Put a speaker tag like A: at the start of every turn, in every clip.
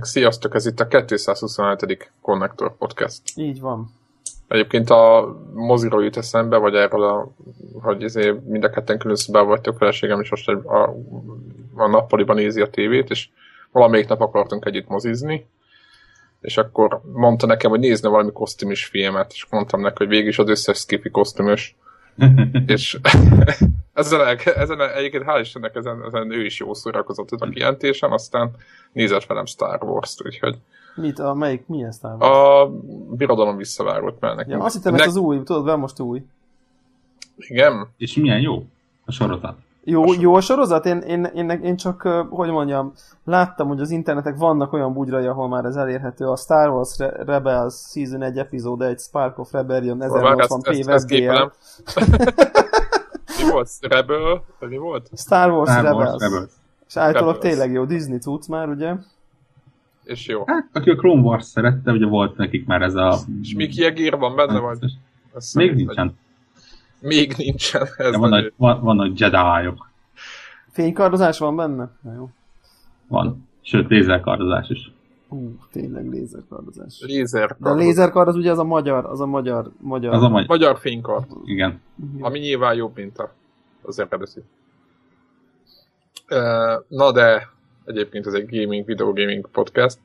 A: Azért sziasztok, ez itt a 227. Connector Podcast.
B: Így van.
A: Egyébként a moziról jut eszembe, vagy erről, a, hogy izé mind a ketten külön szobában vagytok, feleségem is most a, a, nappaliban nézi a tévét, és valamelyik nap akartunk együtt mozizni, és akkor mondta nekem, hogy nézne valami kosztümös filmet, és mondtam neki, hogy végig is az összes skifi kosztümös. és ezen, ezen egyébként hál' Istennek ezen, ezen ő is jó szórakozott a kijelentésen, aztán nézett velem Star Wars-t, úgyhogy
B: Mit? A melyik? Milyen Star
A: Wars? A birodalom visszavágott már
B: nekünk. Ja, azt hittem, ne... ez az új, tudod, van most új.
A: Igen.
C: És milyen jó a sorozat?
B: Jó, a jó a sorozat? Én, én, én, én csak, hogy mondjam, láttam, hogy az internetek vannak olyan bugyrai, ahol már ez elérhető. A Star Wars Re- Rebels Season 1 epizód, egy Spark of Rebellion 1080 p
A: WebGL. mi volt? Rebel? Mi volt?
B: Star Wars, Star Rebels. Wars Rebels. És állítólag tényleg jó Disney cucc már, ugye?
A: És jó.
C: Hát, aki a Clone Wars szerette, ugye volt nekik már ez a...
A: És Mickey Jagger van benne, vagy?
C: Még nincsen.
A: Még nincsen.
C: Ez De van, nagy, van, vannak Jedi-ok.
B: Fénykardozás van benne? Na jó.
C: Van. Sőt, lézerkardozás is.
B: Ú, tényleg lézerkardozás.
A: Lézerkard.
B: De a lézerkard az ugye az a magyar, az a magyar, magyar...
A: Az a magyar, magyar fénykard.
C: Igen.
A: Ami nyilván jobb, mint a, az eredeti. Na de egyébként ez egy gaming, videogaming podcast,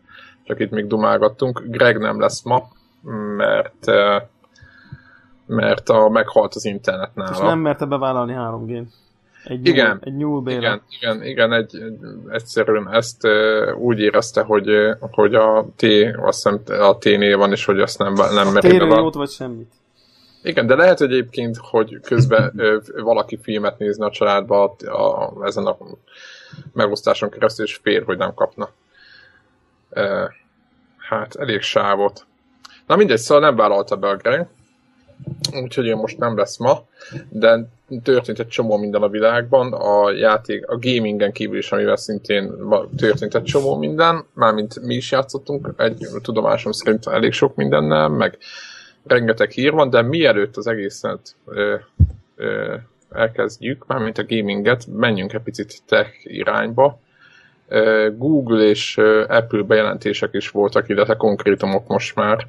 A: csak itt még dumálgattunk. Greg nem lesz ma, mert mert a, meghalt az internet nála.
B: És nem merte bevállalni 3G-n. Egy
A: igen, nyúl,
B: egy nyúl
A: igen, igen, igen, egy, egy, egyszerűen ezt uh, úgy érezte, hogy, hogy a T, azt hiszem a T-nél van, és hogy azt nem, nem
B: meri Térő jót vagy semmit.
A: Igen, de lehet egyébként, hogy közben valaki filmet nézne a családba a, a, ezen a megosztáson keresztül, és fér, hogy nem kapna. E, hát, elég sávot. Na mindegy, szóval nem vállalta be a Greg, úgyhogy ő most nem lesz ma, de történt egy csomó minden a világban, a játék, a gamingen kívül is, amivel szintén történt egy csomó minden, mármint mi is játszottunk, egy tudomásom szerint elég sok mindennel, meg rengeteg hír van, de mielőtt az egészet ö, ö, elkezdjük, mármint a gaminget, menjünk egy picit tech irányba. Google és Apple bejelentések is voltak, illetve konkrétumok most már.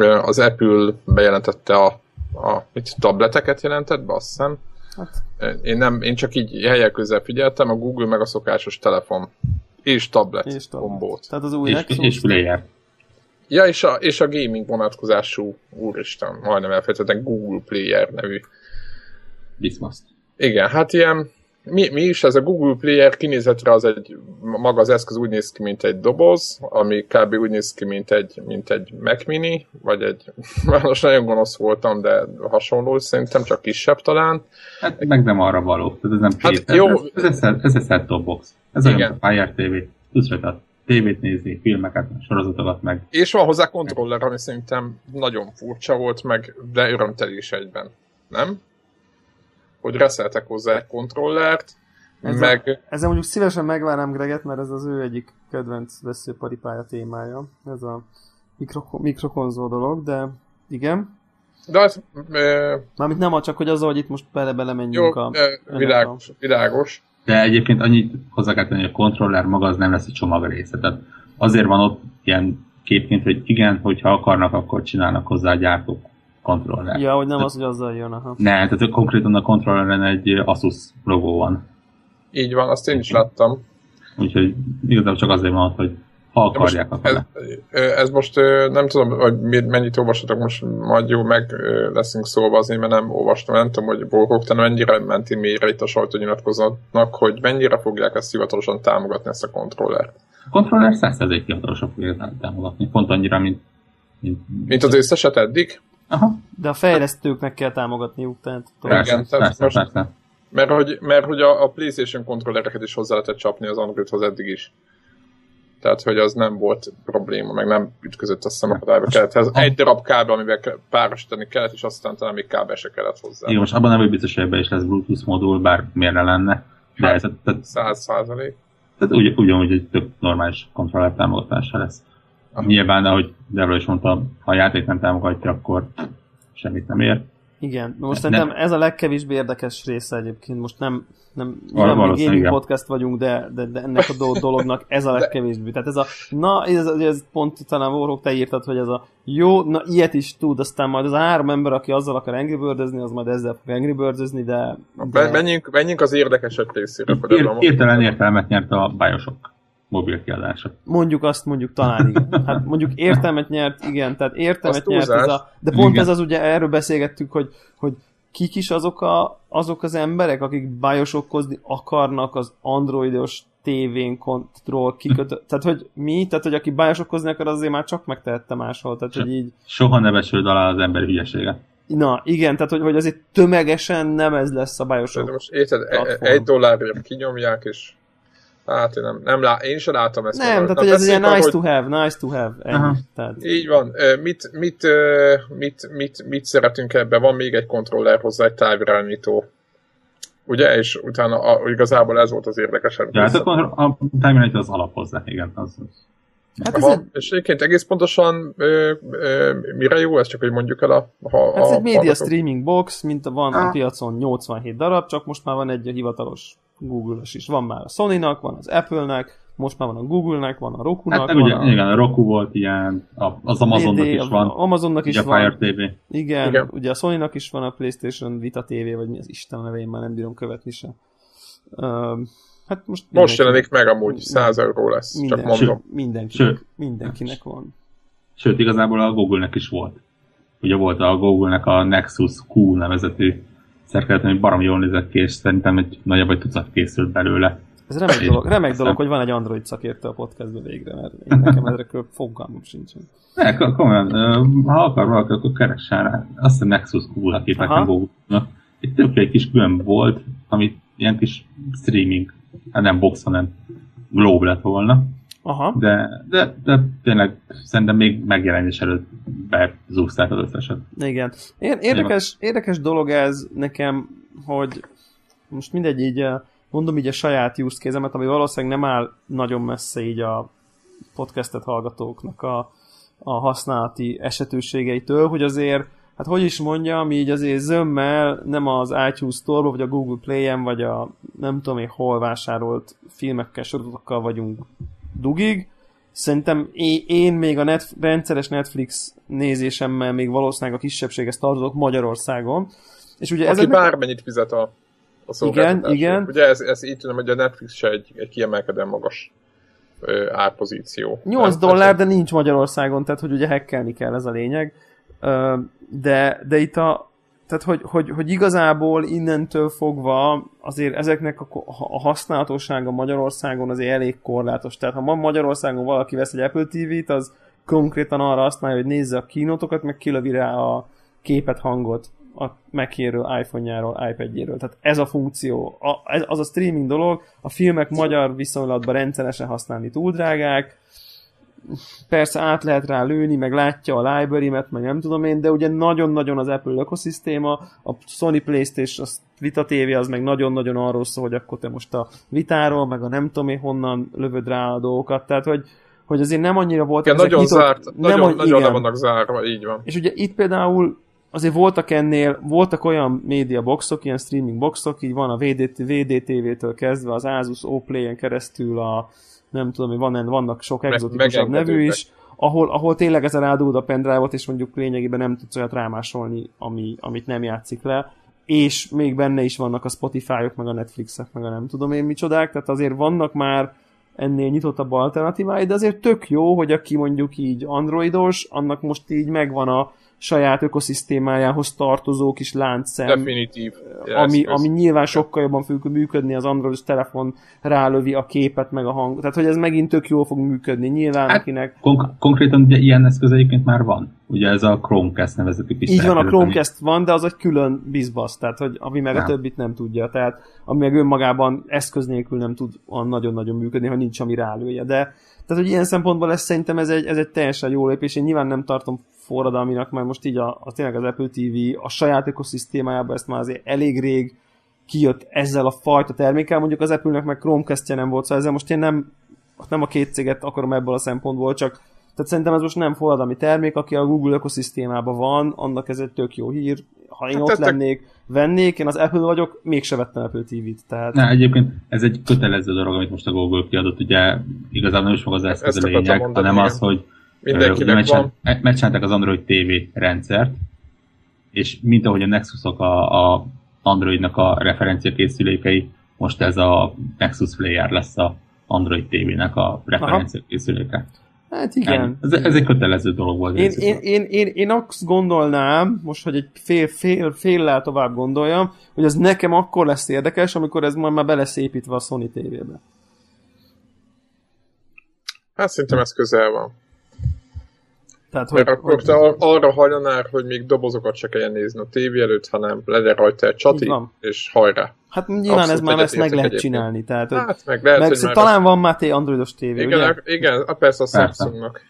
A: Az Apple bejelentette a, a mit, tableteket jelentett be, azt hiszem. Hát. Én, nem, én csak így helyek közel figyeltem, a Google meg a szokásos telefon és tablet, és tablet. kombót.
B: Tehát az új
C: és, Nexus. És player.
A: Ja, és a, és a gaming vonatkozású, úristen, majdnem elfelejtettem, Google Player nevű
C: Bismaszt.
A: Igen, hát ilyen, mi, mi is ez a Google Player kinézetre az egy, maga az eszköz úgy néz ki, mint egy doboz, ami kb. úgy néz ki, mint egy, mint egy Mac Mini, vagy egy, most nagyon gonosz voltam, de hasonló szerintem, csak kisebb talán.
C: Hát meg nem arra való, ez nem hát két, jó. Ez, ez, ez, ez egy box. Ez Igen. a Fire TV, tudsz rajta tévét nézni, filmeket, sorozatokat meg.
A: És van hozzá kontroller, ami szerintem nagyon furcsa volt, meg de örömteli is egyben. Nem? Hogy reszeltek hozzá egy kontrollert,
B: ezzel, meg... Ezzel mondjuk szívesen megvárnám Greget, mert ez az ő egyik kedvenc veszőparipája témája, ez a mikro, mikrokonzol dolog, de igen.
A: De az... E...
B: Mármint nem csak, hogy azzal, hogy itt most bele menjünk
A: a... E, világos, a... világos.
C: De egyébként annyit hozzá kell tenni, hogy a kontroller maga az nem lesz egy csomag része. Tehát azért van ott ilyen képként, hogy igen, hogyha akarnak, akkor csinálnak hozzá a gyártók kontroller.
B: Ja, hogy nem tehát, az, hogy azzal jön, aha.
C: Ne, tehát konkrétan a kontrolleren egy Asus logó van.
A: Így van, azt én is láttam.
C: Úgyhogy igazából csak azért van hogy ha akarják, most
A: ez, ez most nem tudom, hogy mennyit olvasatok, most majd jó, meg leszünk szólva azért, mert nem olvastam, nem tudom, hogy Borgoktan mennyire menti mélyre itt a sajtónyilatkozatnak, hogy mennyire fogják ezt hivatalosan támogatni, ezt a kontrollert.
C: A kontroller 100% hivatalosan fogják támogatni, pont annyira, mint
A: mint, mint az összeset eddig?
B: Aha. De a fejlesztőknek kell támogatniuk, tehát...
A: Persze, Igen, tehát persze, most, persze. Mert hogy, mert hogy a, a PlayStation kontrollereket is hozzá lehetett csapni az Androidhoz eddig is. Tehát, hogy az nem volt probléma, meg nem ütközött a szemakadályba kellett. Ez egy darab kábel, amivel párosítani kellett, és aztán talán még kábel se kellett hozzá.
C: Igen, most abban nem vagy biztos, hogy ebben is lesz Bluetooth modul, bár miért ne lenne.
A: De hát, ez, tehát, száz százalék.
C: Tehát ugy, ugyanúgy egy tök normális kontroller támogatása lesz. Nyilván, ahogy Debra is mondta, ha a játék nem támogatja, akkor semmit nem ér.
B: Igen, most szerintem ez a legkevésbé érdekes része egyébként. Most nem, nem, nem mi gaming podcast vagyunk, de, de, de ennek a do- dolognak ez a legkevésbé. Tehát ez a, na, ez, ez pont talán Warhawk, te írtad, hogy ez a jó, na ilyet is tud, aztán majd az a három ember, aki azzal akar Angry bird az majd ezzel fog Angry bird de...
A: de... Menjünk, menjünk az érdekesebb részére.
C: Ér, értelen értelmet nyert a Bioshock mobil kiadása.
B: Mondjuk azt, mondjuk talán igen. Hát mondjuk értelmet nyert, igen, tehát értelmet nyert ez a... De pont igen. ez az ugye, erről beszélgettük, hogy, hogy kik is azok, a, azok az emberek, akik bajosokkozni akarnak az androidos tévén kontroll kikötött. Tehát, hogy mi? Tehát, hogy aki bajosokkozni akar, azért már csak megtehette máshol. Tehát, hogy így...
C: Soha ne besőd alá az ember hülyesége.
B: Na, igen, tehát, hogy, hogy azért tömegesen nem ez lesz a bajosok.
A: De most érted, e- egy dollárért kinyomják, és Hát én nem, nem lá, én sem látom ezt.
B: Nem, tehát hogy ez ilyen nice hogy... to have, nice to have. Ennyi,
A: tehát. Így van. Mit, mit, mit, mit, mit szeretünk ebben? Van még egy kontroller hozzá, egy távirányító. Ugye? És utána a, igazából ez volt az érdekesebb.
C: Ja, hát akkor a távirányító az alap hozzá, igen. Az, az.
A: Hát ez egy... És egyébként egész pontosan ö, ö, mire jó ez, csak hogy mondjuk el a...
B: Ha, ez a, egy média streaming box, mint van ah. a piacon 87 darab, csak most már van egy hivatalos Google-os is. Van már a Sony-nak, van az Apple-nek, most már van a Google-nek, van a Roku-nak. Hát,
C: van ugye, a... igen, a Roku volt ilyen, az Amazonnak is van.
B: Amazonnak is
C: a
B: van.
C: Fire TV.
B: Igen, igen, ugye a Sony-nak is van a PlayStation Vita TV, vagy mi az Isten nevén, már nem bírom követni sem. Uh,
A: hát most most jelenik meg amúgy, 100 euró lesz, minden, csak mondom.
B: Mindenkinek, Sőt, mindenkinek van.
C: Sőt, igazából a Google-nek is volt. Ugye volt a Google-nek a Nexus Q nevezetű szerkezet, ami barom jól nézett ki, és szerintem egy nagyobb egy tucat készült belőle.
B: Ez remek dolog, remek dolog hogy van egy Android szakértő a podcastben végre, mert én nekem ezekről fogalmam sincsen.
C: Ne, komolyan, ha akar valaki, akkor keressen rá. Azt hiszem Nexus Google, akit nekem google Egy tök egy kis külön volt, amit ilyen kis streaming, hát nem box, hanem globe lett volna. Aha. De, de, de tényleg szerintem még megjelenés előtt bezúzták az összeset.
B: Igen. Érdekes, érdekes dolog ez nekem, hogy most mindegy így, eh, mondom így a saját use kézemet, ami valószínűleg nem áll nagyon messze így a podcastet hallgatóknak a, a használati esetőségeitől, hogy azért hát hogy is mondjam, így azért zömmel nem az iTunes store vagy a Google Play-en, vagy a nem tudom én hol vásárolt filmekkel, sorozatokkal vagyunk dugig. Szerintem én még a net, rendszeres Netflix nézésemmel még valószínűleg a kisebbséghez tartozok Magyarországon.
A: És ugye Aki ezeknek... bármennyit fizet a,
B: a Igen, igen.
A: Ugye ez, ez így tudom, hogy a Netflix se egy, egy kiemelkedően magas ö, árpozíció.
B: 8 dollár, de nincs Magyarországon, tehát hogy ugye hackelni kell, ez a lényeg. De, de itt a, tehát hogy, hogy, hogy igazából innentől fogva azért ezeknek a, a használhatósága Magyarországon azért elég korlátos. Tehát ha ma Magyarországon valaki vesz egy Apple TV-t, az konkrétan arra használja, hogy nézze a kínótokat, meg kilövi rá a képet, hangot a megkérő iPhone-járól, iPad-jéről. Tehát ez a funkció, a, ez, az a streaming dolog, a filmek magyar viszonylatban rendszeresen használni túl drágák, persze át lehet rá lőni, meg látja a library-met, meg nem tudom én, de ugye nagyon-nagyon az Apple ökoszisztéma, a Sony Playstation, a Vita TV az meg nagyon-nagyon arról szól, hogy akkor te most a Vitáról, meg a nem tudom én honnan lövöd rá a dolgokat, tehát hogy, hogy azért nem annyira volt...
A: Igen, nagyon nyitott, zárt, nem nagyon, an, nagyon igen. vannak zárva, így van.
B: És ugye itt például azért voltak ennél, voltak olyan média boxok, ilyen streaming boxok, így van a VDT, VDTV-től kezdve az Asus Oplay-en keresztül a nem tudom, van, vannak sok exotikusabb nevű is, ahol, ahol tényleg ez a rádúd a pendrive-ot, és mondjuk lényegében nem tudsz olyat rámásolni, ami, amit nem játszik le, és még benne is vannak a Spotify-ok, meg a Netflixek, meg a nem tudom én micsodák, tehát azért vannak már ennél nyitottabb alternatívái, de azért tök jó, hogy aki mondjuk így androidos, annak most így megvan a saját ökoszisztémájához tartozó kis láncszem.
A: Definitív.
B: Ami, ami nyilván sokkal jobban fog működni, az Android telefon rálövi a képet meg a hang. Tehát, hogy ez megint tök jól fog működni. Nyilván hát, akinek...
C: Konk- konkrétan ugye ilyen eszköz egyébként már van. Ugye ez a Chromecast nevezetük
B: is. Így van, a Chromecast ami... van, de az egy külön bizbasz, tehát hogy ami meg nem. a többit nem tudja. Tehát ami meg önmagában eszköz nélkül nem tud nagyon-nagyon működni, ha nincs ami rálője. De tehát, hogy ilyen szempontból ez szerintem ez egy, ez egy teljesen jó lépés. Én nyilván nem tartom forradalminak, mert most így a, a tényleg az Apple TV a saját ökoszisztémájában ezt már azért elég rég kijött ezzel a fajta termékkel, mondjuk az Apple-nek meg chromecast nem volt, szóval ezzel most én nem, nem a két céget akarom ebből a szempontból, csak tehát szerintem ez most nem forradalmi termék, aki a Google ökoszisztémában van, annak ez egy tök jó hír. ha én hát ott lennék, vennék, én az Apple vagyok, mégse vettem Apple TV-t. Tehát...
C: Na, egyébként ez egy kötelező dolog, amit most a Google kiadott, ugye igazából nem is maga az eszköz a lényeg, mondani, hanem az, hogy
A: Mindenkinek van.
C: megcsinálták az Android TV rendszert, és mint ahogy a Nexusok a, a Androidnak a referencia készülékei, most ez a Nexus Player lesz a Android TV-nek a referencia készüléke.
B: Hát igen.
C: Ez, ez egy kötelező dolog volt.
B: Én, én, én, én, én azt gondolnám, most, hogy egy fél, fél, fél tovább gondoljam, hogy ez nekem akkor lesz érdekes, amikor ez majd már be lesz építve a Sony TV-be.
A: Hát szerintem ez közel van. Tehát, hogy, Mert akkor hogy... te arra hajlanál, hogy még dobozokat se kelljen nézni a tévé előtt, hanem legyen rajta egy csati, és hajrá.
B: Hát nyilván Abszolút ez már ezt meg lehet egyébként. csinálni. Tehát, hogy
A: hát meg lehet,
B: meg hogy már talán van már androidos tévé,
A: igen,
B: ugye?
A: Igen, a persze a Samsungnak.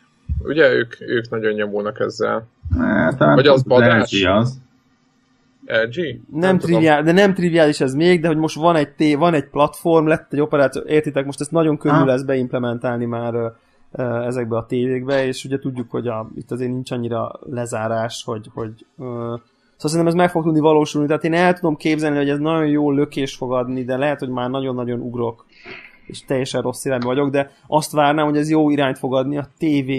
A: Ugye ők, ők nagyon nyomulnak ezzel.
C: Hát, Vagy
A: az badás.
C: Az.
A: LG?
B: Nem, nem triviál, de nem triviális ez még, de hogy most van egy, té, van egy platform, lett egy operáció, értitek, most ezt nagyon könnyű ah. lesz beimplementálni már ezekbe a tévékbe, és ugye tudjuk, hogy a, itt azért nincs annyira lezárás, hogy, hogy uh, Szóval szerintem ez meg fog tudni valósulni, tehát én el tudom képzelni, hogy ez nagyon jó lökés fog adni, de lehet, hogy már nagyon-nagyon ugrok, és teljesen rossz irányba vagyok, de azt várnám, hogy ez jó irányt fog adni a TV,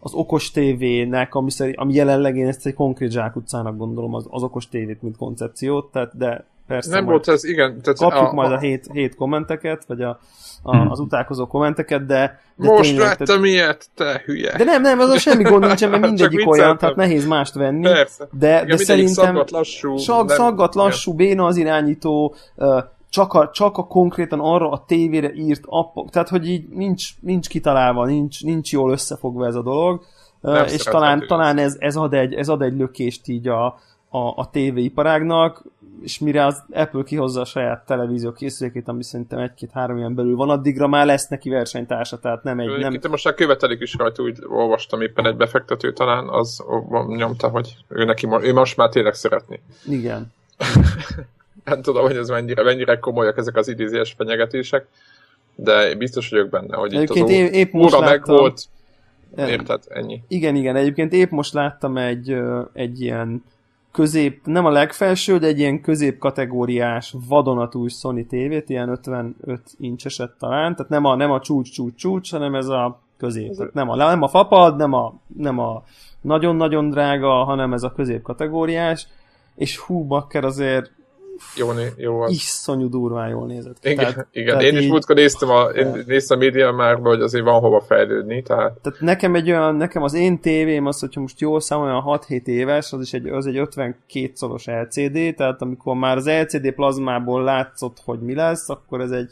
B: az okos tévének, ami, szerint, ami jelenleg én ezt egy konkrét zsákutcának gondolom, az, az okos tévét, mint koncepciót, tehát de persze
A: Nem volt ez, igen.
B: Tehát kapjuk a, majd a hét, hét kommenteket, vagy a, a, hmm. az utálkozó kommenteket, de... de
A: Most tényleg, vettem tehát... ilyet, te hülye!
B: De nem, nem, azon semmi gond nincsen, mert mindegyik olyan, tehát nehéz mást venni.
A: Persze.
B: De,
A: Igen,
B: de szerintem...
A: Szaggat, lassú.
B: Sag, nem, szaggat, lassú, béna az irányító, csak a, csak a konkrétan arra a tévére írt appok, tehát hogy így nincs, nincs kitalálva, nincs, nincs jól összefogva ez a dolog, nem és talán, talán ez, ez, ad egy, ez ad egy lökést így a, a, a tévéiparágnak, és mire az Apple kihozza a saját televízió készülékét, ami szerintem egy-két-három ilyen belül van, addigra már lesz neki versenytársa, tehát nem egy... Nem...
A: Itt most már követelik is rajta, úgy olvastam éppen egy befektető talán, az nyomta, hogy ő neki ő most már tényleg szeretné.
B: Igen.
A: nem tudom, hogy ez mennyire, mennyire komolyak ezek az idézés fenyegetések, de biztos vagyok benne, hogy
B: Egyébként itt az épp, épp most
A: meg volt, érted, ennyi.
B: Igen, igen, egyébként épp most láttam egy, egy ilyen közép, nem a legfelső, de egy ilyen középkategóriás vadonatúj Sony tévét, ilyen 55 incseset talán, tehát nem a, nem a csúcs, csúcs, csúcs, hanem ez a közép. Tehát nem a, nem a fapad, nem a, nem a nagyon-nagyon drága, hanem ez a középkategóriás, és hú, bakker azért
A: jó, jó az.
B: Iszonyú durván jól nézett
A: ki. Igen, tehát, igen. Tehát én is múltkor néztem a, én néztem a média már, hogy azért van hova fejlődni. Tehát...
B: tehát nekem egy olyan, nekem az én tévém az, hogyha most jól számolom, olyan 6-7 éves, az is egy, az egy 52 szoros LCD, tehát amikor már az LCD plazmából látszott, hogy mi lesz, akkor ez egy,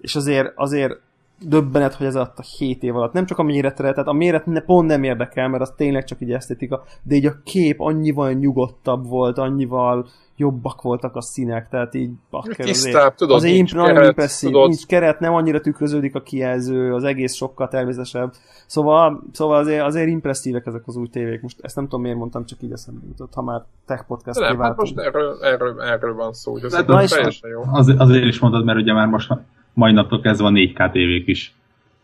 B: és azért, azért döbbenet, hogy ez alatt a 7 év alatt, nem csak a méretre, tehát a méret ne, pont nem érdekel, mert az tényleg csak egy esztétika, de így a kép annyival nyugodtabb volt, annyival jobbak voltak a színek, tehát így
A: bakker Tisztább, tudod,
B: az nincs nagyon keret, impresszív, tudod. nincs keret, nem annyira tükröződik a kijelző, az egész sokkal természetesebb. Szóval, szóval azért, azért impresszívek ezek az új tévék. Most ezt nem tudom miért mondtam, csak így eszembe jutott, ha már tech podcast
A: nem, hát most erről, erről, erről, van szó, hogy az teljesen jó.
C: Azért, azért is mondod, mert ugye már most mai naptól kezdve a 4K tévék is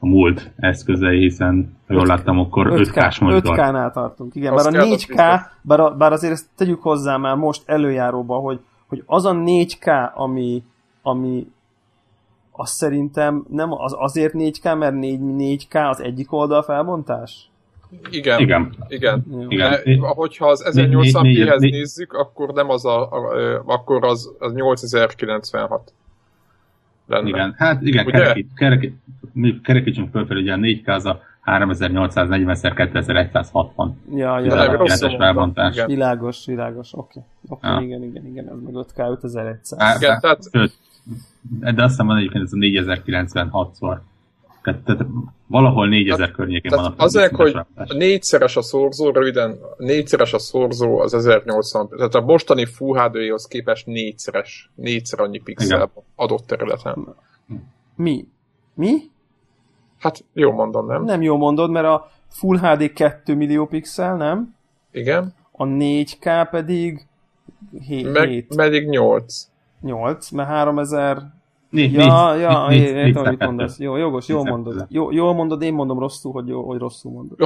C: a múlt eszközei, hiszen ha jól láttam, akkor 5K-s
B: monitor. 5K-nál tartunk, igen. Bár a 4K, bár, bár azért ezt tegyük hozzá már most előjáróba, hogy, hogy az a 4K, ami, ami azt szerintem nem az azért 4K, mert 4, 4K az egyik oldal felbontás?
A: Igen.
C: Igen.
A: Igen. Igen. De, hogyha az 1080p-hez nézzük, akkor nem az a, a, a akkor az, az 8096
C: lenne. Igen, hát igen, kerekít, kerekít, kerekítsünk fölfelé, ugye a 4K az a 3840x2160.
B: Ja, ja,
A: ja.
B: felbontás. Világos, világos, oké. Okay. Okay, ja. Igen, igen, igen, ez meg 5K 5100.
C: Á, igen, tehát... Sőt, de azt hiszem van egyébként ez a 4096-szor tehát valahol 4000 tehát, környékén tehát van
A: a Azért, hogy a négyszeres a szorzó, röviden, négyszeres a szorzó az 1080, tehát a mostani Full HD-hoz képest négyszeres, négyszer annyi pixel Igen. adott területen.
B: Mi? Mi?
A: Hát jó mondom, nem?
B: Nem jó mondod, mert a Full HD 2 millió pixel, nem?
A: Igen.
B: A 4K pedig 7. Meg,
A: 7. Pedig 8.
B: 8, mert 3000
C: Négy,
B: Ja,
C: négy,
B: ja,
C: négy,
B: én értem,
C: négy
B: mit mondasz. Jó, jogos, jól mondod. Jó, jól mondod, én mondom rosszul, hogy, jó, hogy rosszul mondod.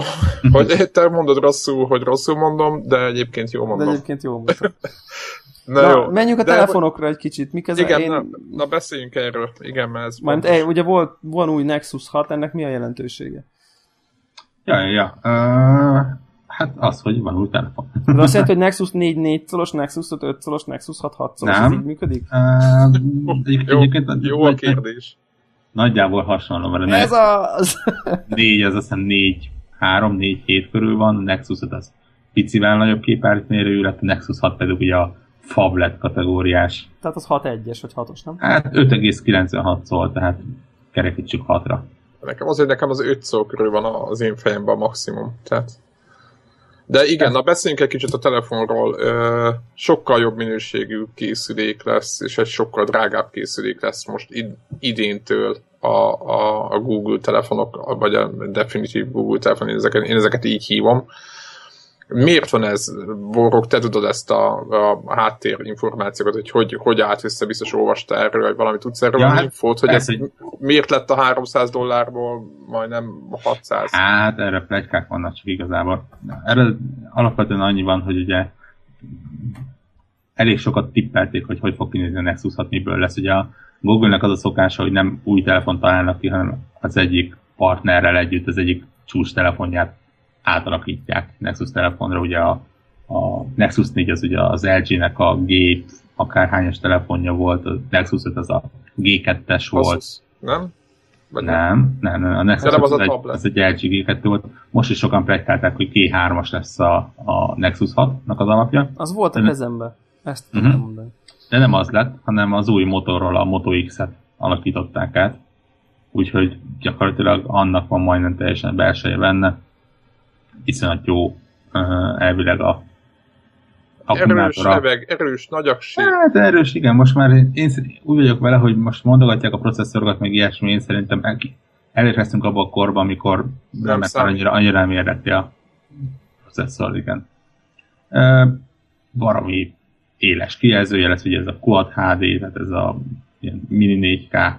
A: hogy te mondod rosszul, hogy rosszul mondom, de egyébként jól
B: De
A: mondom.
B: egyébként jól mondod.
A: Na,
B: Na,
A: jó.
B: menjünk a
A: De-
B: telefonokra egy kicsit. Mik ezek?
A: Igen,
B: én...
A: na, na, beszéljünk erről. Igen, mert ez
B: Majd, eh, ugye volt, van új Nexus 6, ennek mi a jelentősége?
C: Ja, ja, ja. Uh, hát az, hogy van új telefon.
B: De azt jelenti, hogy Nexus 4 4 szolos, Nexus 5 5 szolos, Nexus 6 6 szolos, ez
C: Nem.
B: így működik?
C: Uh, egy,
A: Jó,
C: egyébként
A: jó a
C: nagy-
A: kérdés.
C: nagyjából hasonló, mert a
B: Ez az!
C: 4, az azt hiszem 4, 3, 4, 7 körül van, a Nexus 5 az picivel nagyobb képállítmérőjű lett, a Nexus 6 pedig ugye a phablet kategóriás.
B: Tehát az 6 1-es, vagy 6-os, nem?
C: Hát 5,96 szól, tehát kerekítsük 6-ra.
A: Nekem azért nekem az 5 szó körül van az én fejemben a maximum. Tehát... De igen, na beszéljünk egy kicsit a telefonról. Sokkal jobb minőségű készülék lesz, és egy sokkal drágább készülék lesz most id- idéntől a, a, a Google telefonok, vagy a definitív Google telefon, én ezeket, én ezeket így hívom. Miért van ez, Borok, te tudod ezt a, a háttér információkat, hogy, hogy hogy állt össze, biztos olvastál erről, vagy valami tudsz erről
C: Ja, hát
A: infót, hogy ez
C: hogy-
A: miért lett a 300 dollárból majdnem 600?
C: Hát erre plegykák vannak csak igazából. Erre alapvetően annyi van, hogy ugye elég sokat tippelték, hogy hogy fog kinézni a Nexus 6, miből lesz. Ugye a Google-nek az a szokása, hogy nem új telefon találnak ki, hanem az egyik partnerrel együtt az egyik csúcs telefonját átalakítják Nexus telefonra. Ugye a, a Nexus 4 az ugye az LG-nek a G akárhányas telefonja volt, a Nexus 5 az a G2-es volt.
A: Asus, nem? Vagy
C: Nem, nem, nem. A Nexus
A: Nem, az a
C: egy, az egy LG G2 volt. Most is sokan plegykálták, hogy G3-as lesz a, a Nexus 6-nak az alapja,
B: Az volt a kezembe. Ezt tudtam mondani.
C: de nem az lett, hanem az új motorról a Moto X-et alakították át. Úgyhogy gyakorlatilag annak van majdnem teljesen belseje benne. Iszonyat jó elvileg a
A: erős
C: akkumulátora.
A: neveg, erős nagyakség.
C: Hát erős, igen, most már én úgy vagyok vele, hogy most mondogatják a processzorokat, meg ilyesmi, én szerintem el- elérkeztünk abba a korba, amikor
A: Nem
C: már annyira, annyira nem érdekli a processzor, igen. E, valami éles kijelzője lesz, ugye ez a Quad HD, tehát ez a ilyen mini 4K.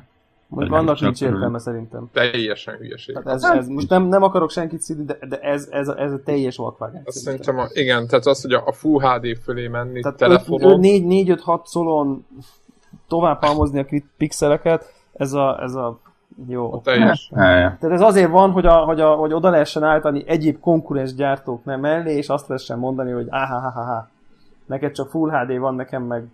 B: Vannak
C: csak
B: nincs
C: körül.
B: értelme szerintem.
A: Teljesen hülyeség.
B: Tehát ez, ez, most nem, nem akarok senkit színi, de, de ez, ez, a, ez a teljes vakvágány.
A: Azt
B: szerintem.
A: szerintem, a, igen, tehát az, hogy a, a Full HD fölé menni
B: Tehát
A: telefonon,
B: 4-5-6 szolon tovább halmozni a pixeleket, ez a, ez a jó.
A: teljes.
C: Ja, ja.
B: Tehát ez azért van, hogy, a, hogy, a, hogy oda lehessen állítani egyéb konkurens gyártók nem mellé, és azt lehessen mondani, hogy áháháhá, neked csak Full HD van, nekem meg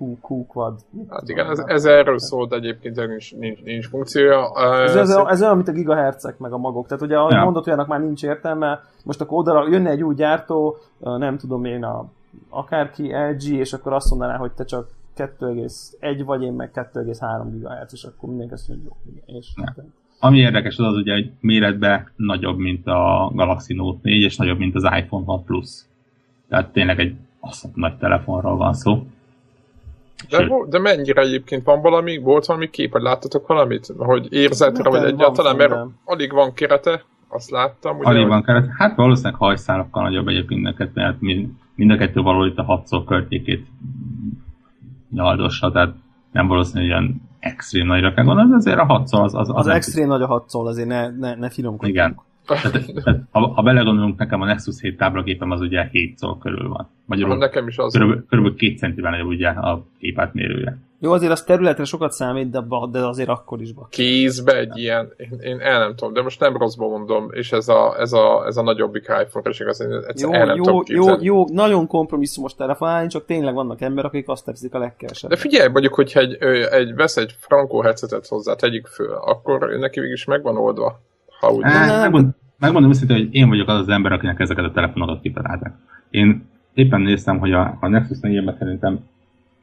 B: Q, Q quad.
A: Hát igen, ez, ez erről szólt egyébként, nincs, nincs, nincs funkciója.
B: Ez, ez, ez olyan, mint a gigahercek meg a magok. Tehát ugye, ahogy
C: Ja.
B: mondott, olyannak már nincs értelme, most akkor oda jönne egy új gyártó, nem tudom én, a, akárki LG, és akkor azt mondaná, hogy te csak 2,1 vagy én meg 2,3 GHz, és akkor mindenki azt mondja, hogy jó, igen, és.
C: Ami érdekes az az ugye, hogy méretben nagyobb, mint a Galaxy Note 4, és nagyobb, mint az iPhone 6 Plus. Tehát tényleg egy azt nagy telefonról van szó.
A: De, de mennyire egyébként van valami, volt valami kép, vagy láttatok valamit, hogy érzetre, vagy egyáltalán, mert alig van kerete, azt láttam. Ugye,
C: Alig van keret. Hát valószínűleg hajszálakkal nagyobb egyébként kettő, mert mind, a kettő való itt a hatszor körtékét nyaldossa, tehát nem valószínű, hogy olyan extrém nagyra kell gondolni, de azért a hatszor az... Az, az,
B: Az extrém nagy a 6 szól, azért ne, ne, ne finomkodjunk.
C: Igen. Tehát, ha, ha belegondolunk, nekem a Nexus 7 táblagépem az ugye 7 szor körül van. Magyarul
A: nekem is az.
C: körülbelül, körülbelül két centivel nagyobb ugye a képátmérője.
B: Jó, azért az területre sokat számít, de, de azért akkor is bak.
A: kézbe egy ilyen, én, én el nem tudom, de most nem rosszból mondom, és ez a, ez a, ez a nagyobbik iPhone, és igaz, én
B: Jó,
A: el nem
B: jó,
A: tudom
B: jó,
A: képzelni.
B: jó, nagyon kompromisszumos telefonálni, csak tényleg vannak emberek, akik azt teszik a legkevesebb.
A: De figyelj, mondjuk, hogyha egy, egy, vesz egy frankó headsetet hozzá, tegyük föl, akkor neki is megvan oldva. Ha úgy
C: megmond, megmondom őszintén, hogy én vagyok az az ember, akinek ezeket a telefonokat kitalálták. Én éppen néztem, hogy a, a Nexus 4 szerintem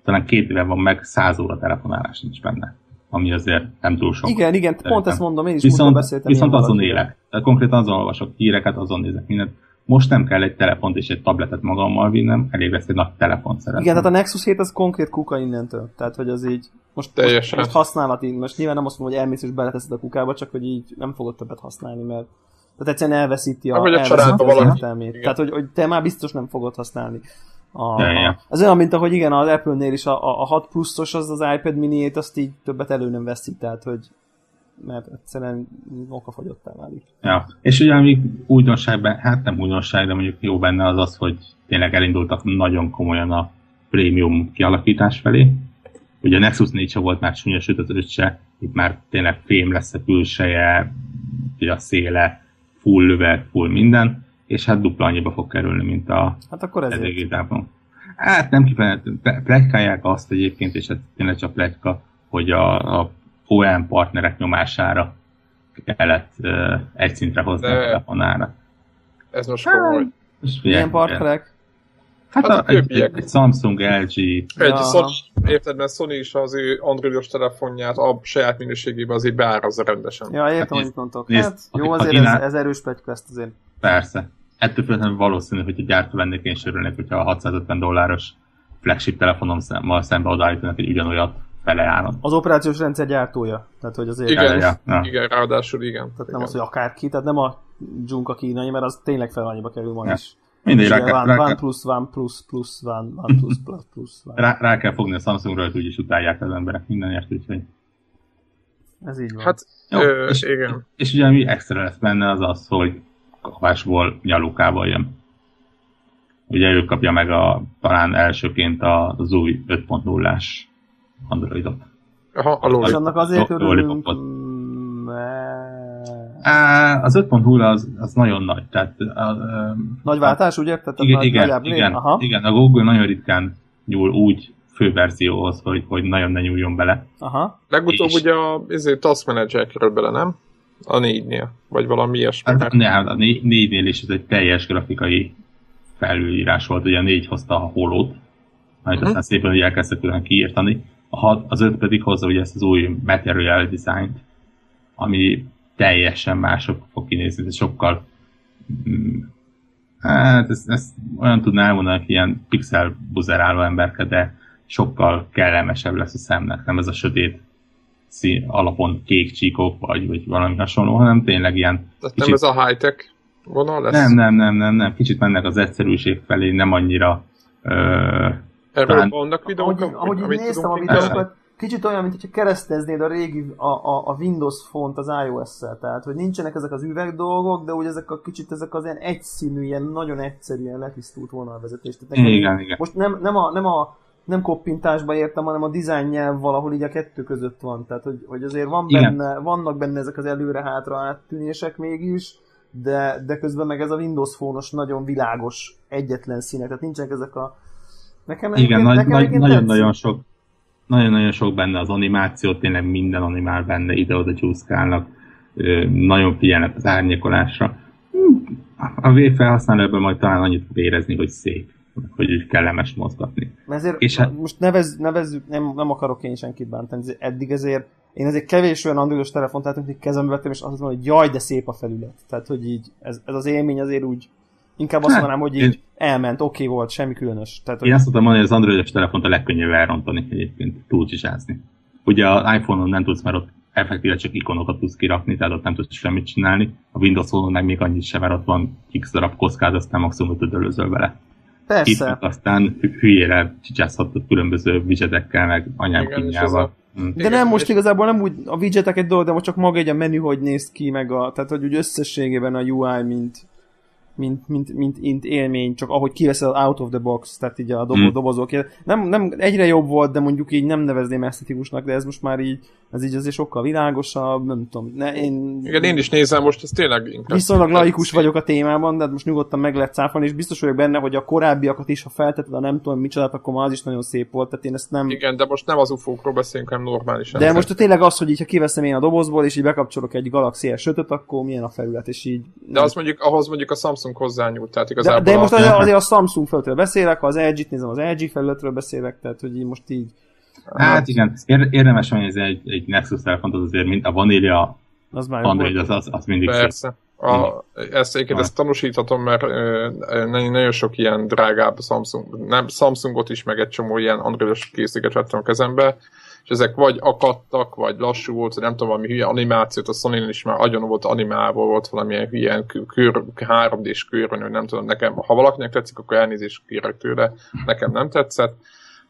C: talán két éve van meg, 100 óra telefonálás nincs benne. Ami azért nem túl sok.
B: Igen, igen, pont ezt mondom, én is
C: Viszont,
B: beszéltem.
C: viszont azon élek. Tehát konkrétan azon olvasok híreket, azon nézek mindent. Most nem kell egy telefont és egy tabletet magammal vinnem, elég lesz egy nagy telefon szeretném.
B: Igen, tehát a Nexus 7 az konkrét kuka innentől. Tehát, hogy az így most,
A: Teljesen.
B: most, most használati, most nyilván nem azt mondom, hogy elmész és beleteszed a kukába, csak hogy így nem fogod többet használni, mert tehát egyszerűen elveszíti a,
A: a
B: elveszíti az értelmét. Tehát, hogy, hogy te már biztos nem fogod használni. A, ja, ja. Az olyan, mint ahogy igen, az Apple-nél is a, a 6 pluszos az az iPad mini azt így többet elő nem veszik, tehát hogy mert egyszerűen okafogyottá válik.
C: Ja, és ugye ami újdonságban, hát nem újdonság, de mondjuk jó benne az az, hogy tényleg elindultak nagyon komolyan a prémium kialakítás felé. Ugye a Nexus 4 se volt már súlyos, az 5 se, itt már tényleg fém lesz a külseje, a széle, full lövet, full minden, és hát dupla annyiba fog kerülni, mint a
B: hát akkor ezért.
C: Hát nem kifejezetten, plegykálják azt egyébként, és ez tényleg csak pletyka, hogy a, a OEM partnerek nyomására kellett uh, egy szintre hozni De... a telefonára.
A: Ez most komoly.
B: Milyen partnerek?
C: Hát, hát a, a egy, egy, Samsung, LG. Egy
A: ja. Sony, érted, mert Sony is az ő androidos telefonját a saját minőségében azért beárazza rendesen.
B: Ja, értem, hát, amit mondtok. Nézd, hát, jó, azért ez, ez erős pletyka ezt azért.
C: Persze. Ettől függetlenül valószínű, hogy a gyártó vennék, én sörülnék, hogyha a 650 dolláros flagship telefonommal szembe odaállítanak egy ugyanolyat fele áron.
B: Az operációs rendszer gyártója. Tehát, hogy azért...
A: Igen, ja, ja. igen ráadásul igen.
B: Tehát
A: igen.
B: nem az, hogy akárki, tehát nem a Junka kínai, mert az tényleg fel annyiba kerül ma ja. is.
C: Mindegy, rá, kell,
B: van, van plusz, van plusz, plusz, van, van plusz, plusz, plusz, van.
C: Rá, rá kell fogni a Samsungra, hogy úgyis utálják az emberek mindenért, úgyhogy...
B: Ez így van.
A: Hát, Jó, ö,
C: és,
A: igen.
C: És ugye mi extra lesz benne az az, hogy kapásból nyalukával jön. Ugye ő kapja meg a, talán elsőként az új 5.0-ás Androidot.
A: Aha, a Lollipop.
B: És annak azért örülünk,
C: az 5.0 az, az nagyon nagy. Tehát, a,
B: a, nagy váltás, ugye? Tehát
C: igen, nagy, igen, igen, Aha. igen, a Google nagyon ritkán nyúl úgy főverzióhoz, hogy, hogy nagyon ne nyúljon bele.
B: Aha.
A: Legutóbb és... ugye a ezért Task Manager kerül bele, nem? A négynél, vagy valami ilyesmi.
C: Hát, ne, hát a négynél is ez egy teljes grafikai felülírás volt, ugye a négy hozta a holót, majd uh-huh. aztán szépen hogy elkezdtek külön kiírtani. A hat, az öt pedig hozza ugye ezt az új material design ami teljesen mások fog kinézni, ez sokkal mm, hát ezt, ezt olyan tudná elmondani, hogy ilyen pixel buzeráló emberke, de sokkal kellemesebb lesz a szemnek, nem ez a sötét szín, alapon kék csíkok, vagy, vagy valami hasonló, hanem tényleg ilyen...
A: Tehát kicsit... nem ez a high-tech vonal lesz?
C: Nem, nem, nem, nem, nem, kicsit mennek az egyszerűség felé, nem annyira... Ö,
A: Erről talán... vannak videók?
B: Ahogy, ahogy így néztem a videókat, kicsit olyan, mint hogyha kereszteznéd a régi, a, a, a Windows font az iOS-szel, tehát hogy nincsenek ezek az üveg dolgok, de úgy ezek a kicsit ezek az ilyen egyszínű, ilyen nagyon egyszerű, ilyen letisztult vonalvezetés.
C: Tehát igen, igen.
B: Most nem, nem, a, nem a nem koppintásba értem, hanem a design nyelv valahol így a kettő között van. Tehát, hogy, hogy azért van benne, vannak benne ezek az előre-hátra áttűnések mégis, de, de közben meg ez a Windows fónos nagyon világos, egyetlen színek, tehát nincsenek ezek a...
C: Nekem Igen, nagy, nekem nagy, nagyon-nagyon sok, nagyon-nagyon sok benne az animáció, tényleg minden animál benne, ide-oda csúszkálnak, nagyon figyelnek az árnyékolásra. A V felhasználóban majd talán annyit fog érezni, hogy szép, hogy úgy kellemes mozgatni.
B: Ezért és hát, most nevez, nevezzük, nem, nem akarok én senkit bántani, eddig ezért én ezért kevés olyan androidos telefont láttam, hogy kezembe vettem, és azt mondom, hogy jaj, de szép a felület. Tehát, hogy így, ez, ez az élmény azért úgy Inkább azt hát, mondanám, hogy így én... elment, oké okay volt, semmi különös.
C: Tehát, én azt mondtam mondani, hogy az androidos telefont a legkönnyebb elrontani egyébként, túlcsicsázni. Ugye az iPhone-on nem tudsz, mert ott effektíve csak ikonokat tudsz kirakni, tehát ott nem tudsz semmit csinálni. A Windows-on meg még annyit sem, mert ott van x darab kockáz, aztán maximum ötödölözöl vele.
B: Persze.
C: Itt aztán hülyére csicsázhatod különböző widgetekkel, meg anyám kínjával.
B: Hm. De nem, most igazából nem úgy a widgetek egy dolog, de most csak maga egy a menü, hogy néz ki, meg a, tehát hogy úgy összességében a UI, mint, mint, mint, mint, mint élmény, csak ahogy kiveszed out of the box, tehát így a dobo, mm. dobozok. Nem, nem, egyre jobb volt, de mondjuk így nem nevezném esztetikusnak, de ez most már így, ez így azért sokkal világosabb, nem tudom. Ne, én,
A: Igen, én is nézem most, ez tényleg
B: inkább. Viszonylag laikus vagyok a témában, de hát most nyugodtan meg lehet cáfolni, és biztos vagyok benne, hogy a korábbiakat is, ha felteted a nem tudom micsodát, akkor már az is nagyon szép volt, tehát én ezt nem...
A: Igen, de most nem az ufókról beszélünk, hanem normálisan.
B: De most tényleg az, hogy így, ha kiveszem én a dobozból, és így bekapcsolok egy Galaxy S5-öt, akkor milyen a felület, és így...
A: De az mondjuk, ahhoz mondjuk a Samsung hozzányúlt, tehát igazából...
B: De, de most a... azért a Samsung felületről beszélek, ha az LG-t nézem, az LG felületről beszélek, tehát hogy így most így...
C: Hát igen, érdemes ez egy, egy Nexus telefont, az azért mint a Vanilla az már Android, az, az, az mindig
A: Persze.
C: szép.
A: A, ezt egyébként ezt tanúsíthatom, mert nagyon, nagyon sok ilyen drágább Samsung, nem, Samsungot is, meg egy csomó ilyen androidos készüléket vettem a kezembe, és ezek vagy akadtak, vagy lassú volt, nem tudom, valami hülye animációt, a sony is már agyon volt animálva, volt valamilyen hülye kör, 3D-s kör, vagy nem tudom, nekem, ha valakinek tetszik, akkor elnézést kérek tőle, nekem nem tetszett,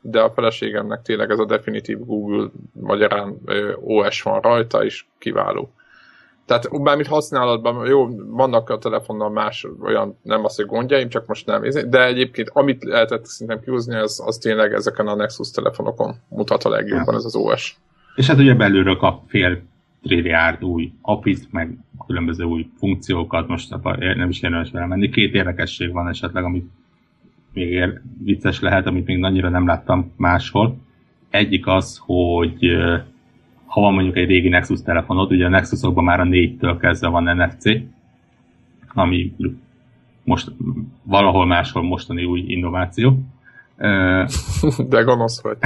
A: de a feleségemnek tényleg ez a definitív Google magyarán OS van rajta, és kiváló. Tehát bármit használatban, jó, vannak a telefonnal más olyan, nem az, hogy gondjaim, csak most nem. De egyébként, amit lehetett szerintem kihozni, az, az tényleg ezeken a Nexus telefonokon mutat a legjobban ez az OS.
C: És hát ugye belülről kap fél trilliárd új apit, meg különböző új funkciókat, most nem is érdemes vele menni. Két érdekesség van esetleg, amit még ér, vicces lehet, amit még annyira nem láttam máshol. Egyik az, hogy ha van mondjuk egy régi Nexus telefonod, ugye a Nexusokban már a 4-től kezdve van NFC, ami most valahol máshol mostani új innováció.
A: De gonosz vagy.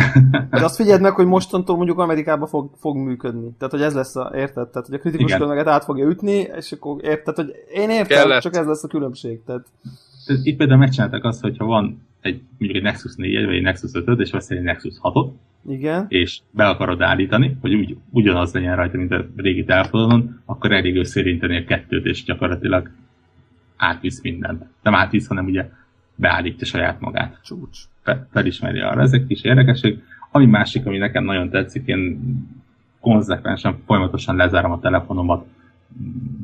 B: De azt figyeld meg, hogy mostantól mondjuk Amerikában fog, fog működni. Tehát, hogy ez lesz a, érted? Tehát, hogy a kritikus tömeget át fogja ütni, és akkor érted, hogy én értem, Kellett. csak ez lesz a különbség. Tehát...
C: Itt például megcsináltak azt, hogyha van egy, mondjuk egy Nexus 4 vagy egy Nexus 5 és veszel egy Nexus 6-ot,
B: igen.
C: és be akarod állítani, hogy úgy, ugyanaz legyen rajta, mint a régi telefonon, akkor elég összérinteni a kettőt, és gyakorlatilag átvisz mindent. Nem átvisz, hanem ugye beállítja saját magát.
B: Csúcs.
C: Fe, felismeri arra. Ez egy kis érdekesség. Ami másik, ami nekem nagyon tetszik, én konzekvensen folyamatosan lezárom a telefonomat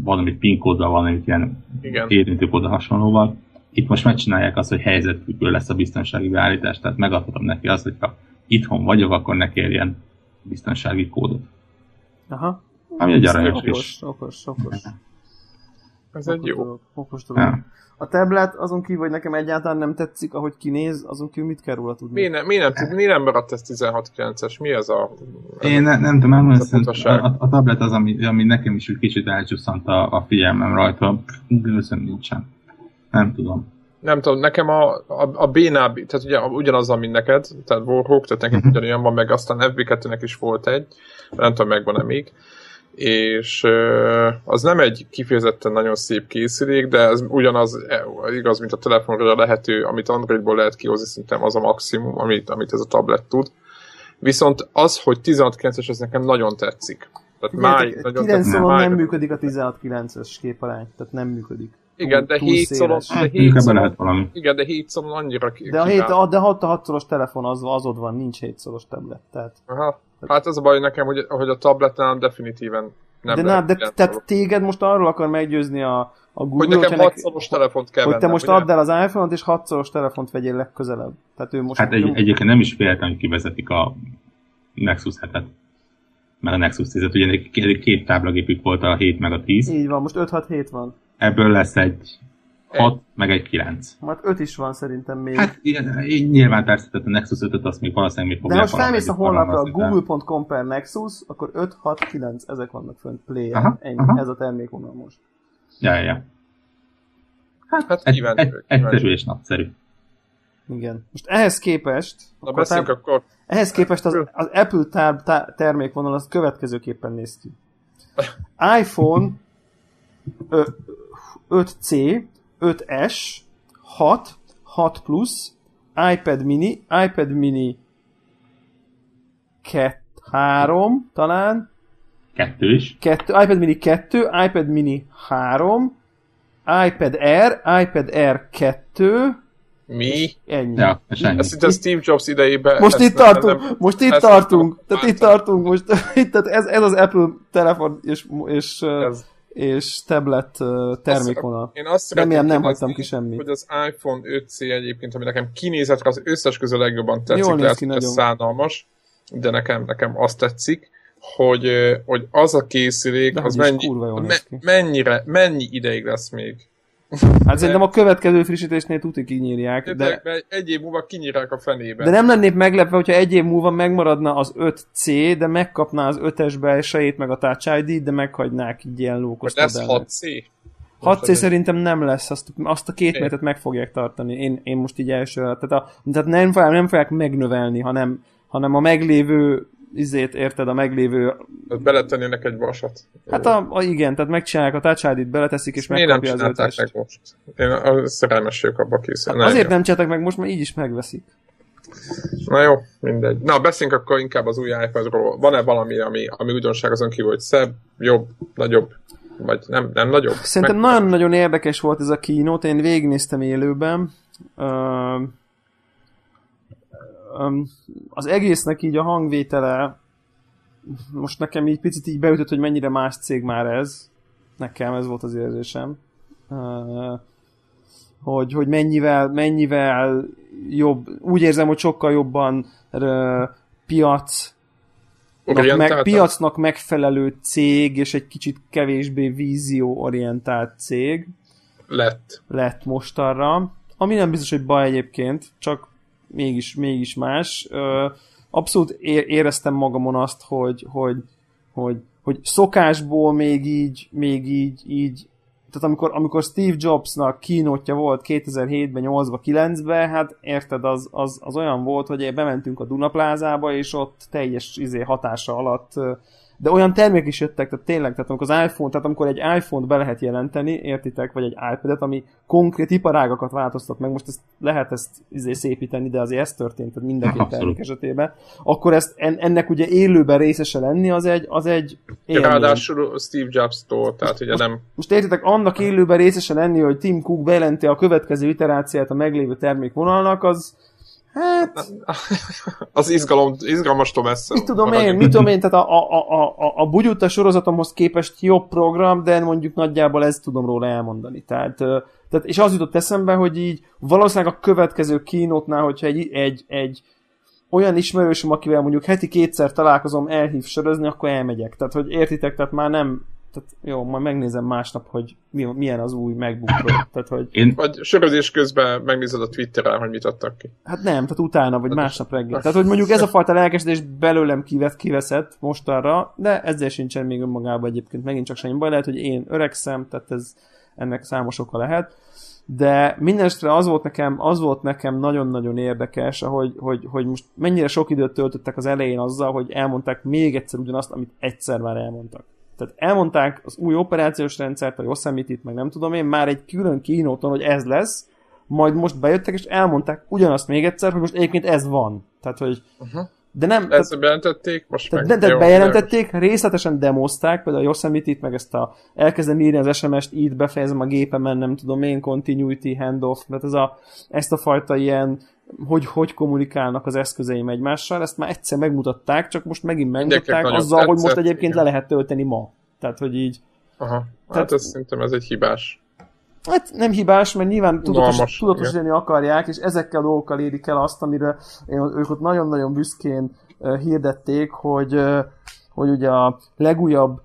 C: valami PIN kóddal, valami ilyen érintőkóddal hasonlóval. Itt most megcsinálják azt, hogy helyzetfüggő lesz a biztonsági beállítás, tehát megadhatom neki azt, hogyha itthon vagyok, akkor ne kérjen biztonsági kódot.
B: Aha.
C: Ami egy aranyos
B: okos, okos, okos.
A: Ez egy jó.
B: Dolog, okos dolog. Ja. A tablet azon kívül, hogy nekem egyáltalán nem tetszik, ahogy kinéz, azon kívül mit kell róla tudni?
A: Mi nem, mi nem, mi nem maradt ez 16.9-es? Mi ez a...
C: Én ne, nem tudom, nem a, a, a, tablet az, ami, ami nekem is kicsit elcsúszant a, a figyelmem rajta. Gőzöm nincsen. Nem tudom
A: nem tudom, nekem a, a, a bénább, tehát ugye ugyanaz, mint neked, tehát Warhawk, tehát nekem uh-huh. ugyanolyan van, meg aztán FB2-nek is volt egy, nem tudom, megvan-e még, és az nem egy kifejezetten nagyon szép készülék, de ez ugyanaz e, igaz, mint a telefonra lehető, amit Androidból lehet kihozni, szerintem az a maximum, amit, amit ez a tablet tud. Viszont az, hogy 16.9-es, ez nekem nagyon tetszik.
B: Tehát máig, nagyon 9 nem működik a 16.9-es képarány, tehát nem működik.
A: Igen, de 7 szolon, de 7 szolon, lehet valami. Igen, de 7 szolon annyira
B: ki, De a 7, a, de 6 a 6 telefon az, azod van, nincs 7 szoros tablet. Tehát,
A: Aha. Hát az a baj nekem, hogy, hogy a tableten definitíven nem
B: De, na, de tehát téged most arról akar meggyőzni a, a Google,
A: hogy nekem 6 szoros telefont kell
B: Hogy te most ugye? add el az iPhone-ot, és 6 szoros telefont vegyél legközelebb. Tehát ő most
C: hát egy, egyébként nem is féltem, hogy kivezetik a Nexus 7-et. Mert a Nexus 10 ugye két táblagépük volt a 7 meg a 10.
B: Így van, most 5-6-7 van
C: ebből lesz egy 6, egy. meg egy 9.
B: Hát 5 is van szerintem még.
C: Hát igen, nyilván persze, tehát a Nexus 5-öt azt még valószínűleg még
B: fogják De most felmész a honlapra a google.com per Nexus, akkor 5, 6, 9, ezek vannak fönt play aha, Ennyi, aha. ez a termékvonal most.
C: Ja, ja, ja.
A: Hát, hát egy,
C: egy, egyszerű és nagyszerű.
B: Igen. Most ehhez képest...
A: Na akkor, tár... akkor...
B: Ehhez képest az, az Apple tár, tár, termékvonal az következőképpen néz ki. iPhone 5C, 5S, 6, 6 Plus, iPad mini, iPad mini 2, 3 talán.
C: Kettő is.
B: Kettő, iPad mini 2, iPad mini 3, iPad Air, iPad Air 2,
A: mi?
B: Ennyi.
C: Ja, ennyi.
A: Ezt itt a Steve Jobs idejében...
B: Most itt tartunk, nem, most itt tartunk, tehát itt tartunk, most, tehát ez, ez az Apple telefon, és, és ez és tablet termékvonal.
A: Én azt
B: Remélem nem hagytam ki semmit.
A: Hogy az iPhone 5C egyébként, ami nekem kinézetre az összes közül legjobban tetszik, Jól lehet, ki, ez szánalmas, de nekem, nekem azt tetszik, hogy, hogy az a készülék, de az mennyi, me, mennyire, mennyi ideig lesz még
B: Hát szerintem a következő frissítésnél tuti kinyírják. De, de,
A: egy év múlva kinyírják a fenébe.
B: De nem lennék meglepve, hogyha egy év múlva megmaradna az 5C, de megkapná az 5-es belsejét, meg a Touch ID, de meghagynák így ilyen lókos
A: lesz 6C?
B: 6C szerintem nem lesz, azt, azt a két métert meg fogják tartani. Én, én most így első, tehát, a, tehát nem, fogják, nem fogják megnövelni, hanem, hanem a meglévő izét, érted, a meglévő...
A: Beletennének egy vasat.
B: Hát a, a, igen, tehát megcsinálják a Touch beleteszik, és Miért megkapja
A: nem az öltést. meg most? Én a szerelmes vagyok abba
B: készül. Hát azért nem csináltak meg most, mert így is megveszik.
A: Na jó, mindegy. Na, beszéljünk akkor inkább az új iPadról. Van-e valami, ami, ami újdonság azon kívül, hogy szebb, jobb, nagyobb, vagy nem, nem nagyobb?
B: Szerintem meg... nagyon-nagyon érdekes volt ez a kínót, én végignéztem élőben. Uh, az egésznek így a hangvétele most nekem így picit így beütött, hogy mennyire más cég már ez. Nekem ez volt az érzésem. Hogy, hogy mennyivel, mennyivel jobb, úgy érzem, hogy sokkal jobban piac meg, piacnak megfelelő cég, és egy kicsit kevésbé vízióorientált cég.
A: Lett.
B: Lett mostanra. Ami nem biztos, hogy baj egyébként, csak mégis, mégis más. Abszolút éreztem magamon azt, hogy, hogy, hogy, hogy szokásból még így, még így, így tehát amikor, amikor Steve Jobsnak kínótja volt 2007-ben, 8-ban, 9-ben, hát érted, az, az, az olyan volt, hogy bementünk a Dunaplázába, és ott teljes izé, hatása alatt de olyan termék is jöttek, tehát tényleg, tehát amikor az iPhone, tehát amikor egy iPhone-t be lehet jelenteni, értitek, vagy egy iPad-et, ami konkrét iparágakat változtat meg, most ezt lehet ezt izé szépíteni, de azért ez történt, tehát mindenki termék esetében, akkor ezt en, ennek ugye élőben részese lenni, az egy, az egy
A: élmény. Ráadásul Steve Jobs-tól, tehát ugye
B: most,
A: nem...
B: Most értitek, annak élőben részese lenni, hogy Tim Cook bejelenti a következő iteráciát a meglévő termékvonalnak, az Hát...
A: Az izgalom, izgalmastól messze.
B: Mit tudom én, mit tudom én, tehát a, a, a, a, a bugyutta sorozatomhoz képest jobb program, de mondjuk nagyjából ezt tudom róla elmondani. Tehát, tehát és az jutott eszembe, hogy így valószínűleg a következő kínótnál, hogyha egy, egy, egy olyan ismerősöm, akivel mondjuk heti kétszer találkozom, elhív sörözni, akkor elmegyek. Tehát, hogy értitek, tehát már nem, tehát jó, majd megnézem másnap, hogy mi, milyen az új MacBook Pro. Tehát, hogy...
A: Én... Vagy sörözés közben megnézed a Twitteren, hogy mit adtak ki.
B: Hát nem, tehát utána, vagy tehát másnap reggel. Tehát, hogy mondjuk ez a fajta lelkesedés belőlem kivet, kiveszett mostanra, de ezzel sincsen még önmagában egyébként megint csak semmi baj. Lehet, hogy én öregszem, tehát ez ennek számos oka lehet. De mindenesetre az volt nekem, az volt nekem nagyon-nagyon érdekes, hogy, hogy, hogy most mennyire sok időt töltöttek az elején azzal, hogy elmondták még egyszer ugyanazt, amit egyszer már elmondtak. Tehát elmondták az új operációs rendszert, a Yosemite-t, meg nem tudom én, már egy külön kínóton, hogy ez lesz, majd most bejöttek, és elmondták ugyanazt még egyszer, hogy most egyébként ez van. Tehát, hogy uh-huh.
A: De nem... Ezt tehát, bejelentették, most
B: tehát, meg... De, de bejelentették, részletesen demozták, például a Yosemite-t, meg ezt a elkezdem írni az SMS-t, így befejezem a gépemen, nem tudom én, continuity, handoff, tehát ez a, ezt a fajta ilyen hogy, hogy kommunikálnak az eszközeim egymással, ezt már egyszer megmutatták, csak most megint megmutatták azzal, tetszett, hogy most egyébként igen. le lehet tölteni ma. Tehát, hogy így...
A: Aha, hát tehát, ez szerintem ez egy hibás.
B: Hát nem hibás, mert nyilván tudatos, tudatosítani akarják, és ezekkel a dolgokkal érik el azt, amire ők ott nagyon-nagyon büszkén hirdették, hogy, hogy ugye a legújabb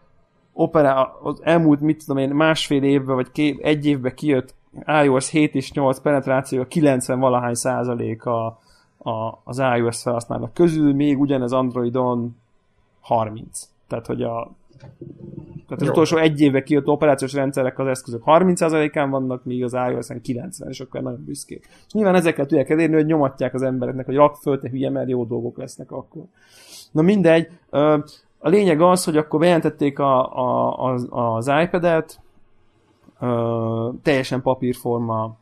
B: opera, az elmúlt, mit tudom én, másfél évben, vagy két, egy évben kijött iOS 7 és 8 penetráció 90 valahány százalék a, a, az iOS felhasználók közül, még ugyanez Androidon 30. Tehát, hogy a tehát az Jó. utolsó egy évben kijött operációs rendszerek az eszközök 30%-án vannak, míg az iOS-en 90, és akkor nagyon büszkék. És nyilván ezeket tudják elérni, hogy nyomatják az embereknek, hogy rak föl, te hülye, mert jó dolgok lesznek akkor. Na mindegy, a lényeg az, hogy akkor bejelentették a, a, az, az iPad-et, teljesen papírforma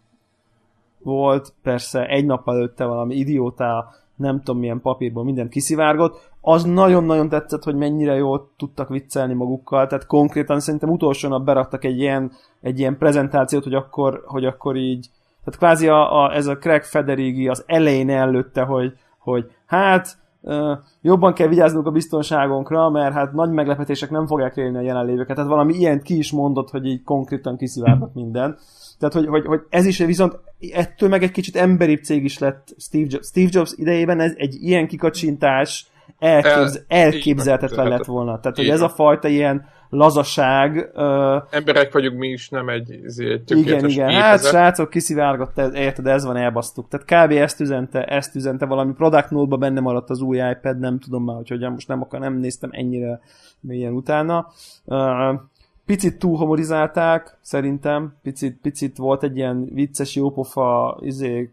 B: volt, persze egy nap előtte valami idióta, nem tudom milyen papírból mindent kiszivárgott, az nagyon-nagyon tetszett, hogy mennyire jól tudtak viccelni magukkal, tehát konkrétan szerintem utolsó nap beraktak egy ilyen, egy ilyen prezentációt, hogy akkor, hogy akkor így, tehát kvázi a, a, ez a Craig Federighi az elején előtte, hogy, hogy hát jobban kell vigyáznunk a biztonságunkra, mert hát nagy meglepetések nem fogják élni a jelenlévőket. Tehát valami ilyen ki is mondott, hogy így konkrétan kiszivárgott minden. Tehát, hogy, hogy, hogy ez is viszont ettől meg egy kicsit emberibb cég is lett Steve Jobs, Steve Jobs idejében, ez egy ilyen kikacsintás elképz, elképzelhetetlen lett volna. Tehát, hogy ez a fajta ilyen lazaság. Uh,
A: Emberek vagyunk mi is, nem egy, egy
B: Igen, igen. Hát srácok, kiszivárgott, érted, ez van, elbasztuk. Tehát kb. ezt üzente, ezt üzente valami product note benne maradt az új iPad, nem tudom már, hogy hogyan, most nem akar, nem néztem ennyire mélyen utána. Uh, picit túl homorizálták, szerintem. Picit, picit volt egy ilyen vicces, jópofa izé,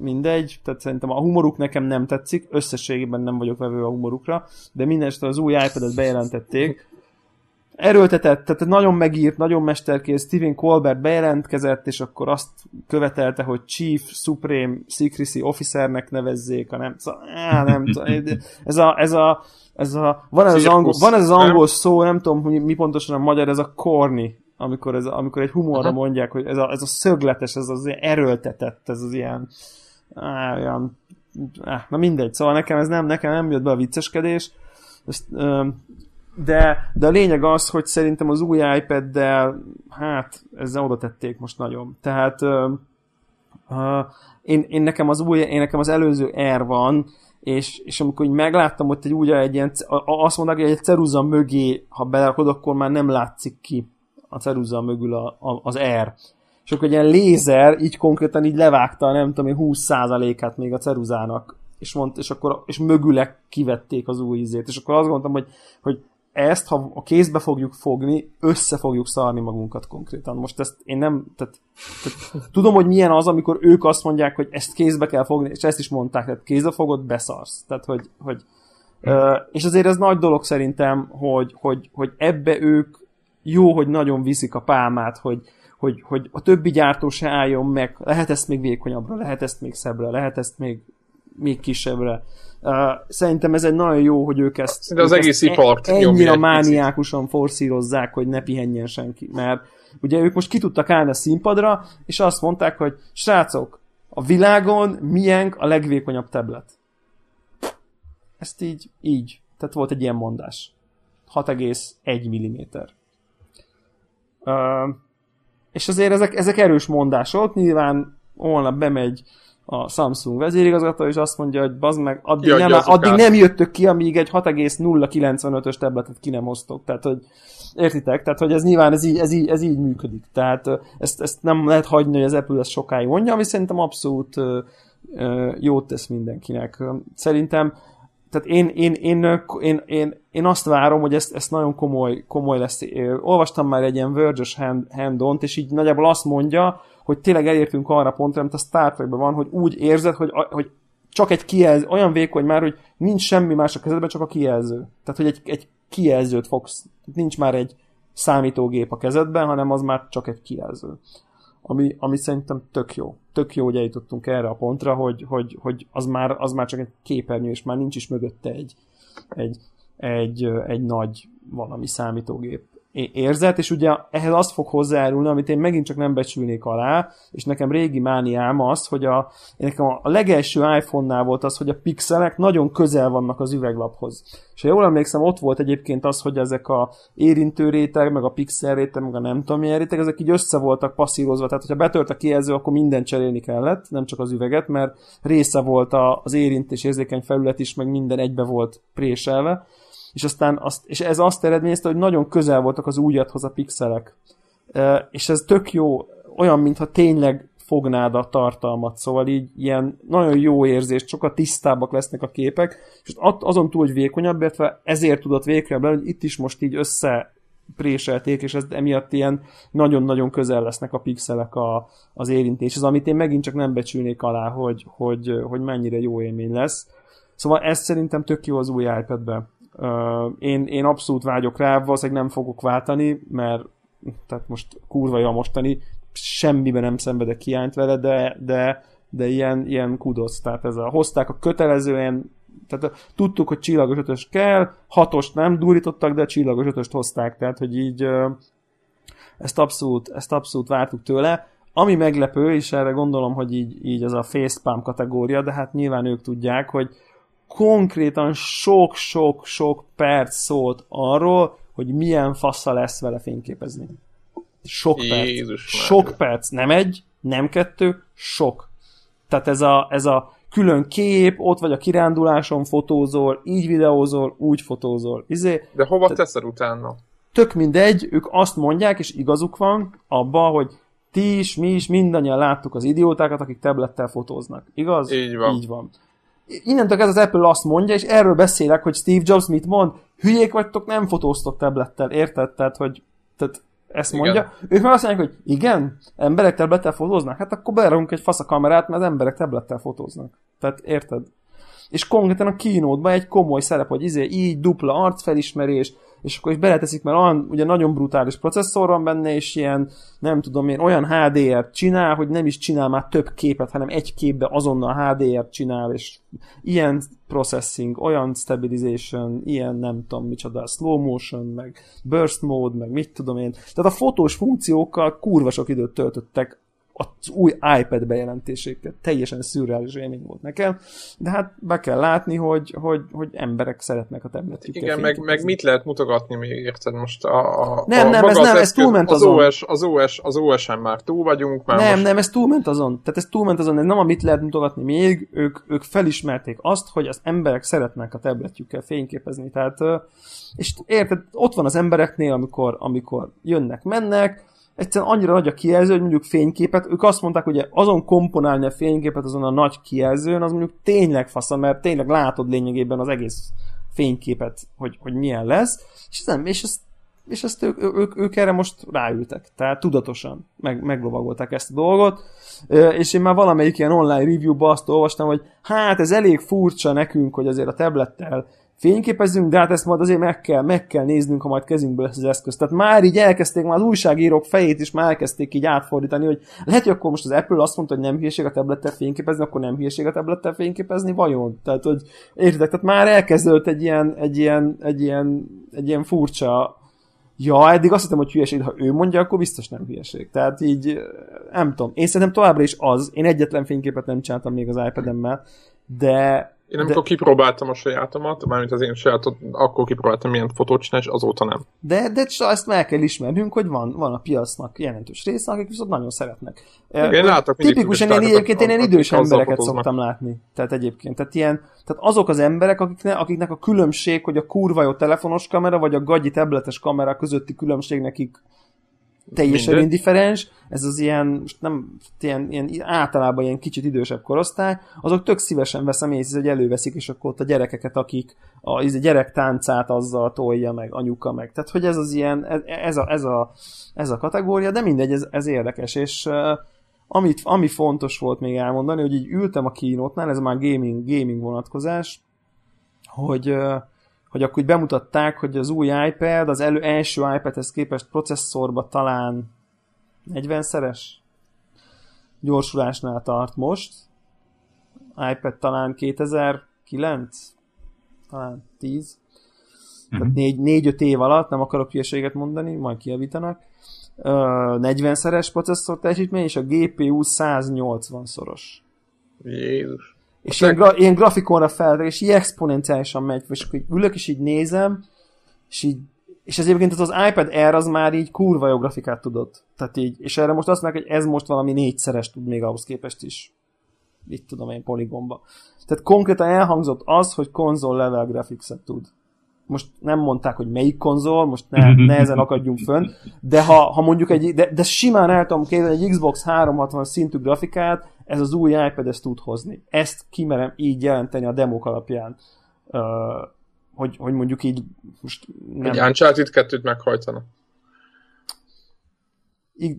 B: mindegy, tehát szerintem a humoruk nekem nem tetszik, összességében nem vagyok vevő a humorukra, de minden az új iPad-et bejelentették, erőltetett, tehát nagyon megírt, nagyon mesterkész, Stephen Colbert bejelentkezett, és akkor azt követelte, hogy Chief Supreme Secrecy Officernek nevezzék, a nem, á, nem ez a, ez a, ez a, van ez az angol, van ez az angol szó, nem tudom, hogy mi pontosan a magyar, ez a corny, amikor, ez, amikor egy humorra Aha. mondják, hogy ez a, ez a szögletes, ez az ilyen erőltetett, ez az ilyen, á, olyan, á, na mindegy, szóval nekem ez nem, nekem nem jött be a vicceskedés, ezt, de, de a lényeg az, hogy szerintem az új iPad-del, hát ezzel oda tették most nagyon. Tehát uh, uh, én, én, nekem az új, én nekem az előző R van, és, és amikor így megláttam hogy egy úgy egy ilyen, azt mondták, hogy egy ceruza mögé, ha berakod, akkor már nem látszik ki a ceruza mögül a, a, az R. És akkor egy ilyen lézer így konkrétan így levágta, nem tudom 20%-át még a ceruzának és, mond, és akkor és mögüle kivették az új ízét, és akkor azt gondoltam, hogy, hogy ezt, ha a kézbe fogjuk fogni, össze fogjuk szarni magunkat konkrétan. Most ezt én nem, tehát, tehát tudom, hogy milyen az, amikor ők azt mondják, hogy ezt kézbe kell fogni, és ezt is mondták, tehát kézbe fogod, beszarsz. Tehát, hogy, hogy uh, és azért ez nagy dolog szerintem, hogy, hogy, hogy ebbe ők jó, hogy nagyon viszik a pálmát, hogy, hogy, hogy a többi gyártó se álljon meg, lehet ezt még vékonyabbra, lehet ezt még szebbre, lehet ezt még, még kisebbre. Uh, szerintem ez egy nagyon jó, hogy ők ezt,
A: De az
B: ők
A: egész ezt ipart
B: ennyire mániákusan forszírozzák, hogy ne pihenjen senki. Mert ugye ők most ki tudtak állni a színpadra, és azt mondták, hogy srácok, a világon milyen a legvékonyabb tablet. Ezt így, így. Tehát volt egy ilyen mondás. 6,1 mm. Uh, és azért ezek, ezek erős mondások, nyilván holnap bemegy a Samsung vezérigazgató, és azt mondja, hogy bazd meg, addig, nem, addig nem jöttök ki, amíg egy 6,095-ös tabletet ki nem hoztok. Tehát, hogy értitek? Tehát, hogy ez nyilván ez így, ez így, ez így működik. Tehát ezt, ezt nem lehet hagyni, hogy az Apple ezt sokáig mondja, ami szerintem abszolút jót tesz mindenkinek. Szerintem tehát én, én, én, én, én, én azt várom, hogy ezt, ezt nagyon komoly, komoly lesz. Olvastam már egy ilyen Verge-ös hand, hand és így nagyjából azt mondja, hogy tényleg elértünk arra pontra, amit a Star Trekben van, hogy úgy érzed, hogy, hogy csak egy kijelző, olyan vékony már, hogy nincs semmi más a kezedben, csak a kijelző. Tehát, hogy egy, egy kijelzőt fogsz, nincs már egy számítógép a kezedben, hanem az már csak egy kijelző. Ami, ami szerintem tök jó. Tök jó, hogy eljutottunk erre a pontra, hogy, hogy, hogy az, már, az már csak egy képernyő, és már nincs is mögötte egy, egy, egy, egy nagy valami számítógép érzet, és ugye ehhez azt fog hozzájárulni, amit én megint csak nem becsülnék alá, és nekem régi mániám az, hogy a, nekem a legelső iPhone-nál volt az, hogy a pixelek nagyon közel vannak az üveglaphoz. És ha jól emlékszem, ott volt egyébként az, hogy ezek a érintő réteg, meg a pixel réteg, meg a nem tudom milyen réteg, ezek így össze voltak passzírozva, tehát hogyha betört a kijelző, akkor mindent cserélni kellett, nem csak az üveget, mert része volt az érintés érzékeny felület is, meg minden egybe volt préselve és aztán azt, és ez azt eredményezte, hogy nagyon közel voltak az újathoz a pixelek. És ez tök jó, olyan, mintha tényleg fognád a tartalmat, szóval így ilyen nagyon jó érzés, sokkal tisztábbak lesznek a képek, és azon túl, hogy vékonyabb, illetve ezért tudott végre hogy itt is most így össze préselték, és ez emiatt ilyen nagyon-nagyon közel lesznek a pixelek a, az érintéshez, amit én megint csak nem becsülnék alá, hogy, hogy, hogy mennyire jó élmény lesz. Szóval ez szerintem tök jó az új iPad-be. Én, én abszolút vágyok rá, valószínűleg nem fogok váltani, mert tehát most kurva jó mostani, semmiben nem szenvedek hiányt vele, de, de, de ilyen, ilyen kudosz. Tehát ez a, hozták a kötelezően, tehát tudtuk, hogy csillagos ötös kell, hatost nem durítottak, de csillagos ötöst hozták, tehát hogy így ezt abszolút, ezt abszolút vártuk tőle. Ami meglepő, és erre gondolom, hogy így, így ez a facepalm kategória, de hát nyilván ők tudják, hogy konkrétan sok-sok-sok perc szólt arról, hogy milyen fassa lesz vele fényképezni. Sok Jézus perc. Sok perc. Nem egy, nem kettő, sok. Tehát ez a, ez a külön kép, ott vagy a kiránduláson fotózol, így videózol, úgy fotózol. Izé,
A: De hova te, teszed utána?
B: Tök mindegy, ők azt mondják, és igazuk van abba, hogy ti is, mi is, mindannyian láttuk az idiótákat, akik tablettel fotóznak. Igaz?
A: Így van.
B: Így van innentől ez az Apple azt mondja, és erről beszélek, hogy Steve Jobs mit mond, hülyék vagytok, nem fotóztok tablettel, érted? Tehát, hogy tehát ezt mondja. Igen. Ők már azt mondják, hogy igen, emberek tablettel fotóznak, hát akkor berakunk egy fasz a kamerát, mert az emberek tablettel fotóznak. Tehát érted? És konkrétan a kínódban egy komoly szerep, hogy izé, így dupla arcfelismerés, és akkor is beleteszik, mert olyan, ugye nagyon brutális processzor van benne, és ilyen, nem tudom én, olyan HDR-t csinál, hogy nem is csinál már több képet, hanem egy képbe azonnal HDR-t csinál, és ilyen processing, olyan stabilization, ilyen nem tudom micsoda, slow motion, meg burst mode, meg mit tudom én. Tehát a fotós funkciókkal kurva sok időt töltöttek az új iPad bejelentéséket. Teljesen szürreális élmény volt nekem, de hát be kell látni, hogy, hogy, hogy emberek szeretnek a tabletjükkel.
A: Igen, meg, meg mit lehet mutogatni még, érted most? A,
B: a, nem, a, nem, ez nem, ez túlment azon.
A: Az, OS, az, OS, az OS-en már túl vagyunk. Már
B: nem,
A: most...
B: nem, ez túlment azon. Tehát ez túlment azon, ez nem amit lehet mutogatni még, ők, ők felismerték azt, hogy az emberek szeretnek a tabletjükkel fényképezni. Tehát, és érted, ott van az embereknél, amikor, amikor jönnek, mennek, egyszerűen annyira nagy a kijelző, hogy mondjuk fényképet, ők azt mondták, hogy azon komponálni a fényképet azon a nagy kijelzőn, az mondjuk tényleg fasz, mert tényleg látod lényegében az egész fényképet, hogy, hogy milyen lesz, és, nem, és ezt, és ezt ők, ők, ők erre most ráültek, tehát tudatosan meg, meglovagolták ezt a dolgot, és én már valamelyik ilyen online review-ba azt olvastam, hogy hát ez elég furcsa nekünk, hogy azért a tablettel fényképezünk, de hát ezt majd azért meg kell, meg kell néznünk, ha majd kezünkből lesz az eszköz. Tehát már így elkezdték, már az újságírók fejét is már elkezdték így átfordítani, hogy lehet, hogy akkor most az Apple azt mondta, hogy nem hülyeség a tablettel fényképezni, akkor nem hülyeség a tablettel fényképezni, vajon? Tehát, hogy érted, tehát már elkezdődött egy ilyen, egy ilyen, egy ilyen, egy ilyen furcsa Ja, eddig azt hittem, hogy hülyeség, de ha ő mondja, akkor biztos nem hülyeség. Tehát így, nem tudom. Én szerintem továbbra is az. Én egyetlen fényképet nem csináltam még az iPad-emmel, de
A: én amikor de... kipróbáltam a sajátomat, mármint az én sajátot, akkor kipróbáltam milyen fotót csinálni, és azóta nem.
B: De, de ezt meg kell ismernünk, hogy van, van a piacnak jelentős része, akik viszont nagyon szeretnek.
A: Igen, én látok
B: Tipikusan én egyébként én ilyen idős embereket fotóznak. szoktam látni. Tehát egyébként. Tehát, ilyen, tehát azok az emberek, akiknek, akiknek a különbség, hogy a kurva jó telefonos kamera, vagy a gagyi tabletes kamera közötti különbség nekik teljesen Minden. indifferens, ez az ilyen, most nem, ilyen, ilyen, általában ilyen kicsit idősebb korosztály, azok tök szívesen veszem észre, hogy előveszik, és akkor ott a gyerekeket, akik a, a gyerek táncát azzal tolja meg, anyuka meg. Tehát, hogy ez az ilyen, ez a, ez a, ez a kategória, de mindegy, ez, ez érdekes, és uh, amit, ami fontos volt még elmondani, hogy így ültem a kínótnál, ez már gaming, gaming vonatkozás, hogy uh, hogy akkor úgy bemutatták, hogy az új iPad, az elő, első iPadhez képest processzorba talán 40-szeres gyorsulásnál tart most. iPad talán 2009, talán 10. Mm-hmm. Tehát 4-5 év alatt, nem akarok hülyeséget mondani, majd kijavítanak. 40-szeres processzor teljesítmény, és a GPU 180-szoros.
A: Jézus.
B: És ilyen, gra- ilyen grafikonra fel, és így exponenciálisan megy, és akkor ülök, és így nézem, és így és ez egyébként az iPad Air az már így kurva jó grafikát tudott. Tehát így, és erre most azt mondják, hogy ez most valami négyszeres tud még ahhoz képest is. Itt tudom én poligomba. Tehát konkrétan elhangzott az, hogy konzol level graphics-et tud most nem mondták, hogy melyik konzol, most ne, nehezen akadjunk fönn, de ha, ha mondjuk egy, de, de simán el tudom képzelni egy Xbox 360 szintű grafikát, ez az új iPad ezt tud hozni. Ezt kimerem így jelenteni a demók alapján. Uh, hogy, hogy mondjuk így most
A: nem... Egy Uncharted 2-t meghajtana.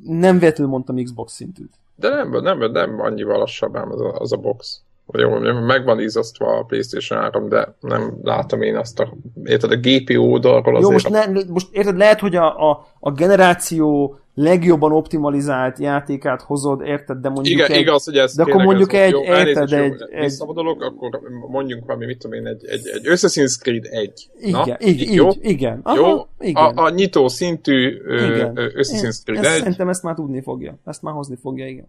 B: Nem véletlenül mondtam Xbox szintűt.
A: De nem, nem, nem annyival lassabb ám az a, az a box jó, meg van izzasztva a PlayStation 3, de nem látom én azt a, érted, a GPU oldalról azért...
B: Jó, most, ne, most érted, lehet, hogy a, a, a generáció legjobban optimalizált játékát hozod, érted, de mondjuk
A: Igen, egy, igaz, hogy ez
B: de akkor mondjuk egy, jó, érted, egy, egy...
A: Visszavadolok, akkor mondjunk valami, mit tudom én, egy, egy, egy Assassin's Creed 1.
B: Igen, Na, így, így, jó? igen. Aha,
A: jó?
B: Igen.
A: A, a nyitó szintű igen. Assassin's Creed 1.
B: Szerintem ezt már tudni fogja. Ezt már hozni fogja, igen.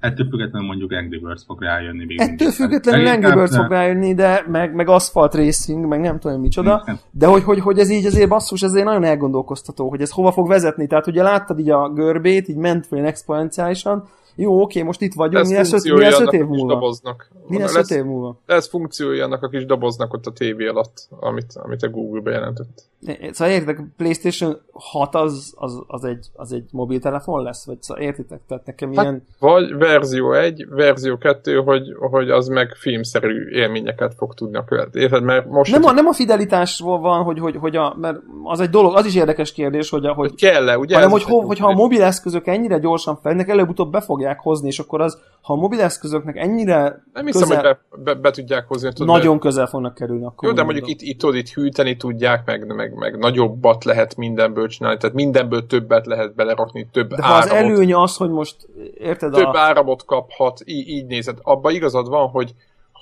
C: Ettől függetlenül mondjuk Angry Birds fog rájönni.
B: Még Ettől függetlenül Angry Birds fog rájönni, de meg, meg Asphalt Racing, meg nem tudom micsoda, de hogy, hogy, hogy ez így azért basszus, ezért nagyon elgondolkoztató, hogy ez hova fog vezetni. Tehát ugye láttad így a görbét, így ment fel exponenciálisan, jó, oké, most itt vagyunk, mi lesz, öt, mi lesz öt év múlva? Doboznak. Mi lesz, lesz öt év múlva?
A: Ez funkciója annak a kis doboznak ott a tévé alatt, amit, amit a Google bejelentett.
B: Szóval értitek, PlayStation 6 az, az, az, egy, az egy mobiltelefon lesz? Vagy szóval értitek? Tehát nekem hát, ilyen...
A: Vagy, verzió 1, verzió 2, hogy, hogy az meg filmszerű élményeket fog tudni követni. Érted? Mert most
B: nem, a, nem a fidelitásról van, hogy, hogy, hogy a, mert az egy dolog, az is érdekes kérdés, hogy, a, hogy, hogy
A: kell-e, ugye?
B: Hanem, hogy ho, hogyha a mobileszközök ennyire gyorsan fejlődnek, előbb-utóbb be fogják hozni, és akkor az, ha a mobileszközöknek ennyire
A: Nem hiszem, közel, hogy be, be, be, tudják hozni.
B: Tudod, nagyon közel fognak kerülni.
A: Akkor Jó, de mondjuk itt, itt, itt hűteni tudják, meg, meg, meg nagyobbat lehet mindenből csinálni, tehát mindenből többet lehet belerakni, több
B: De ha az előny az, hogy most érted
A: Több a... áramot kaphat, így, így nézed. Abba igazad van, hogy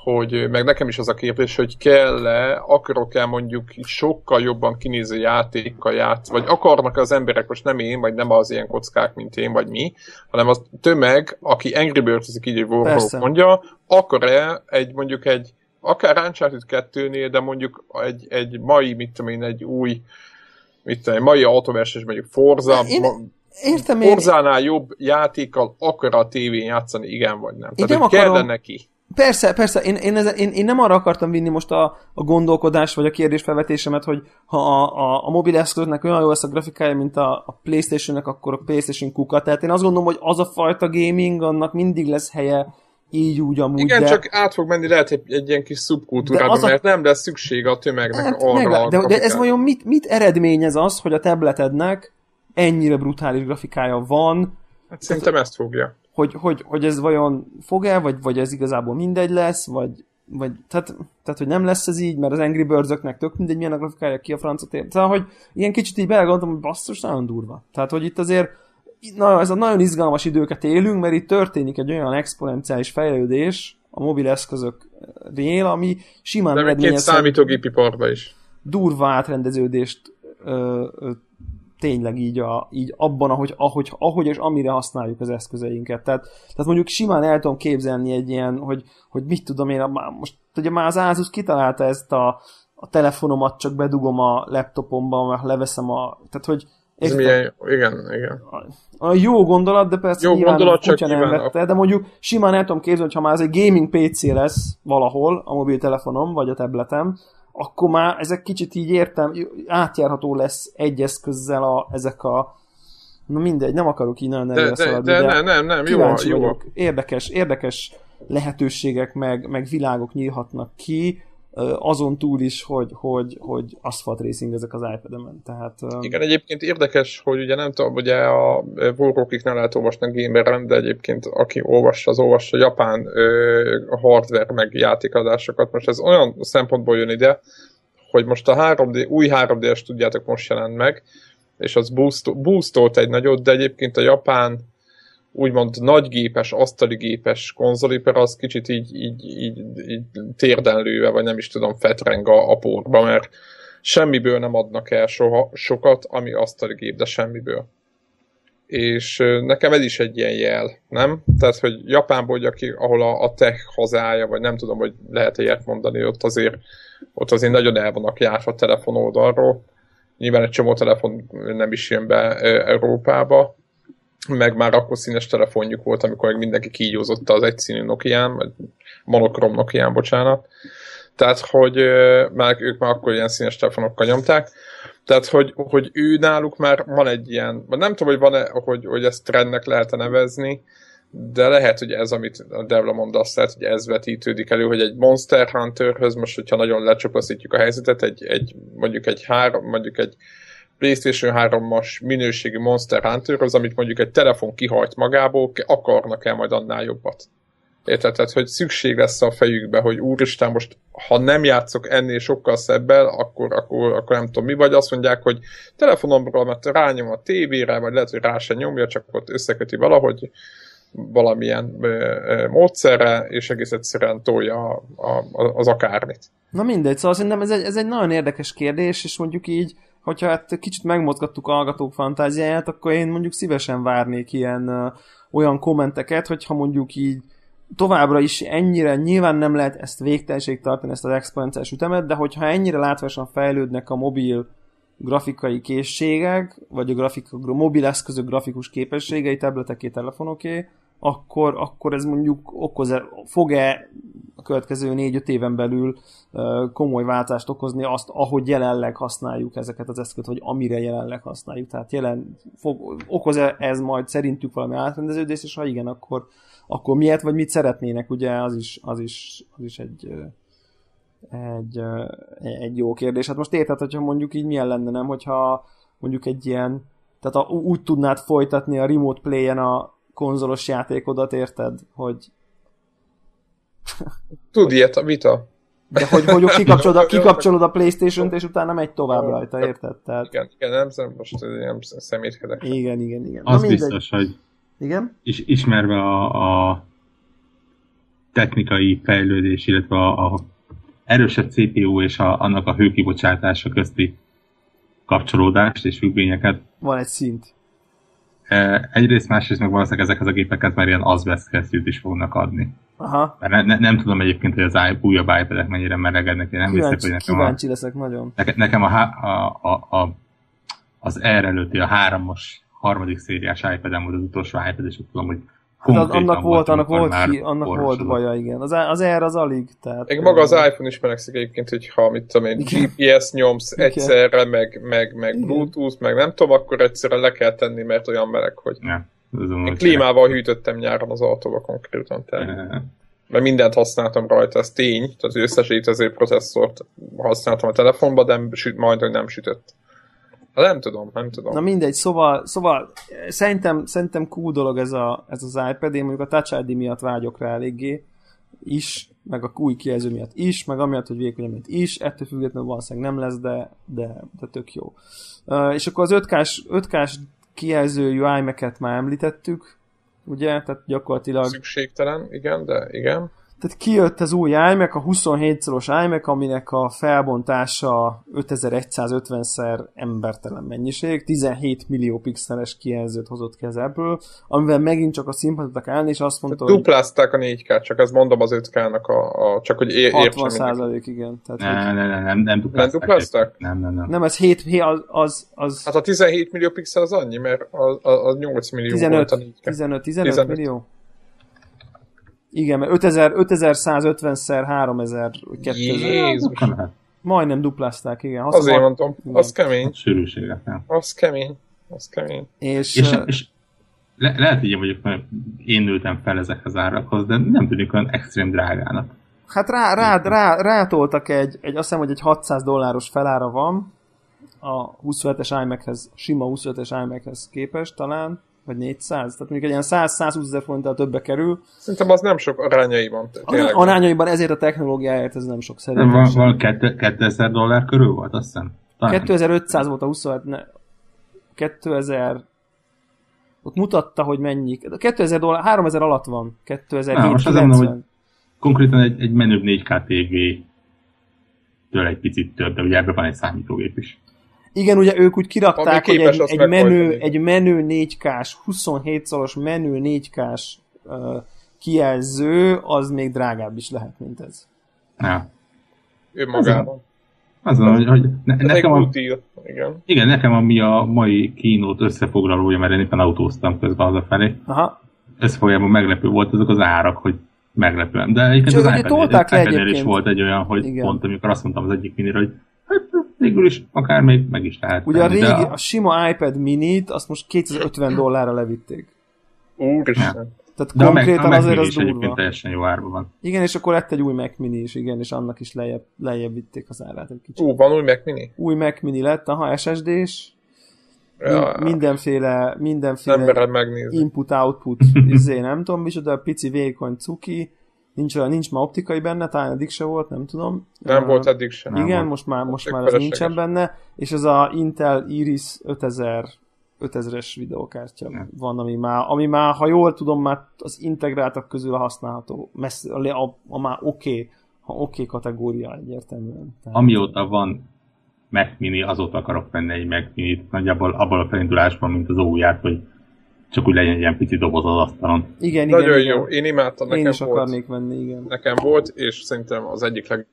A: hogy meg nekem is az a kérdés, hogy kell-e, akarok-e mondjuk sokkal jobban kinéző játékkal játsz, vagy akarnak az emberek, most nem én, vagy nem az ilyen kockák, mint én, vagy mi, hanem az tömeg, aki Angry birds így egy Warhawk mondja, akar-e egy mondjuk egy akár Uncharted 2-nél, de mondjuk egy, egy mai, mit tudom én, egy új mit tudom, egy mai autóverses, mondjuk Forza, én,
B: Értem
A: én. Forzánál jobb játékkal akar a tévén játszani, igen vagy nem. Én Tehát, nem akarom... kell neki.
B: Persze, persze, én, én, ez, én, én nem arra akartam vinni most a, a gondolkodás vagy a kérdésfelvetésemet, hogy ha a, a, a mobil eszköznek olyan jó lesz a grafikája, mint a, a Playstation-nek, akkor a Playstation kuka. Tehát én azt gondolom, hogy az a fajta gaming, annak mindig lesz helye így úgy amúgy.
A: Igen, de... csak át fog menni lehet egy, egy ilyen kis szubkultúrába, a... mert nem lesz szüksége a tömegnek hát, arra meg,
B: de, de ez vajon mit, mit eredményez az, hogy a tabletednek ennyire brutális grafikája van.
A: Hát szerintem ezt fogja.
B: Hogy, hogy, hogy ez vajon fog-e, vagy, vagy ez igazából mindegy lesz, vagy, vagy tehát, tehát, hogy nem lesz ez így, mert az Angry birds tök mindegy, milyen a grafikája, ki a francot ér. Tehát, hogy ilyen kicsit így belegondoltam, hogy basszus, nagyon durva. Tehát, hogy itt azért na, ez a nagyon izgalmas időket élünk, mert itt történik egy olyan exponenciális fejlődés a mobil eszközök rél, ami simán
A: De két számítógépi parba is.
B: Durva átrendeződést ö, ö, tényleg így, a, így abban, ahogy, ahogy, ahogy és amire használjuk az eszközeinket. Tehát, tehát mondjuk simán el tudom képzelni egy ilyen, hogy, hogy mit tudom én, most ugye már az Asus kitalálta ezt a, a telefonomat, csak bedugom a laptopomba, mert leveszem a... Tehát, hogy
A: ez milyen, igen, igen.
B: A, a jó gondolat, de persze jó nyilván gondolat, csak nem vette, de mondjuk simán el tudom képzelni, hogy ha már ez egy gaming PC lesz valahol, a mobiltelefonom, vagy a tabletem, akkor már ezek kicsit így értem, átjárható lesz egy eszközzel a, ezek a Na mindegy, nem akarok így nagyon
A: de, de, de, de, nem, nem, nem, jó, jó.
B: Érdekes, érdekes lehetőségek, meg, meg világok nyílhatnak ki, azon túl is, hogy, hogy, hogy asphalt racing ezek az iPad-emen. Tehát,
A: Igen, egyébként érdekes, hogy ugye nem tudom, ugye a nem lehet olvasni a gamer de egyébként aki olvassa, az olvassa japán a hardware meg játékadásokat. Most ez olyan szempontból jön ide, hogy most a 3D, új 3D-es tudjátok most jelent meg, és az boostolt egy nagyot, de egyébként a japán úgymond nagygépes, asztali gépes konzoliper az kicsit így, így, így, így térdenlőve, vagy nem is tudom, fetreng a, a porba, mert semmiből nem adnak el soha, sokat, ami asztali gép, de semmiből. És nekem ez is egy ilyen jel, nem? Tehát, hogy Japánból, hogy aki, ahol a, a tech hazája, vagy nem tudom, hogy lehet ilyet mondani, ott azért, ott azért nagyon el vannak járva telefon oldalról. Nyilván egy csomó telefon nem is jön be Európába, meg már akkor színes telefonjuk volt, amikor meg mindenki kígyózott az egyszínű Nokia-n, vagy monokrom Nokia-n, bocsánat. Tehát, hogy már ők már akkor ilyen színes telefonokkal nyomták. Tehát, hogy, hogy ő náluk már van egy ilyen, nem tudom, hogy van-e, hogy, hogy ezt trendnek lehet nevezni, de lehet, hogy ez, amit a Devla mond, azt hogy ez vetítődik elő, hogy egy Monster Hunterhöz most, hogyha nagyon lecsapaszítjuk a helyzetet, egy, egy mondjuk egy három, mondjuk egy PlayStation 3-as minőségi Monster az, amit mondjuk egy telefon kihajt magából, akarnak el majd annál jobbat. Érted? Tehát, hogy szükség lesz a fejükbe, hogy úristen, most ha nem játszok ennél sokkal szebbel, akkor, akkor, akkor nem tudom mi, vagy azt mondják, hogy telefonomról, mert rányom a tévére, vagy lehet, hogy rá se nyomja, csak ott összeköti valahogy valamilyen ö, ö, módszerre, és egész egyszerűen tolja a, a, az akármit.
B: Na mindegy, szóval szerintem ez egy, ez egy nagyon érdekes kérdés, és mondjuk így hogyha hát kicsit megmozgattuk a hallgatók fantáziáját, akkor én mondjuk szívesen várnék ilyen uh, olyan kommenteket, hogyha mondjuk így továbbra is ennyire, nyilván nem lehet ezt végtelenség tartani, ezt az exponenciális ütemet, de hogyha ennyire látvásan fejlődnek a mobil grafikai készségek, vagy a, grafik, a mobil eszközök grafikus képességei, tableteké, telefonoké, akkor, akkor ez mondjuk okoz -e, fog-e a következő 4-5 éven belül komoly váltást okozni azt, ahogy jelenleg használjuk ezeket az eszközöket, vagy amire jelenleg használjuk. Tehát jelen fog, okoz ez majd szerintük valami átrendeződést, és ha igen, akkor, akkor miért, vagy mit szeretnének, ugye az is, az is, az is egy, egy, egy jó kérdés. Hát most érted, hogyha mondjuk így milyen lenne, nem, hogyha mondjuk egy ilyen, tehát a, úgy tudnád folytatni a remote play-en a konzolos játékodat, érted, hogy
A: Tud ilyet a vita.
B: De hogy, hogy kikapcsolod, a, kikapcsolod a Playstation-t, és utána megy tovább rajta, érted? Tehát...
A: Igen, igen, nem, nem most nem szemétkedek.
B: Igen, igen, igen.
C: Az Na, biztos, hogy
B: igen?
C: És ismerve a, a technikai fejlődés, illetve a, a erősebb CPU és a, annak a hőkibocsátása közti kapcsolódást és függvényeket.
B: Van egy szint.
C: Egyrészt, másrészt meg valószínűleg ezekhez a gépeket már ilyen azbest is fognak adni.
B: Aha.
C: Mert ne, ne, nem tudom egyébként, hogy az újabb iPad-ek mennyire melegednek, én nem
B: kíváncsi, hiszek, hogy nekem kíváncsi a, leszek nagyon.
C: Nekem a, a, a, a, az R előtti, a háromos harmadik szériás iPad-em volt az utolsó iPad, és tudom, hogy
B: Hát az, annak volt, annak volt, ki, annak volt baja, igen. Az, az erre az alig. Tehát,
A: Még maga az iPhone is melegszik egyébként, hogy ha mit tudom én, GPS nyomsz igen. egyszerre, meg, meg, meg Bluetooth, meg nem tudom, akkor egyszerre le kell tenni, mert olyan meleg, hogy... Ja, én klímával hűtöttem nyáron az autóba konkrétan. Tehát. Mert mindent használtam rajta, ez tény, tehát az összes létező processzort használtam a telefonba, de majd, hogy nem sütött. Nem tudom, nem tudom.
B: Na mindegy, szóval, szóval szerintem, szerintem cool dolog ez, a, ez az iPad, én mondjuk a Touch ID miatt vágyok rá eléggé is, meg a új kijelző miatt is, meg amiatt, hogy vékony miatt is, ettől függetlenül valószínűleg nem lesz, de, de, de tök jó. Uh, és akkor az 5K-s, 5K-s kijelzőjű iMac-et már említettük, ugye? Tehát gyakorlatilag...
A: Szükségtelen, igen, de igen.
B: Tehát kijött az új iMac, a 27 szoros iMac, aminek a felbontása 5150-szer embertelen mennyiség, 17 millió pixeles kijelzőt hozott ki az Apple, amivel megint csak a színpadot állni, és azt mondta,
A: hogy... Duplázták a 4K, csak ezt mondom az 5K-nak, a, a, csak hogy ér,
B: 60 százalék, igen.
C: Tehát, nem, nem, nem, nem, nem duplázták.
A: Nem duplázták?
C: Nem, nem, nem.
B: Nem, ez 7, az, az, az...
A: Hát a 17 millió pixel az annyi, mert az, az 8 millió 15, volt a 4K.
B: 15, 15, 15 millió? Igen, mert 5000, 5150-szer 3000
A: Jézus.
B: Majdnem duplázták, igen.
A: Azt Azért mondtam, igen. az kemény.
C: Sűrűséget, nem?
A: Az kemény. Az kemény.
B: És,
C: és, és le, lehet, hogy én vagyok, mert én nőttem fel ezekhez árakhoz, de nem tűnik olyan extrém drágának.
B: Hát rá, rá, rá, rátoltak egy, egy, azt hiszem, hogy egy 600 dolláros felára van a 27-es iMac-hez, sima 27-es iMac-hez képest talán, vagy 400, tehát mondjuk egy ilyen 100-120 ezer forinttal többe kerül.
A: Szerintem az nem sok arányaiban.
B: Tényleg. Arányaiban ezért a technológiáért ez nem sok szerintem.
C: Van, van 2000 dollár körül volt, azt hiszem.
B: Talán. 2500 volt a 27, ne, 2000 ott mutatta, hogy mennyi. 2000 dollár, 3000 alatt van. 2790.
C: konkrétan egy, egy menőbb 4K TV től egy picit több, de ugye ebben van egy számítógép is.
B: Igen, ugye ők úgy kirakták, hogy egy, egy, menő, egy menő 4K-s, 27 szoros menő 4K-s uh, kijelző, az még drágább is lehet, mint ez.
C: Ja.
A: Ő magában.
C: Azon, hogy, hogy ne, nekem a,
A: igen.
C: igen, nekem ami a mai kínót összefoglalója, mert én éppen autóztam közben hazafelé.
B: Aha.
C: Összefoglalóan meglepő volt azok az árak, hogy meglepően. De egyébként az iPad-nél is volt egy olyan, hogy igen. pont amikor azt mondtam az egyik minire, hogy hát végül is akár még meg is lehet.
B: Ugye a régi, a... a sima iPad mini-t azt most 250 dollárra levitték.
A: Úristen.
B: Tehát de konkrétan a Mac, a
C: azért
B: az durva.
C: teljesen jó árban van.
B: Igen, és akkor lett egy új Mac Mini is, igen, és annak is lejjebb, lejjebb vitték az árát egy kicsit.
A: Ú, van új Mac Mini?
B: Új Mac Mini lett, aha, SSD-s, ja, mindenféle, mindenféle input-output, izé, nem tudom, micsoda, pici vékony cuki, Nincs, nincs ma optikai benne, talán eddig se volt, nem tudom.
A: Nem uh, volt eddig sem.
B: Igen,
A: volt.
B: most már, most már ez nincsen benne, és ez a Intel Iris 5000 5000-es videokártya ja. van, ami már, ami már, ha jól tudom, már az integráltak közül a használható, messz, a, a, a már oké, okay, ha oké okay kategória egyértelműen.
C: Tehát... Amióta van Mac Mini, azóta akarok venni egy Mac Mini-t, nagyjából abban a felindulásban, mint az óját, hogy csak úgy legyen egy ilyen pici doboz az asztalon.
B: Igen,
A: igen. Nagyon
B: igen.
A: jó, én imádtam, nekem
B: Én is
A: volt.
B: akarnék venni, igen.
A: Nekem volt, és szerintem az egyik leg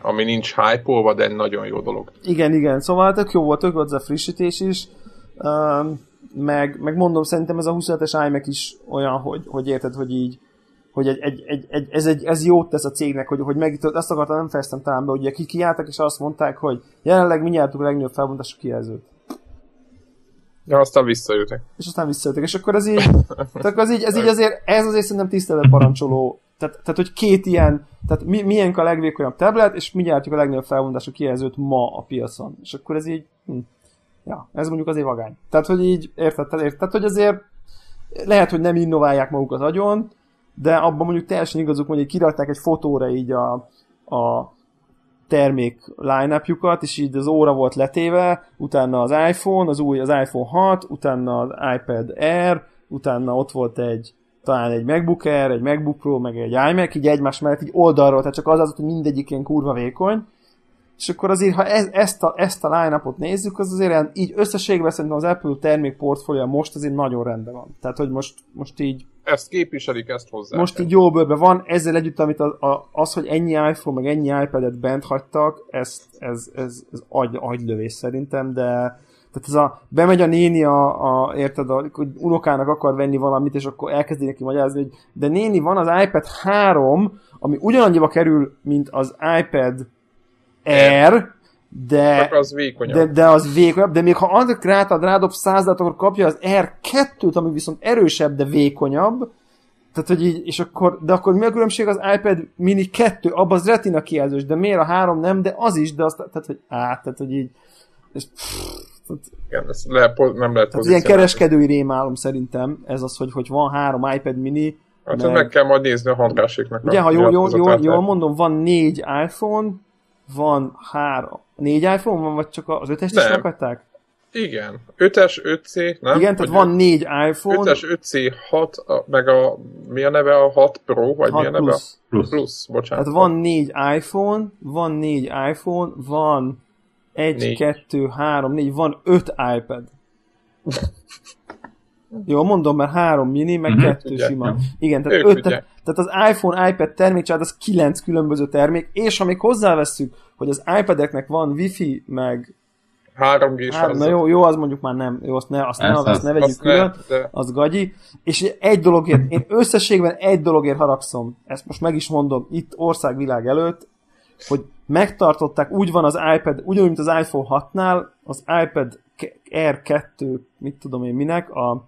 A: ami nincs hype de nagyon jó dolog.
B: Igen, igen, szóval tök jó volt, tök volt ez a frissítés is, um, meg, meg mondom, szerintem ez a 27-es iMac is olyan, hogy, hogy érted, hogy így hogy egy, egy, egy, egy, ez, egy, ez jót tesz a cégnek, hogy, hogy meg, ezt akartam, nem fejeztem talán be, hogy ki kiálltak, és azt mondták, hogy jelenleg mi nyertük a legnagyobb felbontású kijelzőt.
A: Ja, aztán visszajöttek.
B: És aztán visszajöttek, és akkor ez így, tehát az így, ez így azért, ez azért szerintem tisztelet parancsoló. Tehát, tehát, hogy két ilyen, tehát mi, milyen a legvékonyabb tablet, és mi gyártjuk a legnagyobb felbontású kijelzőt ma a piacon. És akkor ez így, hm, ja, ez mondjuk azért vagány. Tehát, hogy így, érted, érted, tehát, hogy azért lehet, hogy nem innoválják magukat agyon, de abban mondjuk teljesen igazuk, hogy kirakták egy fotóra így a, a termék line és így az óra volt letéve, utána az iPhone, az új az iPhone 6, utána az iPad Air, utána ott volt egy talán egy MacBook Air, egy MacBook Pro, meg egy iMac, így egymás mellett, így oldalról, tehát csak az az, hogy mindegyik ilyen kurva vékony, és akkor azért, ha ez, ezt a, ezt a line-upot nézzük, az azért így összességben szerintem az Apple termék portfólia most azért nagyon rendben van. Tehát, hogy most, most így...
A: Ezt képviselik, ezt hozzá.
B: Most így jó bőrben van, ezzel együtt, amit az, az, hogy ennyi iPhone, meg ennyi iPad-et bent hagytak, ez, ez, ez, ez agy, agylövés szerintem, de tehát ez a, bemegy a néni a, a érted, a, hogy unokának akar venni valamit, és akkor elkezdi neki magyarázni, hogy de néni, van az iPad 3, ami ugyanannyiba kerül, mint az iPad Air, de,
A: az
B: de, de az vékonyabb, de még ha annak rátad, rádob százat, akkor kapja az R2-t, ami viszont erősebb, de vékonyabb, tehát, hogy így, és akkor, de akkor mi a különbség az iPad mini 2, abban az retina kijelzős, de miért a 3 nem, de az is, de azt, tehát, hogy á, tehát, hogy így, és pff,
A: tehát, Igen, ezt lehet, nem lehet
B: tehát ilyen kereskedői rémálom szerintem, ez az, hogy, hogy van három iPad mini,
A: Hát meg, meg kell majd nézni a hangáséknak.
B: Ugye, ha jól, jól, jól, jól mondom, van négy iPhone, van három, négy iPhone van, vagy csak az ötest is meghagyták?
A: Igen. 5-es, 5C, nem?
B: Igen, tehát van négy iPhone.
A: 5-es, 5C, 6, meg a, mi a neve a 6 Pro, vagy 6 mi a neve? Plus.
C: Plus.
A: plus, bocsánat.
B: Tehát van négy iPhone, van négy iPhone, van egy, négy. kettő, három, négy, van öt iPad. Jó, mondom, mert három mini, meg uh-huh. kettő ugye, sima. Igen, tehát, öt, tehát, tehát az iPhone, iPad termékcsalád az kilenc különböző termék, és ha még hozzávesszük, hogy az iPad-eknek van Wi-Fi, meg
A: 3 g
B: Három, na jó, jó, az mondjuk már nem, jó, azt ne, azt ne, azt ne vegyük azt külön, ne, de... az gagyi. És egy dologért, én összességben egy dologért haragszom, ezt most meg is mondom, itt országvilág előtt, hogy megtartották, úgy van az iPad, ugyanúgy, mint az iPhone 6-nál, az iPad Air 2, mit tudom én minek, a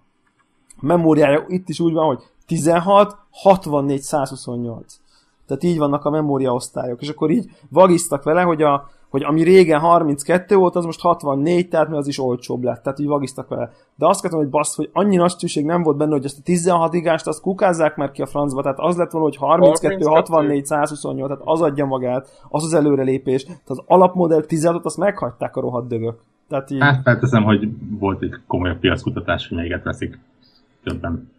B: memóriája itt is úgy van, hogy 16, 64, 128. Tehát így vannak a memóriaosztályok. És akkor így vagisztak vele, hogy, a, hogy ami régen 32 volt, az most 64, tehát mert az is olcsóbb lett. Tehát így vagisztak vele. De azt kezdtem, hogy bassz, hogy annyi nagy szükség nem volt benne, hogy ezt a 16 igást azt kukázzák már ki a francba. Tehát az lett volna, hogy 32, 32. 64, 128, tehát az adja magát, az az előrelépés. Tehát az alapmodell 16-ot azt meghagyták a rohadt dögök. Tehát
C: így... Hát felteszem, hogy volt egy komolyabb piackutatás, hogy melyiket veszik többen.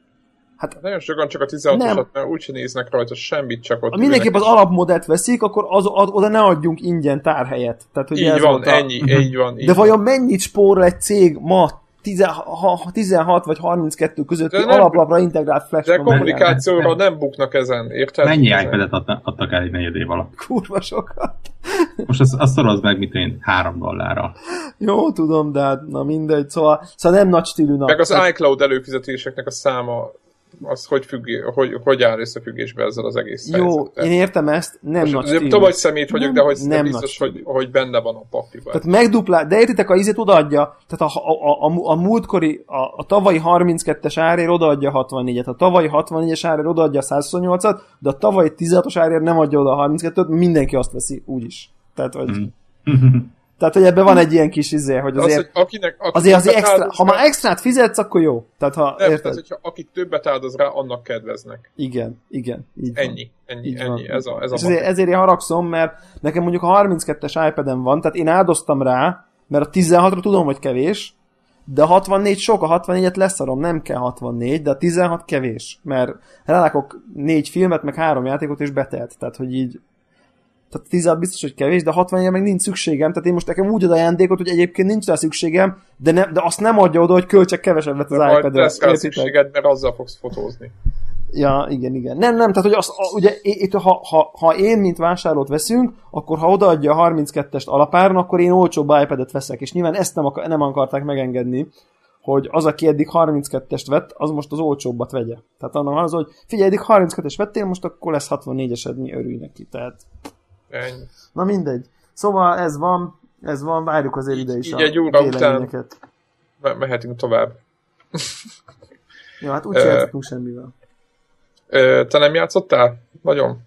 A: Hát, nagyon sokan csak a 16-osat, mert úgyse néznek rajta semmit, csak ott
B: Ha mindenképp az alapmodellt veszik, akkor az, az, oda ne adjunk ingyen tárhelyet. Tehát, hogy
A: így
B: ez
A: van, a... ennyi, így van. Így
B: De vajon mennyit spórol egy cég ma 16 vagy 32 közötti de nem, alaplapra integrált flash
A: De kommunikációra nem buknak ezen, érted?
C: Mennyi iPad-et adtak el egy negyed év alatt?
B: Kurva sokat.
C: Most azt, azt szorozd meg, mit én, három dollárra.
B: Jó, tudom, de hát, na mindegy, szóval, szóval nem nagy stílű nap.
A: Meg az iCloud előfizetéseknek a száma az hogy, függ, hogy, hogy áll összefüggésbe ezzel az egész
B: Jó, helyzetet. én értem ezt, nem Most nagy stílus.
A: Nem tudom, hogy szemét vagyok, nem, de hogy nem biztos, hogy, hogy benne van a pakliban.
B: Tehát megduplá, de értitek, a izét odaadja, tehát a, a, a, a múltkori, a, a tavalyi 32-es árér odaadja 64-et, a tavalyi 64-es árér odaadja 128-at, de a tavalyi 16-os árér nem adja oda a 32-t, mindenki azt veszi, úgyis. Tehát, hogy... Tehát, hogy ebben van egy ilyen kis izé, hogy azért, az, hogy akinek, akinek azért, azért extra, ha már extrát fizetsz, akkor jó. Tehát, ha,
A: nem, érted? Tehát, hogyha akik többet áldoz rá, annak kedveznek.
B: Igen, igen. Így
A: ennyi, van. ennyi, így ennyi. Van. Ez a, ez a
B: És ezért, ezért én haragszom, mert nekem mondjuk a 32-es iPad-en van, tehát én áldoztam rá, mert a 16-ra tudom, hogy kevés, de a 64 sok, a 64-et leszarom, nem kell 64, de a 16 kevés, mert rálákok négy filmet, meg három játékot, és betelt. Tehát, hogy így tehát 10 biztos, hogy kevés, de 60 meg nincs szükségem, tehát én most nekem úgy ad ajándékot, hogy egyébként nincs rá szükségem, de, ne, de azt nem adja oda, hogy költsek kevesebbet az iPad-re.
A: Lesz rá szükséged, mert azzal fogsz fotózni.
B: Ja, igen, igen. Nem, nem, tehát hogy azt, ugye, itt, ha, ha, ha én, mint vásárlót veszünk, akkor ha odaadja a 32-est alapáron, akkor én olcsóbb iPad-et veszek, és nyilván ezt nem, akar, nem akarták megengedni, hogy az, aki eddig 32-est vett, az most az olcsóbbat vegye. Tehát annak az, hogy figyelj, eddig 32-es vettél, most akkor lesz 64-esed, mi örülj neki. Tehát...
A: Ennyi.
B: Na mindegy. Szóval ez van, ez van, várjuk azért ide is
A: így
B: a
A: egy óra után- mehetünk tovább.
B: Ja, hát úgy
A: Ö,
B: uh, semmivel.
A: Ö, te nem játszottál? Nagyon.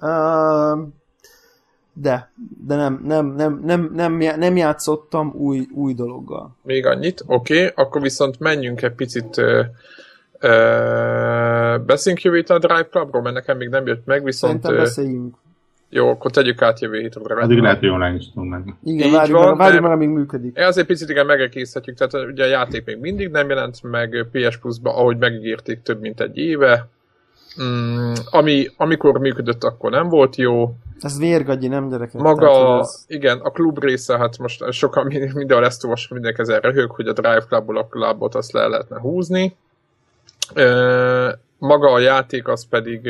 B: Uh, de, de nem, nem, nem, nem, nem, nem játszottam új, új dologgal.
A: Még annyit? Oké, okay. akkor viszont menjünk egy picit ö, ö, beszéljünk jövő a Drive Clubról, mert nekem még nem jött meg, viszont
B: Szerintem beszéljünk.
A: Jó, akkor tegyük át jövő hétre.
C: Addig lehet, hogy online is tudunk menni.
B: Igen,
A: Így
B: várjuk,
A: van,
B: meg, várjuk meg, amíg működik.
A: Azért picit igen megegészhetjük, tehát ugye a játék még mindig nem jelent meg PS Plus-ba, ahogy megígérték több mint egy éve. Mm, ami, amikor működött, akkor nem volt jó.
B: Ez vérgagyi, nem gyerekek. Tehát,
A: Maga,
B: hogy ez-
A: igen, a klub része, hát most sokan mind- mindenhol ezt olvasom, mindenki ezen röhög, hogy a Drive Clubból a klubot azt le lehetne húzni. Ö, Maga a játék az pedig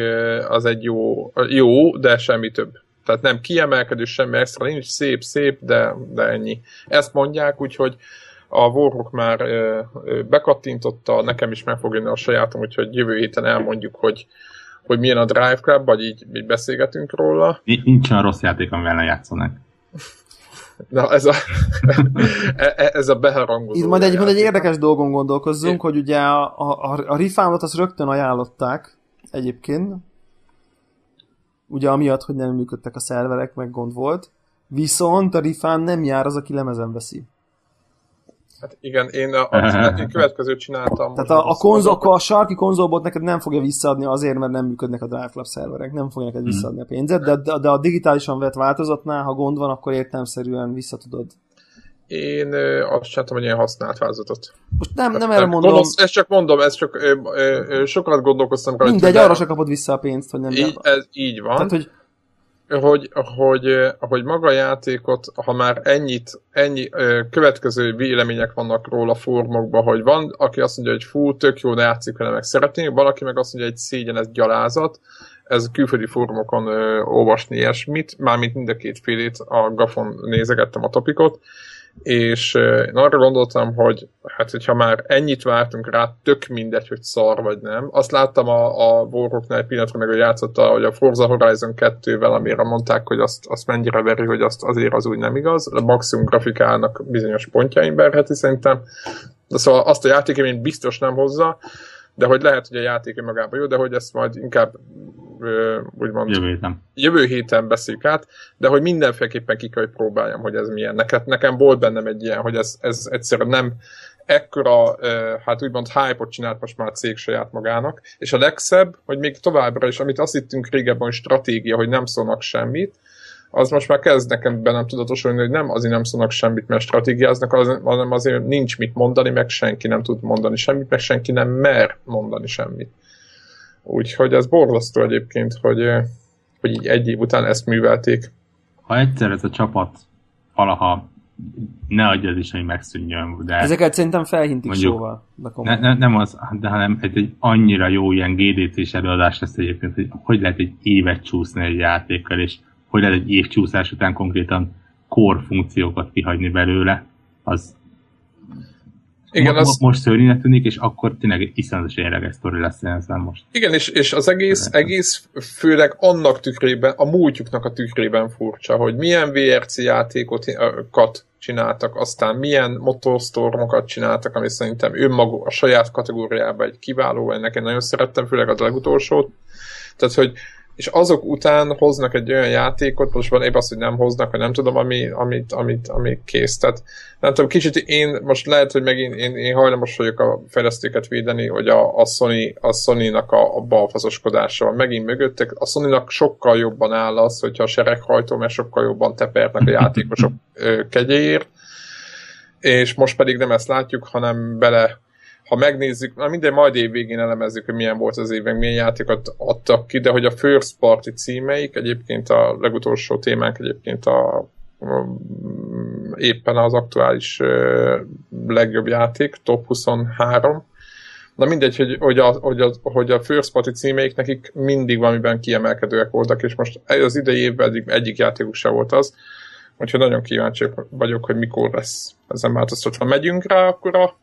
A: az egy jó, jó, de semmi több. Tehát nem kiemelkedő, semmi extra, nincs szép, szép, de, de ennyi. Ezt mondják, úgyhogy a Warhawk már ö, bekattintotta, nekem is meg fog jönni a sajátom, úgyhogy jövő héten elmondjuk, hogy, hogy milyen a Drive Club, vagy így, így beszélgetünk róla.
C: Ni- Nincs olyan rossz játék, amivel ne játszanak.
A: Na, ez a, e- e- ez a beharangozó.
B: Itt majd egy, majd egy érdekes dolgon gondolkozzunk,
A: É.
B: hogy ugye a, a, a Refundot azt rögtön ajánlották egyébként, ugye amiatt, hogy nem működtek a szerverek, meg gond volt, viszont a Refund nem jár az, aki lemezen veszi.
A: Hát igen, én a, a, én következőt csináltam.
B: Tehát a, a, konzol, a sarki konzolbot neked nem fogja visszaadni azért, mert nem működnek a Drive Club szerverek, nem fogja neked visszaadni a pénzet, de, de, a digitálisan vett változatnál, ha gond van, akkor értelmszerűen visszatudod.
A: Én ö, azt csináltam, hogy ilyen használt változatot.
B: Most nem, nem
A: Tehát
B: erre mondom,
A: gonosz- ezt csak mondom, ezt csak ö, ö, ö, sokat gondolkoztam rajta.
B: mindegy,
A: de
B: arra se kapod vissza a pénzt, hogy nem
A: így, ez így van.
B: Tehát, hogy
A: hogy, hogy, hogy maga játékot, ha már ennyit, ennyi következő vélemények vannak róla fórumokban, hogy van, aki azt mondja, hogy fú, tök jó, játszik vele, meg szeretné, valaki meg azt mondja, hogy szégyen, ez gyalázat, ez külföldi fórumokon ö, olvasni ilyesmit, mármint mind a két félét, a Gafon nézegettem a topikot, és én arra gondoltam, hogy hát, hogyha már ennyit vártunk rá, tök mindegy, hogy szar vagy nem. Azt láttam a, a Warhawknál egy pillanatra meg, hogy játszotta, hogy a Forza Horizon 2-vel, amire mondták, hogy azt, azt mennyire veri, hogy azt azért az úgy nem igaz. A maximum grafikának bizonyos pontjain verheti szerintem. De szóval azt a játékéményt biztos nem hozza, de hogy lehet, hogy a játék magában jó, de hogy ezt majd inkább ö, úgymond
C: Jövő héten.
A: jövő héten beszéljük át, de hogy mindenféleképpen ki kell, hogy próbáljam, hogy ez milyen. Neked, nekem volt bennem egy ilyen, hogy ez, ez egyszerűen nem ekkora, hát úgymond hype-ot csinált most már a cég saját magának, és a legszebb, hogy még továbbra is, amit azt hittünk régebben, hogy stratégia, hogy nem szólnak semmit, az most már kezd nekem bennem tudatosulni, hogy nem azért nem szólnak semmit, mert stratégiáznak, az- hanem azért nincs mit mondani, meg senki nem tud mondani semmit, meg senki nem mer mondani semmit. Úgyhogy ez borzasztó egyébként, hogy, ö, hogy így egy év után ezt művelték.
C: Ha egyszer ez a csapat valaha ne adja az is, hogy megszűnjön, de
B: ezeket szerintem felhintik
C: Mondjuk,
B: sóval. De
C: ne, ne, nem az, de hanem egy, egy annyira jó ilyen GDC-s előadás lesz egyébként, hogy hogy lehet egy évet csúszni egy játékkal, és hogy lehet egy év csúszás után konkrétan core funkciókat kihagyni belőle, az
A: Igen,
C: mo-
A: az,
C: mo- most szörnyűnek tűnik, és akkor tényleg iszonyatos érdekes sztori lesz ezzel most.
A: igen és, és az egész, egész főleg annak tükrében, a múltjuknak a tükrében furcsa, hogy milyen VRC játékokat csináltak, aztán milyen motorstormokat csináltak, ami szerintem önmaguk a saját kategóriában egy kiváló, ennek én nagyon szerettem, főleg az legutolsót. Tehát, hogy és azok után hoznak egy olyan játékot, most van épp az, hogy nem hoznak, vagy nem tudom, ami, amit, amit, ami kész. Tehát nem tudom, kicsit én most lehet, hogy megint én, én hajlamos vagyok a fejlesztőket védeni, hogy a, a, Sony, a Sony-nak a, a balfazoskodása van megint mögöttek. A Sony-nak sokkal jobban áll az, hogyha a sereghajtó, mert sokkal jobban tepernek a játékosok kegyéért, és most pedig nem ezt látjuk, hanem bele ha megnézzük, na minden majd év végén elemezzük, hogy milyen volt az évben, milyen játékot adtak ki, de hogy a first party címeik, egyébként a legutolsó témánk egyébként a, a éppen az aktuális legjobb játék, top 23. Na mindegy, hogy, hogy, a, hogy, a, hogy a first party címeik nekik mindig valamiben kiemelkedőek voltak, és most az idei évben egyik, egyik játékuk se volt az, úgyhogy nagyon kíváncsi vagyok, hogy mikor lesz ezen változtatva. Megyünk rá akkor a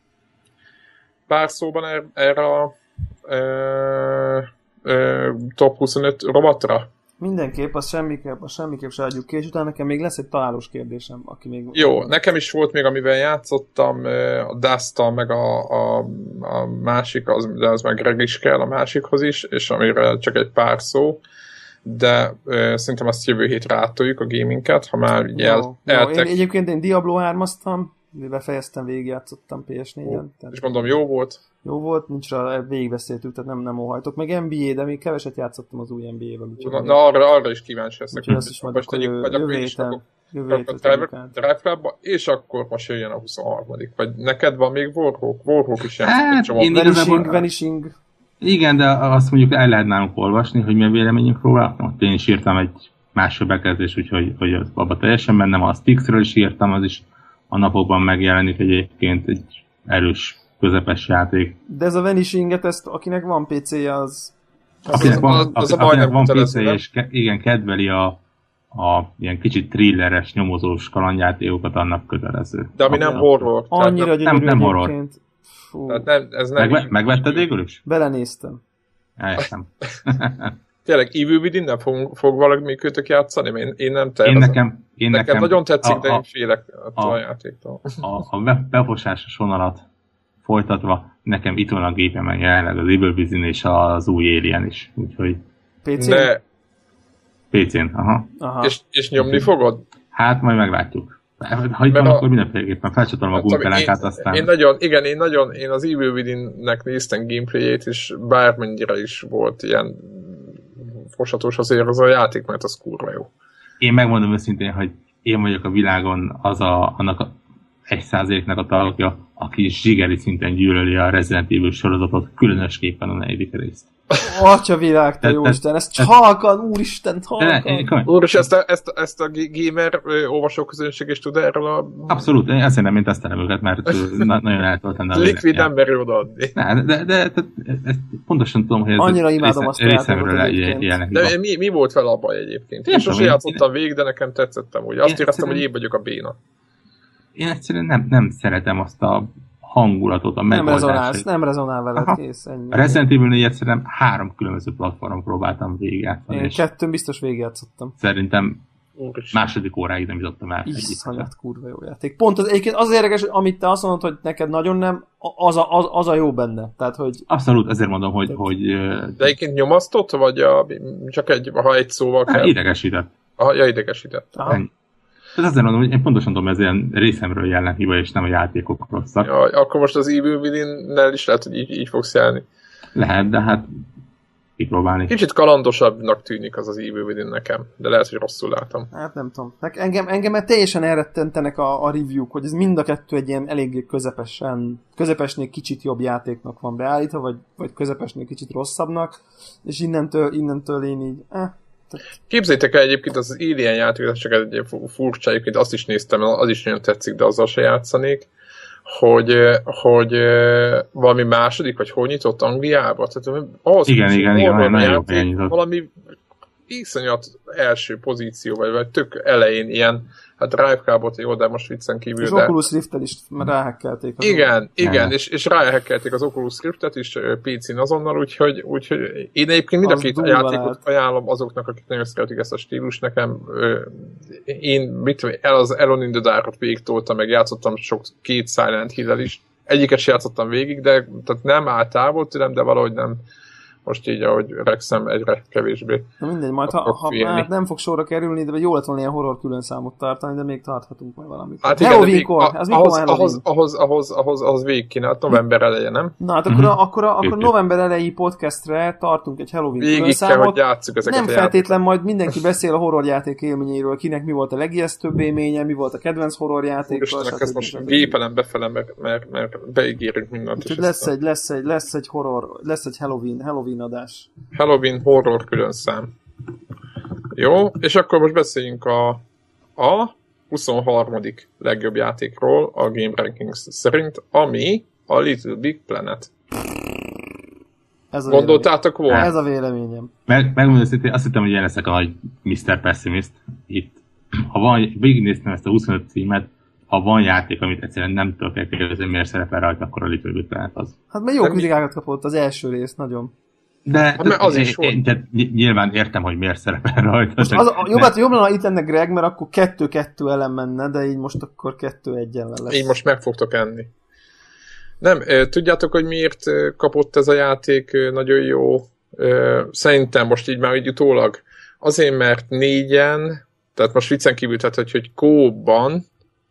A: pár szóban er, erre a ö, ö, top 25 robatra?
B: Mindenképp, az semmiképp, az semmiképp se adjuk ki, és utána nekem még lesz egy találós kérdésem, aki még...
A: Jó, nekem is volt még, amivel játszottam, a dust meg a, a, a másik, az, de az meg Greg is kell a másikhoz is, és amire csak egy pár szó, de uh, szerintem azt jövő hétre átoljuk a gaminget, ha már így el,
B: jó, eltek... Én egyébként én Diablo 3-aztam, befejeztem, végigjátszottam PS4-en.
A: Tehát... És mondom, jó volt?
B: Jó volt, nincs rá, végigbeszéltük, tehát nem, nem óhajtok. Meg NBA, de még keveset játszottam az új NBA-vel.
A: Na, na, arra, arra is kíváncsi
B: leszek. Úgyhogy azt is majd akkor jövő, jövő héten. Jövő
A: héten és akkor most jöjjön a 23 Vagy neked van még Warhawk? Warhawk is
B: hát, én vanishing, vanishing.
C: Igen, de azt mondjuk el lehet nálunk olvasni, hogy mi a véleményünk róla. Én is írtam egy másfél bekezdés, úgyhogy hogy abba teljesen bennem, a Stixről is írtam, az is a napokban megjelenik egyébként egy erős közepes játék.
B: De ez a Vanishinget, ezt akinek van PC-je, az...
C: Akinek van, az, az, akinek van PC és ke, igen, kedveli a, a ilyen kicsit thrilleres, nyomozós kalandjátékokat, annak kötelező.
A: De ami nem horror.
B: Annyira
C: nem, nem horror.
A: Fú. Tehát nem, ez nem
C: Megve, megvetted végül is?
B: Belenéztem.
C: Eljöttem.
A: Tényleg Evil Within nem fog, fog valami kötök játszani? Én, én nem tervezem.
C: Én nekem, én
A: nekem, nekem nagyon tetszik, a, de én félek a, a játéktól.
C: A, a befosásos vonalat folytatva, nekem itt van a gépemen jelenleg az Evil Within és az új Alien is, úgyhogy...
B: PC-n? De...
C: PC-n, aha.
A: aha. És, és nyomni fogod?
C: Hát majd meglátjuk. Ha itt van, a... akkor mindenféleképpen felcsatolom a gumpelánkát, aztán...
A: Én nagyon, igen, én nagyon, én az Evil Within-nek néztem gameplayét, és bármennyire is volt ilyen fosatos azért az a játék, mert az kurva jó.
C: Én megmondom őszintén, hogy én vagyok a világon az a, annak a egy százaléknak a tagja, aki zsigeri szinten gyűlöli a Resident Evil sorozatot, különösképpen a negyedik részt.
B: Atya világ, te jóisten, ezt halkan, úristen, halkan.
A: Úr, és ezt a, ezt, ezt a gamer olvasóközönség is tud erről a...
C: Abszolút, én ezért nem én tesztelem őket, mert na, nagyon eltöltem.
A: Liquid nem merő odaadni.
C: De, de, de, ezt pontosan tudom, hogy ez
B: Annyira imádom azt
C: részemről.
A: De mi, mi volt fel a baj egyébként? Én sosem játszottam végig, de nekem tetszettem, hogy azt éreztem, hogy én vagyok a béna.
C: Én egyszerűen nem, nem szeretem azt a hangulatot, a
B: nem rezonál, nem rezonál veled, Aha. kész, ennyi.
C: A Resident Evil 4 egyszerűen három különböző platformon próbáltam végigjátszani.
B: Én kettőn biztos végigjátszottam.
C: Szerintem második óráig nem jutottam el.
B: Iszonyat kurva jó játék. Pont az, egyébként az érdekes, amit te azt mondod, hogy neked nagyon nem, az a, az, az a jó benne. Tehát, hogy...
C: Abszolút, ezért mondom, hogy... hogy
A: De egyébként nyomasztott, vagy a, csak egy, ha egy szóval
C: kell? Idegesített.
A: Aha, ja, idegesített.
C: Aha. Tehát azért mondom, hogy én pontosan tudom, ez ilyen részemről jelen hiba, és nem a játékok rosszak.
A: Ja, akkor most az Evil Within-nel is lehet, hogy így, így fogsz jelni.
C: Lehet, de hát kipróbálni.
A: Kicsit kalandosabbnak tűnik az az Evil Within nekem, de lehet, hogy rosszul látom.
B: Hát nem tudom. Engem, engem teljesen elrettentenek a, a review hogy ez mind a kettő egy ilyen eléggé közepesen, közepesnél kicsit jobb játéknak van beállítva, vagy, vagy közepesnél kicsit rosszabbnak, és innentől, innentől én így, eh,
A: Képzeljétek el egyébként az Alien játék, csak egy furcsa, egyébként azt is néztem, az is nagyon tetszik, de azzal se játszanék, hogy, hogy valami második, vagy hogy nyitott Angliába? Tehát
C: ahhoz igen, igen, igen,
A: játék, valami iszonyat első pozíció, vagy, vagy tök elején ilyen Hát Drive-kábot jó, de most viccen kívül. És
B: de... Oculus Rift-tel is ráhekkelték.
A: Igen, igen, és, és ráhekkelték az Oculus Rift-et is PC-n azonnal, úgyhogy, úgyhogy én egyébként mind a két játékot lehet. ajánlom azoknak, akik nagyon szeretik ezt a stílus. Nekem én mit el az Elon in the Dark-ot végig toltam, meg játszottam sok két Silent hill is. Egyiket sem játszottam végig, de tehát nem állt távol tőlem, de valahogy nem, most így, ahogy öregszem, egyre kevésbé.
B: Na mindegy, majd ha, ha hát nem fog sorra kerülni, de jó lett volna ilyen horror külön számot tartani, de még tarthatunk majd valamit.
A: Hát igen, Halloween kor, az ahhoz, ahhoz, ahhoz, ahhoz, ahhoz, ahhoz végig kéne, hát november eleje, nem?
B: Na hát akkor, mm-hmm. akkor, akkor november elejé podcastre tartunk egy Halloween végig külön számot. Kell, hogy
A: játsszuk ezeket
B: Nem feltétlen majd mindenki beszél a horrorjáték élményéről, kinek mi volt a legijesztőbb élménye, mi volt a kedvenc horrorjáték.
A: Most ezt most gépelem befele, mert, mert, mert beígérünk mindent.
B: lesz egy, lesz egy, lesz egy horror, lesz egy Halloween, Halloween Halloween adás.
A: Halloween horror külön szám. Jó, és akkor most beszéljünk a, a 23. legjobb játékról a Game Rankings szerint, ami a Little Big Planet. Ez a Gondoltátok volna?
B: Ez a véleményem.
C: Meg, megmondom hogy azt hittem, hogy én leszek a nagy Mr. Pessimist itt. Ha van, végignéztem ezt a 25 címet, ha van játék, amit egyszerűen nem tudok elképzelni, miért szerepel rajta, akkor a Little Big Planet az.
B: Hát mert jó kritikákat kapott az első rész, nagyon.
C: De hát, az is én, én, nyilván értem, hogy miért szerepel rajta.
B: Most az, a, jobb, hát jobb lenne, ha itt lenne Greg, mert akkor kettő-kettő elem menne, de így most akkor kettő-egy ellen lesz.
A: Így most meg fogtok enni. Nem, tudjátok, hogy miért kapott ez a játék nagyon jó? Szerintem most így már így utólag. Azért, mert négyen, tehát most viccen kívül, tehát hogy, hogy kóban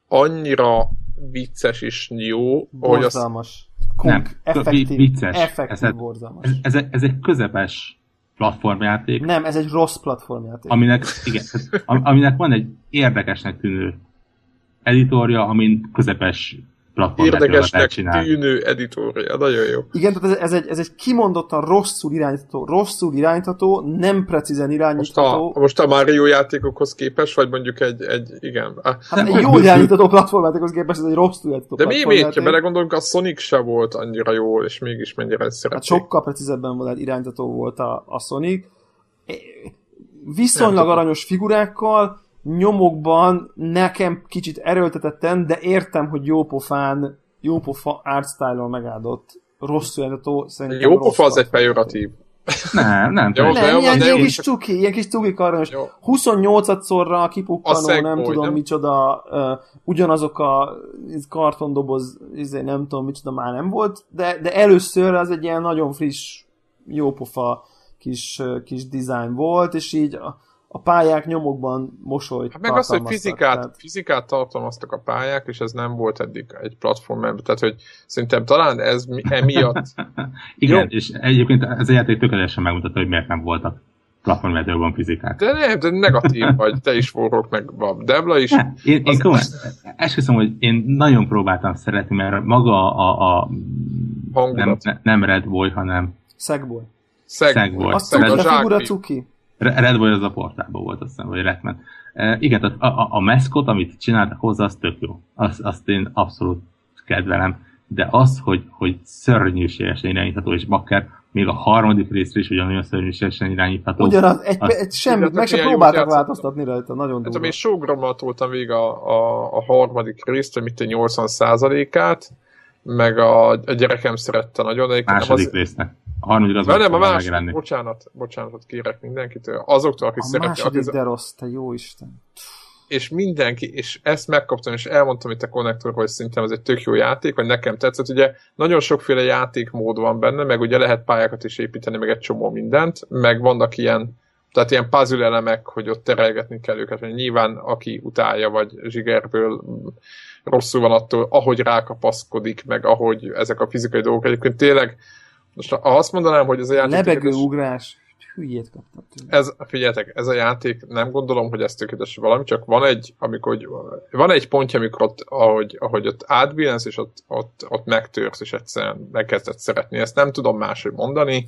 A: annyira vicces és jó,
B: hogy az... Nem, effektív, vicces. Effektív, ez, borzalmas.
C: Ez, ez, ez egy közepes platformjáték.
B: Nem, ez egy rossz platformjáték.
C: Aminek, igen, aminek van egy érdekesnek tűnő editorja, amin közepes
A: Érdekesnek tűnő editorja, nagyon jó.
B: Igen, tehát ez, ez, egy, ez egy kimondottan rosszul irányítható, rosszul irányítható, nem precízen irányítható.
A: Most a, most a Mario játékokhoz képes, vagy mondjuk egy, egy igen.
B: Hát egy jó irányítható platformjátékhoz képest, ez egy rosszul irányítható
A: De mi miért, ha belegondolunk, a Sonic se volt annyira jó, és mégis mennyire szerették. Hát
B: sokkal precízebben volt irányítható volt a, a Sonic. Viszonylag aranyos figurákkal, nyomokban nekem kicsit erőltetetten, de értem, hogy jópofán, jópofa artstyle-on megáldott rossz jelentő,
A: szerintem Jópofa az egy pejoratív.
C: Nem, nem.
B: Jó, nem, jó, ilyen, ilyen kis cuki, ilyen kis cuki karnos. 28-szorra kipukkanó, nem tudom nem? micsoda, uh, ugyanazok a kartondoboz, izé, nem tudom micsoda már nem volt, de, de először az egy ilyen nagyon friss, jópofa kis, kis design volt, és így a pályák nyomokban mosolyt
A: hát meg az, hogy fizikát, tehát... fizikát tartalmaztak a pályák, és ez nem volt eddig egy platform, tehát hogy szerintem talán ez emiatt...
C: Igen, Jó. és egyébként ez a játék tökéletesen megmutatta, hogy miért nem voltak platformjátékokban fizikák.
A: De nem, de negatív vagy, te is forrok, meg a Debla is.
C: Ne, én, én az... esküszöm, hogy én nagyon próbáltam szeretni, mert maga a, a nem, nem Red Boy, hanem
B: Szegboy.
A: Szegboy.
B: Azt a figura cuki.
C: Red Bull az a portában volt, azt hiszem, vagy Redman. E, igen, tehát a, a, a meszkot, amit csináltak hozzá, az tök jó. Azt, azt én abszolút kedvelem. De az, hogy, hogy szörnyűségesen irányítható, és bakker, még a harmadik részre is ugyanolyan szörnyűségesen irányítható.
B: Ugyanaz, egy, az, egy semmit, meg sem próbáltak változtatni rajta, nagyon durva.
A: Hát, én sógrommal toltam végig a, a, a harmadik részt, mint a 80%-át, meg a, a gyerekem szerette nagyon.
C: Második az, résznek. A harmadik az
A: nem, a másik, bocsánat, bocsánatot kérek mindenkitől. Azoktól, akik
B: szeretik. A második de rossz, te jó Isten.
A: És mindenki, és ezt megkaptam, és elmondtam itt a konnektor, hogy szerintem ez egy tök jó játék, vagy nekem tetszett. Ugye nagyon sokféle játékmód van benne, meg ugye lehet pályákat is építeni, meg egy csomó mindent, meg vannak ilyen tehát ilyen puzzle elemek, hogy ott terelgetni kell őket, hogy nyilván aki utálja, vagy zsigerből rosszul van attól, ahogy rákapaszkodik, meg ahogy ezek a fizikai dolgok. Egyébként tényleg most ha azt mondanám, hogy ez a játék...
B: Lebegő ugrás. Hülyét kaptam
A: Ez, figyeljetek, ez a játék, nem gondolom, hogy ez tökéletes valami, csak van egy, amikor, van egy pontja, amikor ott, ahogy, ahogy ott átbillensz, és ott, ott, ott megtörsz, és egyszerűen megkezdett szeretni. Ezt nem tudom máshogy mondani,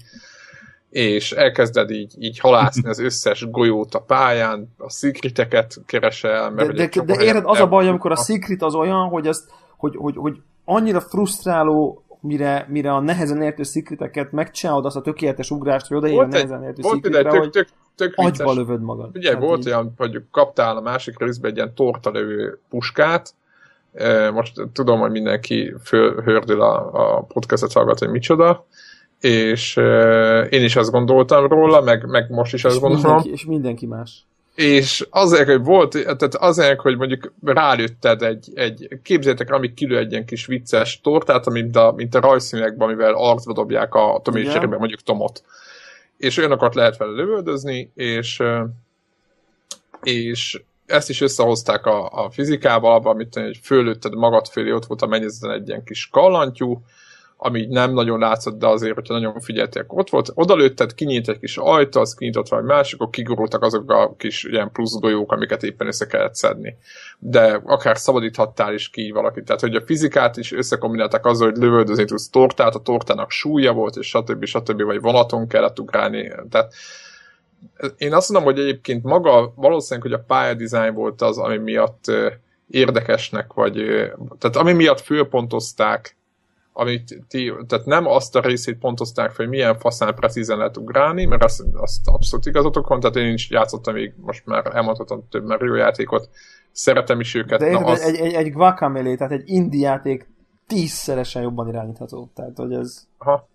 A: és elkezded így, így halászni az összes golyót a pályán, a szikriteket keresel.
B: Mert de, de, de érted, az a baj, amikor a szikrit az olyan, hogy, ezt, hogy, hogy, hogy annyira frusztráló mire, mire a nehezen értő szikriteket megcsinálod azt a tökéletes ugrást, hogy odaér a nehezen értő szikritre, tök, hogy tök, tök agyba lövöd magad.
A: Ugye volt így... olyan, hogy kaptál a másik részben egy ilyen tortalövő puskát, most tudom, hogy mindenki fölhördül a, a podcastot hallgat, hogy micsoda, és én is azt gondoltam róla, meg, meg most is azt és gondolom.
B: Mindenki, és mindenki más
A: és azért, hogy volt, tehát azért, hogy mondjuk rálőtted egy, egy képzeljétek, amíg kilő egy ilyen kis vicces tortát, mint a, mint a rajzszínekben, amivel arcba dobják a tomécserében mondjuk tomot. És olyanokat lehet vele lövöldözni, és, és ezt is összehozták a, a fizikával, amit hogy fölőtted magad félé, ott volt a mennyezeten egy ilyen kis kallantyú, ami nem nagyon látszott, de azért, hogyha nagyon figyeltek, ott volt, odalőtted, kinyílt egy kis ajta, az kinyitott valami másik, akkor kigurultak azok a kis ilyen plusz golyók, amiket éppen össze kellett szedni. De akár szabadíthattál is ki valakit. Tehát, hogy a fizikát is összekombinálták azzal, hogy lövöldözni tudsz tortát, a tortának súlya volt, és stb. stb. vagy vonaton kellett ugrálni. Tehát én azt mondom, hogy egyébként maga valószínűleg, hogy a pályadizájn volt az, ami miatt érdekesnek, vagy tehát ami miatt fölpontozták amit ti, tehát nem azt a részét pontozták fel, hogy milyen faszán precízen lehet ugrálni, mert azt, azt abszolút igazatok van, tehát én is játszottam még, most már elmondhatom több Mario játékot, szeretem is őket.
B: De Na, az... egy, egy, egy Guacamele, tehát egy indie játék tízszeresen jobban irányítható. Tehát, hogy ez...
A: Aha.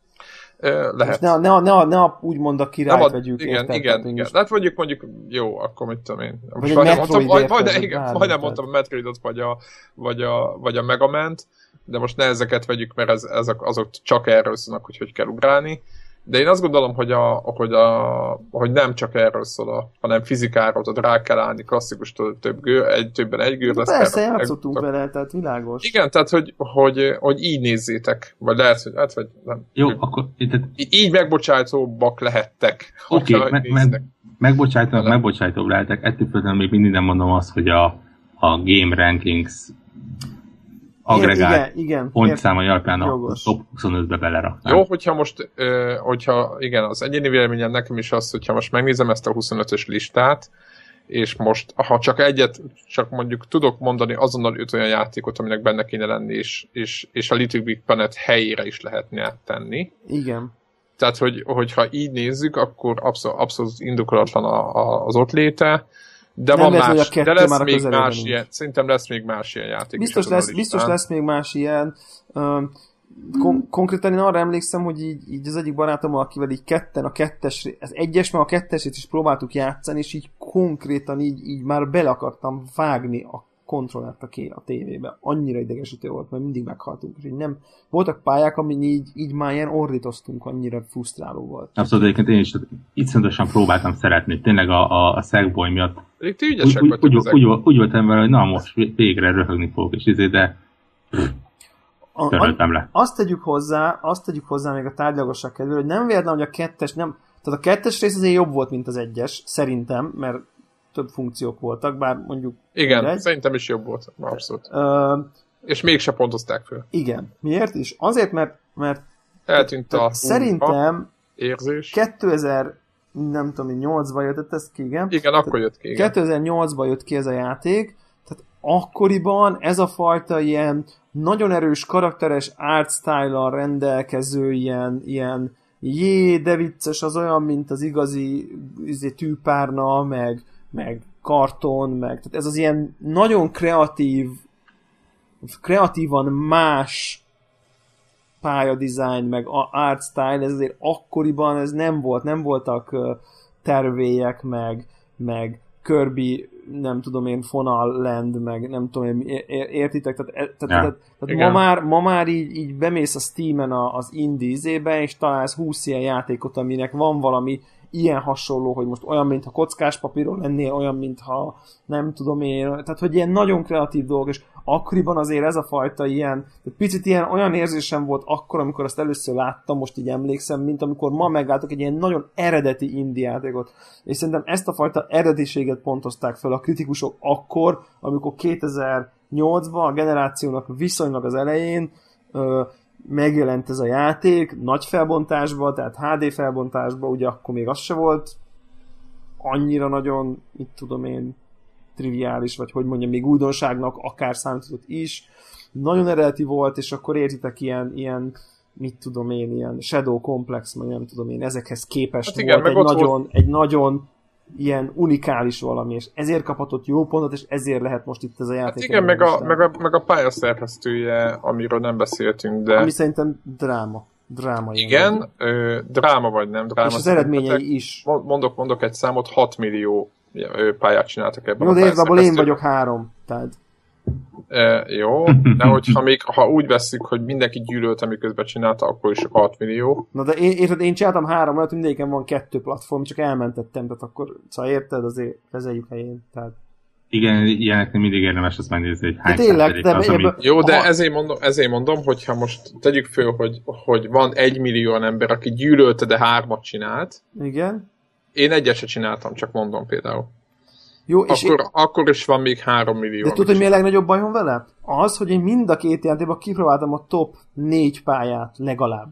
A: Lehet.
B: ne, ne, ne, ne a, úgymond a királyt nem a, vegyük.
A: Igen, érted, igen, igen. Is... Hát mondjuk mondjuk, jó, akkor mit tudom én. Most vagy mondtam, vagy, vagy, igen, vagy nem mondtam a Metroidot, vagy a, vagy a, vagy a Megament, de most ne ezeket vegyük, mert ez, ezek, azok csak erről szólnak, hogy hogy kell ugrálni. De én azt gondolom, hogy, a, hogy, a, hogy nem csak erről szól, a, hanem fizikáról, tehát rá kell állni, klasszikus több gő, egy, többen egy gőr
B: lesz. Persze, játszottunk vele, tehát világos.
A: Igen, tehát hogy, hogy, hogy így nézzétek, vagy lehet, hogy hát, vagy nem.
C: Jó, akkor... Tehát...
A: Így megbocsátóbbak lehettek.
C: Oké, okay, me- me- megbocsátóbbak, megbocsátóbb lehetek. Ettől még mindig nem mondom azt, hogy a, a Game Rankings agregált igen, igen, pontszáma alapján a top 25-be beleraknám.
A: Jó, hogyha most, hogyha igen, az egyéni véleményem nekem is az, hogyha most megnézem ezt a 25-ös listát, és most, ha csak egyet, csak mondjuk tudok mondani azonnal öt olyan játékot, aminek benne kéne lenni, és, és, és a Little Big Planet helyére is lehetne tenni.
B: Igen.
A: Tehát, hogy, hogyha így nézzük, akkor abszolút, abszolút indokolatlan a, a, az ott léte. De nem van lesz, más, de lesz már még más nincs. ilyen, szerintem lesz még más ilyen játék.
B: Biztos, lesz, biztos lesz még más ilyen. kon- konkrétan én arra emlékszem, hogy így, így az egyik barátom, akivel így ketten a kettes, az egyes, meg a kettesét is próbáltuk játszani, és így konkrétan így, így már bele akartam vágni a kontrollert a, ké, a tévébe. Annyira idegesítő volt, mert mindig meghaltunk. És így nem, voltak pályák, amin így, így már ilyen ordítoztunk, annyira frusztráló volt.
C: Abszolút, egyébként én is iszonyatosan próbáltam szeretni. Tényleg a, a, a Sackboy miatt.
A: Ti ügyesek
C: úgy, úgy, úgy, úgy, úgy, voltam vele, hogy na most végre röhögni fogok, és izé, de
B: töröltem le. Azt tegyük hozzá, azt tegyük hozzá még a tárgyalagosság kedvéért, hogy nem véletlen, hogy a kettes nem, tehát a kettes rész azért jobb volt, mint az egyes, szerintem, mert több funkciók voltak, bár mondjuk...
A: Igen, egy. szerintem is jobb volt, abszolút. Uh, és mégse pontozták föl.
B: Igen. Miért is? Azért, mert, mert
A: eltűnt a
B: Szerintem
A: érzés.
B: 2000 nem tudom, 8-ban jött ez ki, igen?
A: Igen, akkor jött ki, igen.
B: 2008-ban jött ki ez a játék, tehát akkoriban ez a fajta ilyen nagyon erős karakteres art style rendelkező ilyen, ilyen jé, de vicces, az olyan, mint az igazi izé, tűpárna, meg, meg karton, meg tehát ez az ilyen nagyon kreatív, kreatívan más pályadizájn, meg art style, ez azért akkoriban ez nem volt, nem voltak tervélyek, meg, meg Kirby, nem tudom én, Fonal Land, meg nem tudom én, értitek? Tehát, e, tehát, ja. tehát ma, már, ma már így, így bemész a Steam-en az indie és találsz 20 ilyen játékot, aminek van valami ilyen hasonló, hogy most olyan, mintha kockás papíron lennél, olyan, mintha nem tudom én, tehát hogy ilyen nagyon kreatív dolgok, és akkoriban azért ez a fajta ilyen, tehát picit ilyen olyan érzésem volt akkor, amikor azt először láttam, most így emlékszem, mint amikor ma meglátok egy ilyen nagyon eredeti indie játékot. És szerintem ezt a fajta eredetiséget pontozták fel a kritikusok akkor, amikor 2008-ban a generációnak viszonylag az elején megjelent ez a játék nagy felbontásba, tehát HD felbontásba, ugye akkor még az se volt annyira nagyon, mit tudom én, triviális, vagy hogy mondjam, még újdonságnak akár számított is. Nagyon eredeti volt, és akkor értitek ilyen, ilyen mit tudom én, ilyen Shadow Complex, vagy nem tudom én, ezekhez képest hát igen, volt, egy, nagyon, volt. egy nagyon ilyen unikális valami, és ezért kaphatott jó pontot, és ezért lehet most itt ez a játék.
A: Hát igen, meg a, meg, a, meg a pályaszerkesztője, amiről nem beszéltünk, de...
B: Ami szerintem dráma. Dráma.
A: Igen, ö, dráma vagy nem dráma.
B: És az eredményei is.
A: Mondok, mondok egy számot, 6 millió pályát csináltak ebben
B: Jó, de érted, abból én vagyok három. Tehát...
A: E, jó, de hogyha még, ha úgy veszik, hogy mindenki gyűlölte, miközben csinálta, akkor is 6 millió.
B: Na de én, érted, én csináltam három, mert mindegyiken van kettő platform, csak elmentettem, tehát akkor, szóval érted, azért kezeljük helyén. Tehát...
C: Igen, ilyeneknél mindig érdemes azt megnézni, hogy hány
B: tényleg, de
C: az,
A: ami... Jó, de ezért mondom, ezért mondom, hogyha most tegyük föl, hogy, hogy van egy millió ember, aki gyűlölte, de hármat csinált.
B: Igen.
A: Én egyet se csináltam, csak mondom például.
B: Jó,
A: és akkor, én... akkor is van még 3 millió.
B: De tudod, hogy mi a legnagyobb bajom vele? Az, hogy én mind a két játékban kipróbáltam a top négy pályát legalább.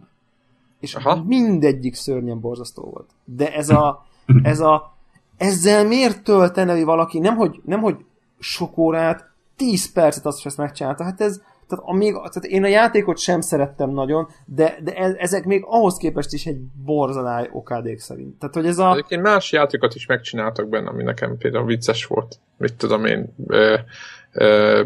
B: És Aha. mindegyik szörnyen borzasztó volt. De ez a, ez a ezzel miért töltene valaki, nem hogy, nem hogy sok órát, 10 percet azt, hogy ezt megcsinálta. Hát ez, tehát, a még, tehát én a játékot sem szerettem nagyon, de, de e, ezek még ahhoz képest is egy borzadály okádék szerint. Tehát, hogy ez a...
A: Egyébként más játékokat is megcsináltak benne, ami nekem például vicces volt. Mit tudom én, ö, ö,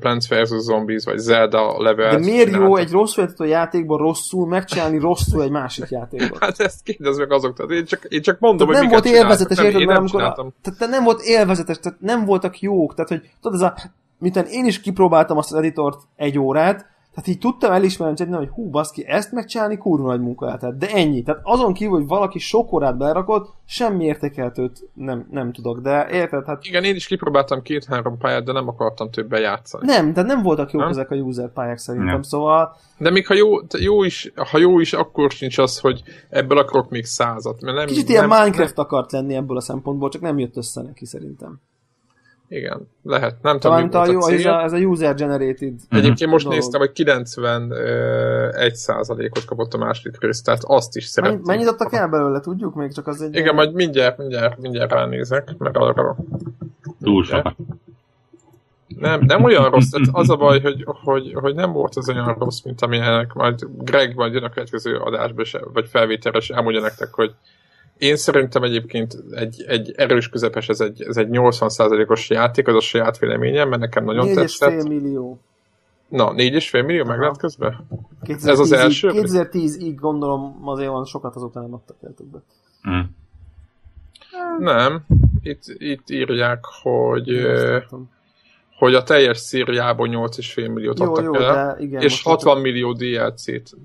A: Plants vs. Zombies, vagy Zelda level.
B: De miért jó egy rossz vezető játékban rosszul megcsinálni rosszul egy másik játékban?
A: hát ezt kérdezz meg azok, tehát én csak, én csak mondom,
B: tehát
A: hogy
B: nem volt élvezetes, érted,
A: mert
B: amikor a, tehát nem volt élvezetes, tehát nem voltak jók, tehát hogy tudod, ez a, miután én is kipróbáltam azt az editort egy órát, tehát így tudtam elismerni, hogy hú, baszki, ezt megcsinálni kurva nagy munka tehát, de ennyi. Tehát azon kívül, hogy valaki sok órát berakott, semmi értékeltőt nem, nem tudok, de érted? Hát...
A: Igen, én is kipróbáltam két-három pályát, de nem akartam többen játszani.
B: Nem, de nem voltak jók nem? ezek a user pályák szerintem, nem. szóval...
A: De még ha jó, jó is, ha jó is, akkor sincs az, hogy ebből akarok még százat. Mert nem,
B: Kicsit nem, ilyen Minecraft nem... akart lenni ebből a szempontból, csak nem jött össze neki szerintem.
A: Igen, lehet. Nem
B: Talán tudom, mi a, a ez, a, ez a user-generated
A: Egyébként most dolog. néztem, hogy 91 ot kapott a második rész, tehát azt is szeretném.
B: Mennyit adtak el belőle, tudjuk még? Csak az egy...
A: Igen, majd mindjárt, mindjárt, mindjárt ránézek, mert arra...
C: Túl sok.
A: Nem, nem olyan rossz, tehát az a baj, hogy, hogy, hogy nem volt az olyan rossz, mint amilyenek, majd Greg majd jön a következő adásba, vagy felvételre, és elmondja nektek, hogy én szerintem egyébként egy, egy erős közepes, ez egy, ez egy 80%-os játék, az a saját véleményem, mert nekem nagyon 4 tetszett. 4,5
B: millió.
A: Na, 4,5 millió meg lehet közben? ez az első?
B: 2010-ig gondolom azért van sokat azóta nem adtak el többet. Mm.
A: Nem, itt, itt írják, hogy hogy a teljes szíriából 8,5 milliót jó, adtak jó, el, de igen, és 60 csak... millió DLC-t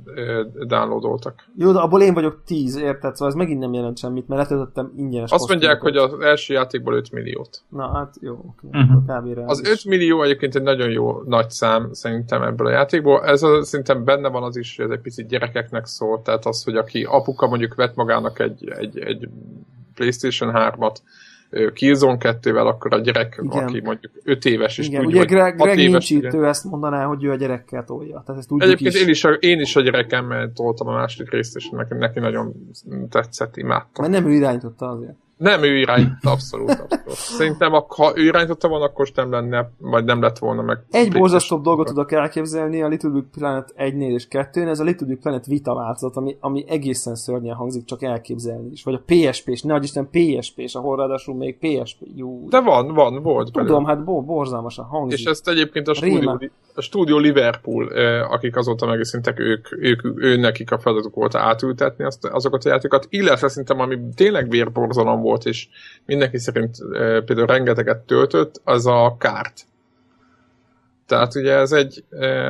A: downloadoltak.
B: Jó, de abból én vagyok 10, érted? Szóval ez megint nem jelent semmit, mert letöltöttem ingyenes
A: Azt mondják, hogy az első játékból 5 milliót.
B: Na hát jó, oké. Okay.
A: Uh-huh. Az 5 millió egyébként egy nagyon jó nagy szám szerintem ebből a játékból. Ez a, szerintem benne van az is, hogy ez egy picit gyerekeknek szól, tehát az, hogy aki apuka mondjuk vett magának egy, egy, egy PlayStation 3-at, Killzone 2-vel, akkor a gyerek, Igen. aki mondjuk 5 éves is
B: Igen, tudja, ugye Greg, Greg éves, nincs itt, ő ezt mondaná, hogy ő a gyerekkel tolja. Tehát ezt
A: Egyébként is. Én, is a, én is a gyerekemmel toltam a második részt, és neki, neki nagyon tetszett, imádtam.
B: Mert nem ő irányította azért.
A: Nem ő irányította, abszolút, abszolút. Szerintem, ha ő irányította volna, akkor nem lenne, vagy nem lett volna meg.
B: Egy borzasztóbb dolgot tudok elképzelni a Little Big Planet 1-nél és 2 ez a Little Big Planet Vita változat, ami, ami egészen szörnyen hangzik, csak elképzelni is. Vagy a PSP-s, ne Isten PSP-s, ahol ráadásul még PSP. Jó.
A: De van, van, volt.
B: Tudom, belőle. hát bo- borzalmasan hangzik.
A: És ezt egyébként a stúdió, a stúdió Liverpool, akik azóta megőszintek, ők, ők, ő nekik a feladatuk volt átültetni azt, azokat a játékokat, illetve szerintem, ami tényleg vérborzalom volt, és mindenki szerint például rengeteget töltött, az a kárt. Tehát ugye ez egy,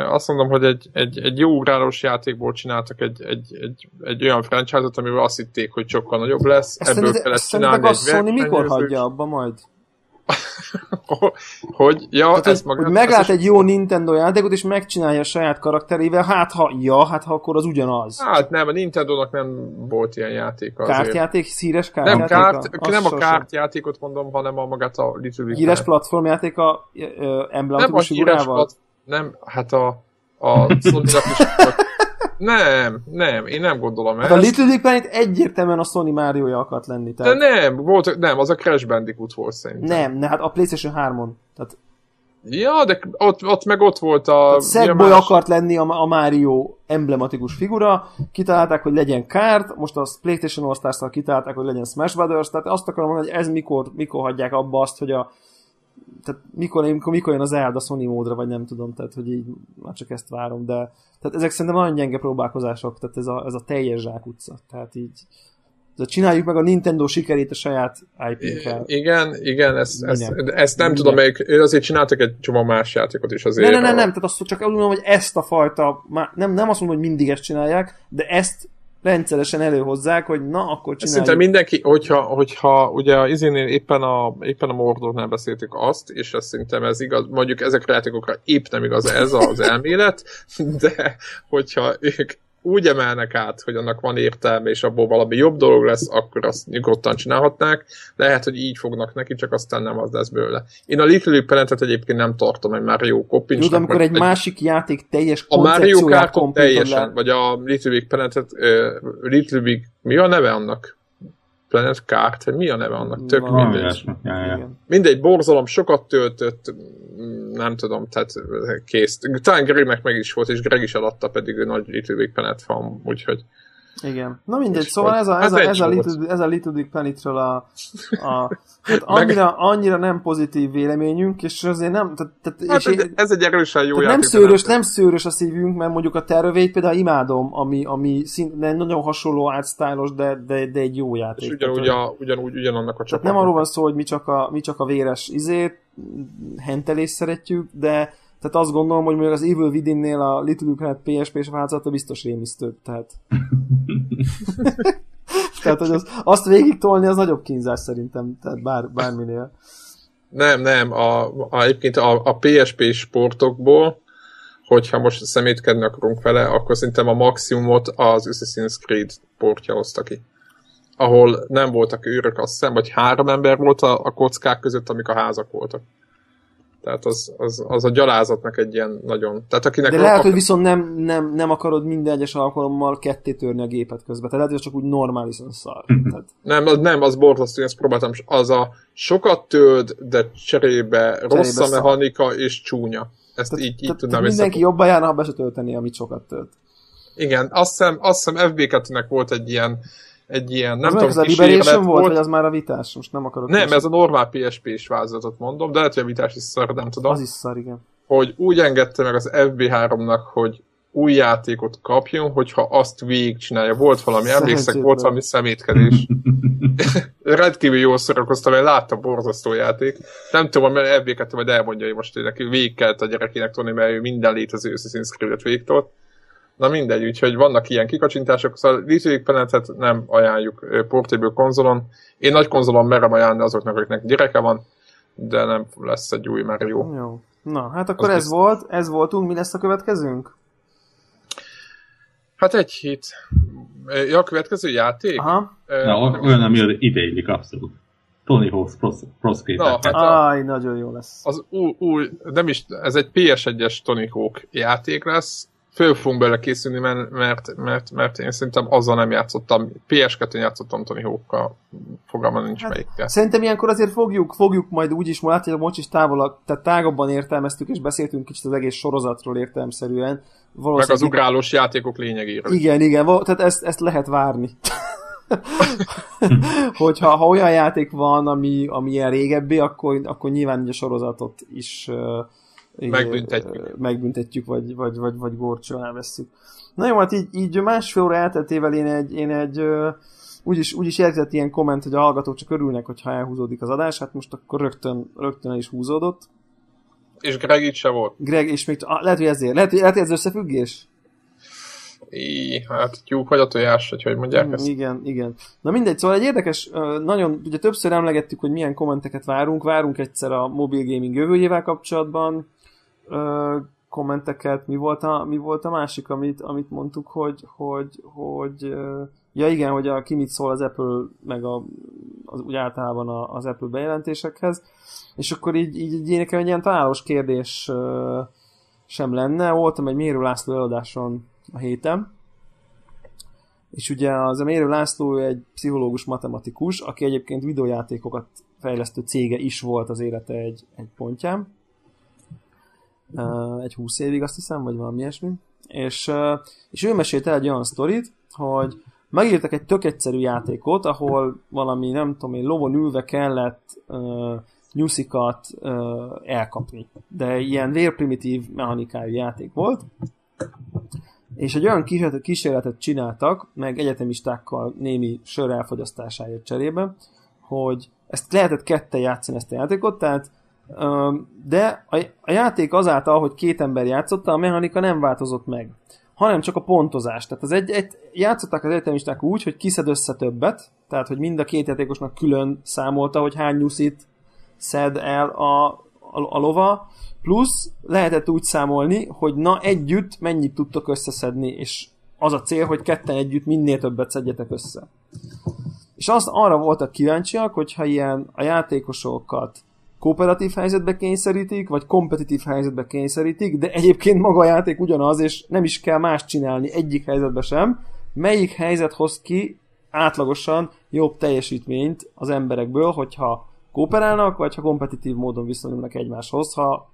A: azt mondom, hogy egy, egy, egy jó ugrálós játékból csináltak egy, egy, egy, egy olyan franchise-ot, amivel azt hitték, hogy sokkal nagyobb lesz,
B: ezt ebből kellett csinálni egy Sony mikor hagyja abba majd?
A: Hogy, ja, Tehát, ez
B: hogy, hogy meglát egy jó Nintendo játékot, és megcsinálja a saját karakterével, hát ha, ja, hát ha akkor az ugyanaz.
A: Hát nem, a Nintendo-nak nem volt ilyen játék
B: azért. Kártjáték, szíres kártjáték?
A: Nem, kárt, nem a kártjátékot mondom, hanem a magát a Little Big
B: Híres platformjáték a emblematikus figurával?
A: Nem, hát a, a sony is nem, nem, én nem gondolom
B: hát ezt. a Little Big Planet egyértelműen a Sony mario akart lenni.
A: Tehát... De nem, volt, nem, az a Crash Bandicoot volt szerintem.
B: Nem, ne, hát a PlayStation 3-on. Tehát...
A: Ja, de ott, ott meg ott volt a...
B: Sackboy más... akart lenni a, a Mario emblematikus figura, kitalálták, hogy legyen kárt, most a PlayStation All kitalálták, hogy legyen Smash Brothers, tehát azt akarom mondani, hogy ez mikor, mikor hagyják abba azt, hogy a tehát mikor, mikor, mikor jön az Zelda Sony módra, vagy nem tudom, tehát hogy így már csak ezt várom, de tehát ezek szerintem nagyon gyenge próbálkozások, tehát ez a, ez a teljes zsákutca, tehát így de csináljuk meg a Nintendo sikerét a saját IP-kel.
A: Igen, igen, ezt, ezt, ezt nem tudom, melyik, azért csináltak egy csomó más játékot is azért.
B: Nem, nem, nem, nem, tehát azt csak azt mondom, hogy ezt a fajta, nem, nem azt mondom, hogy mindig ezt csinálják, de ezt rendszeresen előhozzák, hogy na, akkor csináljuk.
A: Szinte mindenki, hogyha, hogyha ugye az izénél éppen a, éppen a Mordornál beszéltük azt, és ez szerintem ez igaz, mondjuk ezekre a játékokra épp nem igaz ez az elmélet, de hogyha ők úgy emelnek át, hogy annak van értelme, és abból valami jobb dolog lesz, akkor azt nyugodtan csinálhatnák. Lehet, hogy így fognak neki, csak aztán nem az lesz belőle. Én a Little Big Planet egyébként nem tartom egy
B: Kopincsnak. Jó, amikor egy, egy másik játék teljes
A: A Mario Kart teljesen, vagy a Little Big Planet, uh, Little Big, mi a neve annak? Planet Kart, vagy mi a neve annak? Tök mindegy. Mindegy, borzalom, sokat töltött, nem tudom, tehát kész. Talán Gregnek meg is volt, és Greg is eladta, pedig ő nagy Little Big Planet fan, úgyhogy
B: igen. Na mindegy, szóval ez a, ez, a, ez, a Little, ez a Little Big Planetről a, a hát annyira, annyira nem pozitív véleményünk, és azért nem... Tehát, tehát,
A: hát
B: és
A: én, ez egy erősen jó
B: nem szőrös, nem szőrös a szívünk, mert mondjuk a Terrorvét például imádom, ami, ami szint, nagyon hasonló átsztájlos, de, de, de egy jó játék.
A: És ugyanúgy, a, ugyanúgy ugyanannak a csapatnak.
B: nem arról van szó, hogy mi csak a, mi csak a véres izét, hentelést szeretjük, de tehát azt gondolom, hogy még az Evil Within-nél a Little Big Planet PSP és változata biztos rémisztő. Tehát... tehát, hogy az, azt végig tolni, az nagyobb kínzás szerintem, tehát bár, bárminél.
A: Nem, nem, a, a, egyébként a, a PSP sportokból, hogyha most szemétkedni akarunk vele, akkor szerintem a maximumot az Assassin's Creed portja hozta ki. Ahol nem voltak őrök, azt hiszem, vagy három ember volt a, a kockák között, amik a házak voltak. Tehát az, az, az a gyalázatnak egy ilyen nagyon... Tehát akinek
B: De lehet, hogy viszont nem, nem, nem akarod minden egyes alkalommal ketté törni a gépet közben. Tehát lehet, hogy csak úgy normálisan szar. Tehát...
A: Nem, az, nem, az borzasztó, ezt próbáltam. Az a sokat tölt, de cserébe, cserébe rossz a mechanika szar. és csúnya. Ezt tehát, így, így tudnám
B: mindenki jobban járna, ha be se tölteni, amit sokat tölt.
A: Igen, azt hiszem, azt hiszem FB2-nek volt egy ilyen egy ilyen, nem
B: az tudom,
A: kis
B: Liberation volt, volt, vagy az már a vitás? Most nem akarok.
A: Nem, ez a normál PSP-s vázatot mondom, de lehet, hogy a vitás is szar, nem tudom.
B: Az is szar, igen.
A: Hogy úgy engedte meg az FB3-nak, hogy új játékot kapjon, hogyha azt végigcsinálja. Volt valami, emlékszek, volt valami szemétkedés. Rendkívül jól szórakoztam, mert láttam borzasztó játék. Nem tudom, mert FB2 majd elmondja, hogy most neki végig kellett a gyerekének tudni, mert ő minden létező Assassin's Creed-et végigtolt Na mindegy, úgyhogy vannak ilyen kikacsintások, szóval Little Planetet nem ajánljuk portable konzolon. Én nagy konzolon merem ajánlani azoknak, akiknek gyereke van, de nem lesz egy új Mario.
B: Jó. Na, hát akkor Az ez biztos. volt, ez voltunk, mi lesz a következőnk?
A: Hát egy hét. Ja, a következő játék?
B: Aha.
C: Na, olyan, ami ideillik abszolút. Tony Hawk's Pro, Pro Skater. Na,
B: hát a, Aj, nagyon jó lesz.
A: Az új, új, nem is, ez egy PS1-es Tony Hawk játék lesz, föl fogunk bele készülni, mert, mert, mert, mert én szerintem azzal nem játszottam. PS2-n játszottam Tony Hawk-kal, fogalma nincs hát, melyikkel.
B: Szerintem ilyenkor azért fogjuk, fogjuk majd úgy is, látja, most is távol, tehát tágabban értelmeztük, és beszéltünk kicsit az egész sorozatról értelmszerűen.
A: Meg az ugrálós játékok lényegéről.
B: Igen, igen, tehát ezt, ezt lehet várni. Hogyha ha olyan játék van, ami, ami ilyen régebbi, akkor, akkor nyilván a sorozatot is uh,
A: megbüntetjük.
B: megbüntetjük, vagy, vagy, vagy, vagy górcső elveszük. Na jó, hát így, így másfél óra elteltével én egy, én egy úgyis, úgyis érkezett ilyen komment, hogy a hallgatók csak örülnek, hogyha elhúzódik az adás, hát most akkor rögtön, rögtön el is húzódott.
A: És Greg itt se volt.
B: Greg, és még, ah, lehet, hogy ezért, lehet, lehet, hogy ez összefüggés?
A: I, hát tyúk vagy a tojás, hogy hogy mondják ezt.
B: Igen, igen. Na mindegy, szóval egy érdekes, nagyon, ugye többször emlegettük, hogy milyen kommenteket várunk, várunk egyszer a mobil gaming jövőjével kapcsolatban, kommenteket, mi volt a, mi volt a másik, amit, amit mondtuk, hogy, hogy, hogy ja igen, hogy a, ki mit szól az Apple, meg a, az, úgy általában az Apple bejelentésekhez, és akkor így, így, így nekem egy ilyen találós kérdés sem lenne. Voltam egy Mérő László eladáson a héten, és ugye az Mérő László egy pszichológus matematikus, aki egyébként videójátékokat fejlesztő cége is volt az élete egy, egy pontján, egy húsz évig azt hiszem, vagy valami ilyesmi. És, és ő mesélte egy olyan sztorit, hogy megírtak egy tök egyszerű játékot, ahol valami, nem tudom én, lovon ülve kellett uh, nyuszikat uh, elkapni. De ilyen vérprimitív mechanikájú játék volt. És egy olyan kísérletet csináltak, meg egyetemistákkal némi sör elfogyasztásáért cserébe, hogy ezt lehetett kette játszani ezt a játékot, tehát de a, játék azáltal, hogy két ember játszotta, a mechanika nem változott meg, hanem csak a pontozás. Tehát az egy, egy, játszották az egyetemisták úgy, hogy kiszed össze többet, tehát hogy mind a két játékosnak külön számolta, hogy hány nyuszit szed el a, a, a lova, plusz lehetett úgy számolni, hogy na együtt mennyit tudtok összeszedni, és az a cél, hogy ketten együtt minél többet szedjetek össze. És azt arra voltak kíváncsiak, hogyha ilyen a játékosokat kooperatív helyzetbe kényszerítik, vagy kompetitív helyzetbe kényszerítik, de egyébként maga a játék ugyanaz, és nem is kell más csinálni egyik helyzetbe sem. Melyik helyzet hoz ki átlagosan jobb teljesítményt az emberekből, hogyha kooperálnak, vagy ha kompetitív módon viszonyulnak egymáshoz, ha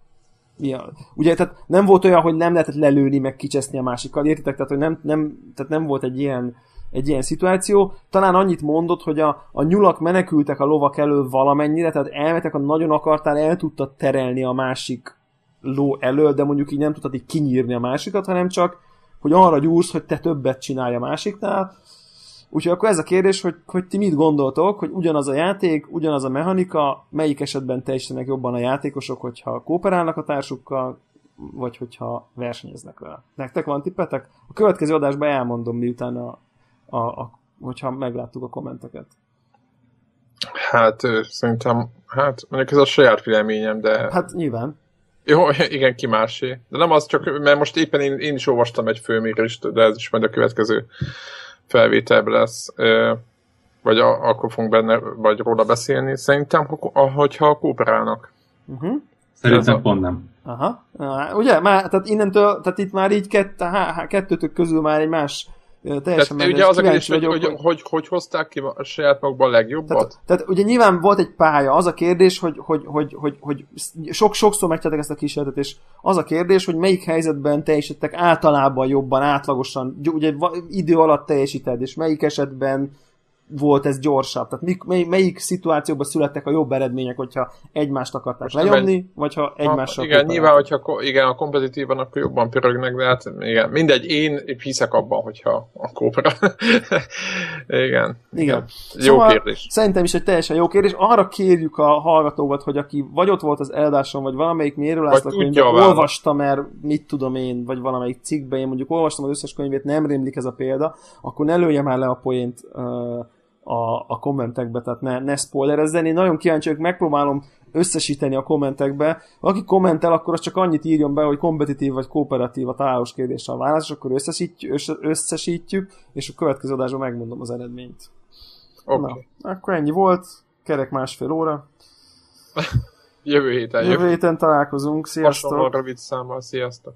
B: mi a... Ugye, tehát nem volt olyan, hogy nem lehetett lelőni, meg kicseszni a másikkal, értitek? Tehát, hogy nem, nem, tehát nem volt egy ilyen, egy ilyen szituáció. Talán annyit mondott, hogy a, a nyulak menekültek a lovak elől valamennyire, tehát elmetek, ha nagyon akartál, el tudtad terelni a másik ló elől, de mondjuk így nem tudtad így kinyírni a másikat, hanem csak, hogy arra gyúrsz, hogy te többet csinálja a másiknál. Úgyhogy akkor ez a kérdés, hogy, hogy ti mit gondoltok, hogy ugyanaz a játék, ugyanaz a mechanika, melyik esetben teljesítenek jobban a játékosok, hogyha kooperálnak a társukkal, vagy hogyha versenyeznek vele. Nektek van tippetek? A következő adásban elmondom, miután a, a, a hogyha megláttuk a kommenteket.
A: Hát szerintem, hát mondjuk ez a saját véleményem, de...
B: Hát nyilván.
A: Jó, igen, ki másé. De nem az csak, mert most éppen én, én is olvastam egy főmérést, de ez is majd a következő felvételben lesz. Vagy a, akkor fogunk benne, vagy róla beszélni. Szerintem, hogyha kooperálnak.
C: Uh-huh. Szerintem a... pont nem.
B: Aha. Ugye? Már, tehát innentől, tehát itt már így kett, há, kettőtök közül már egy más
A: teljesen tehát, ugye az a kérdés, hogy, hogy, hogy, hogy, hogy hozták ki a saját magukban a legjobbat?
B: Tehát, tehát, ugye nyilván volt egy pálya, az a kérdés, hogy, hogy, hogy, hogy, hogy sok, sokszor megtettek ezt a kísérletet, és az a kérdés, hogy melyik helyzetben teljesítettek általában jobban, átlagosan, ugye idő alatt teljesíted, és melyik esetben volt ez gyorsabb? Tehát mik, mely, melyik szituációban születtek a jobb eredmények, hogyha egymást akarták Most lenyomni, egy... vagy ha egymással
A: Igen, nyilván, hogyha igen, a kompetitívan, akkor jobban pörögnek, de hát igen, mindegy, én hiszek abban, hogyha a kópera. igen.
B: Igen.
A: Jó szóval kérdés.
B: Szerintem is egy teljesen jó kérdés. Arra kérjük a hallgatókat, hogy aki vagy ott volt az eldáson, vagy valamelyik mérő lesz a könyvben, olvasta, mert mit tudom én, vagy valamelyik cikkben, én mondjuk olvastam az összes könyvét, nem rémlik ez a példa, akkor ne lője már le a poént uh, a, a kommentekbe, tehát ne, ne spoilerezzen. Én nagyon kíváncsi vagyok, megpróbálom összesíteni a kommentekbe. Aki kommentel, akkor az csak annyit írjon be, hogy kompetitív vagy kooperatív a találós kérdéssel a válasz, és akkor összesítjük, összesítjük, és a következő adásban megmondom az eredményt.
A: Okay.
B: Na, akkor ennyi volt, kerek másfél óra.
A: jövő héten.
B: Jövő héten találkozunk, sziasztok!
A: Hasonló rövid számmal, sziasztok!